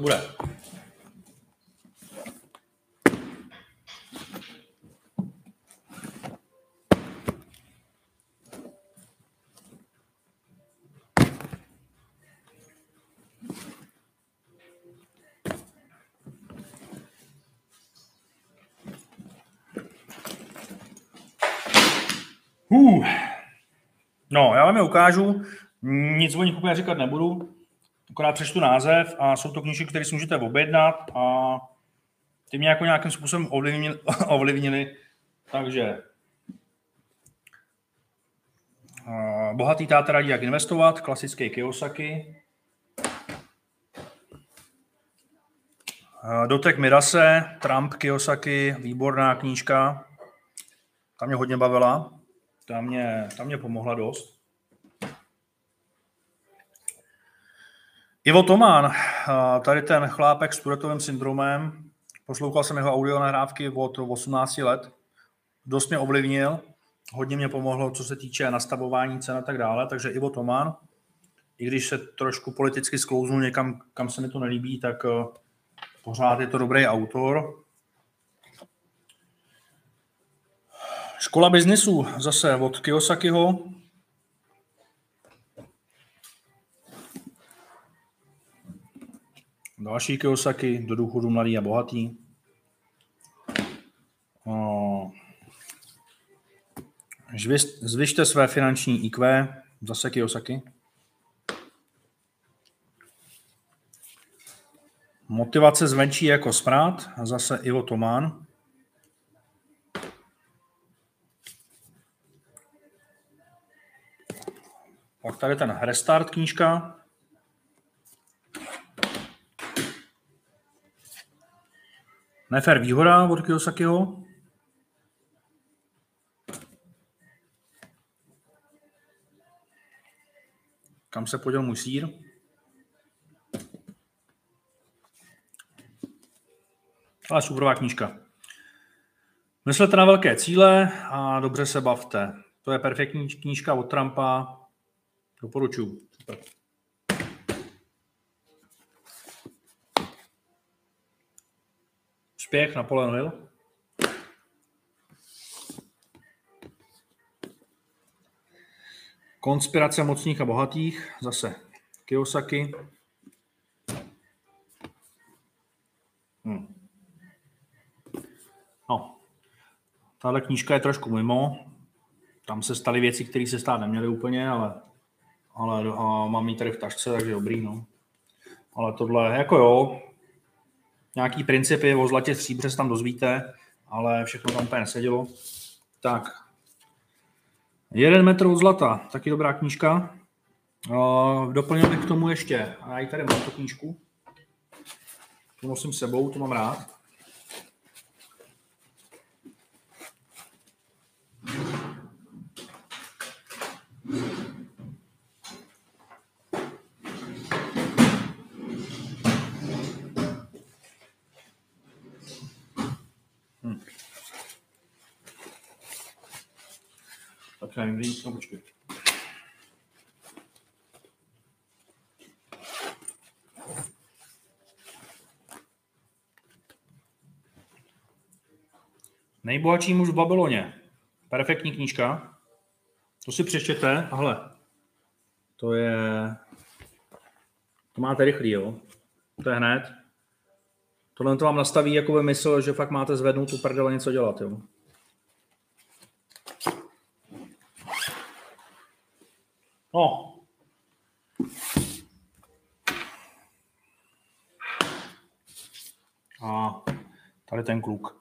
Speaker 1: To bude. Uh. No, já vám je ukážu. Nic o nich úplně říkat nebudu akorát přečtu název a jsou to knížky, které si můžete objednat a ty mě jako nějakým způsobem ovlivnili, ovlivnili takže Bohatý táta radí, jak investovat, klasický Kiyosaki. Dotek Mirase, Trump, Kiyosaki, výborná knížka. Ta mě hodně bavila, ta mě, ta mě pomohla dost. Ivo Tomán, tady ten chlápek s Turetovým syndromem, poslouchal jsem jeho audio nahrávky od 18 let, dost mě ovlivnil, hodně mě pomohlo, co se týče nastavování cen a tak dále, takže Ivo Tomán, i když se trošku politicky sklouznul někam, kam se mi to nelíbí, tak eh, pořád je to dobrý autor. Škola biznisu zase od Kiyosakiho, Další Kiyosaki, do důchodu mladý a bohatý. Zvyšte své finanční IQ, zase Kiyosaki. Motivace zvenčí jako smrát, zase Ivo Tomán. Pak tady ten Restart knížka, Nefer výhoda od Kiyosakiho. Kam se poděl můj sír? Ale superová knížka. Myslete na velké cíle a dobře se bavte. To je perfektní knížka od Trumpa. Doporučuji. Super. Úspěch Napoleon Hill. Konspirace mocných a bohatých, zase Kiyosaki. Hmm. No, tahle knížka je trošku mimo. Tam se staly věci, které se stát neměly úplně, ale, ale a mám ji tady v tašce, takže dobrý, no. Ale tohle, jako jo, nějaký principy o zlatě stříbře tam dozvíte, ale všechno tam úplně nesedělo. Tak, jeden metr od zlata, taky dobrá knížka. Doplnil bych k tomu ještě, a já tady mám tu knížku, tu nosím sebou, tu mám rád. Tak já. Nejbohatší muž v Babyloně. Perfektní knížka. To si přečtěte. Ahle. To je... To máte rychlý, jo? To je hned. Tohle to vám nastaví jako by mysl, že fakt máte zvednout tu prdele něco dělat, jo? No. A tady ten kluk.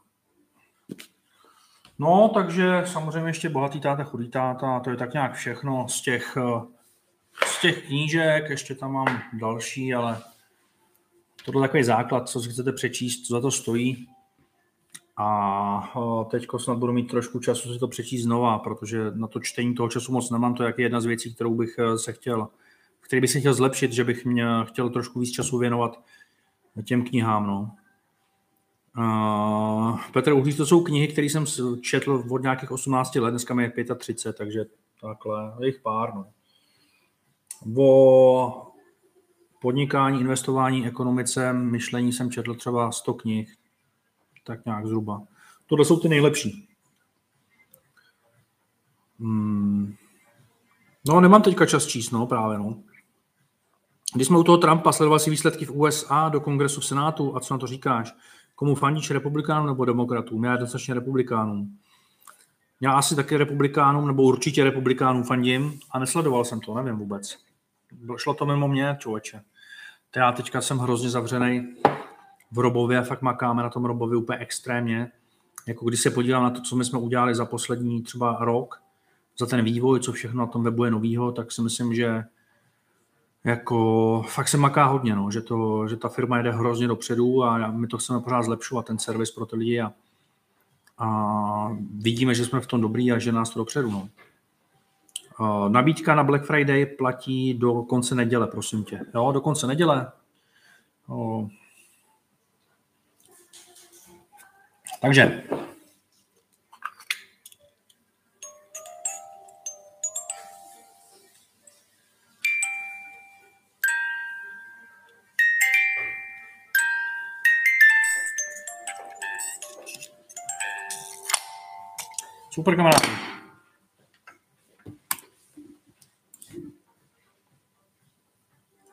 Speaker 1: No, takže samozřejmě ještě bohatý táta, chudý táta, to je tak nějak všechno z těch, z těch knížek, ještě tam mám další, ale tohle je takový základ, co si chcete přečíst, co za to stojí. A teď snad budu mít trošku času si to přečíst znova, protože na to čtení toho času moc nemám. To je jedna z věcí, kterou bych e, se chtěl, který bych se chtěl zlepšit, že bych mě chtěl trošku víc času věnovat těm knihám. No. Uh, Petr Uhlíř, to jsou knihy, které jsem četl od nějakých 18 let, dneska mi je 35, takže takhle, jich pár. No. O podnikání, investování, ekonomice, myšlení jsem četl třeba 100 knih, tak nějak zhruba. Tohle jsou ty nejlepší. Hmm. No, nemám teďka čas číst, no, právě, no. Když jsme u toho Trumpa, sledoval si výsledky v USA do kongresu v Senátu a co na to říkáš? Komu fandíš, republikánům nebo demokratům? Já jednoznačně republikánům. Já asi taky republikánům, nebo určitě republikánům fandím a nesledoval jsem to, nevím vůbec. Šlo to mimo mě, člověče. Já teďka jsem hrozně zavřený v Robově, fakt makáme na tom Robově úplně extrémně. Jako když se podívám na to, co my jsme udělali za poslední třeba rok, za ten vývoj, co všechno na tom webu je novýho, tak si myslím, že jako fakt se maká hodně, no, že, to, že ta firma jede hrozně dopředu a my to chceme pořád zlepšovat, ten servis pro ty lidi a, a vidíme, že jsme v tom dobrý a že nás to dopředu. No. Nabídka na Black Friday platí do konce neděle, prosím tě. Jo, do konce neděle. Takže Super kamarádi.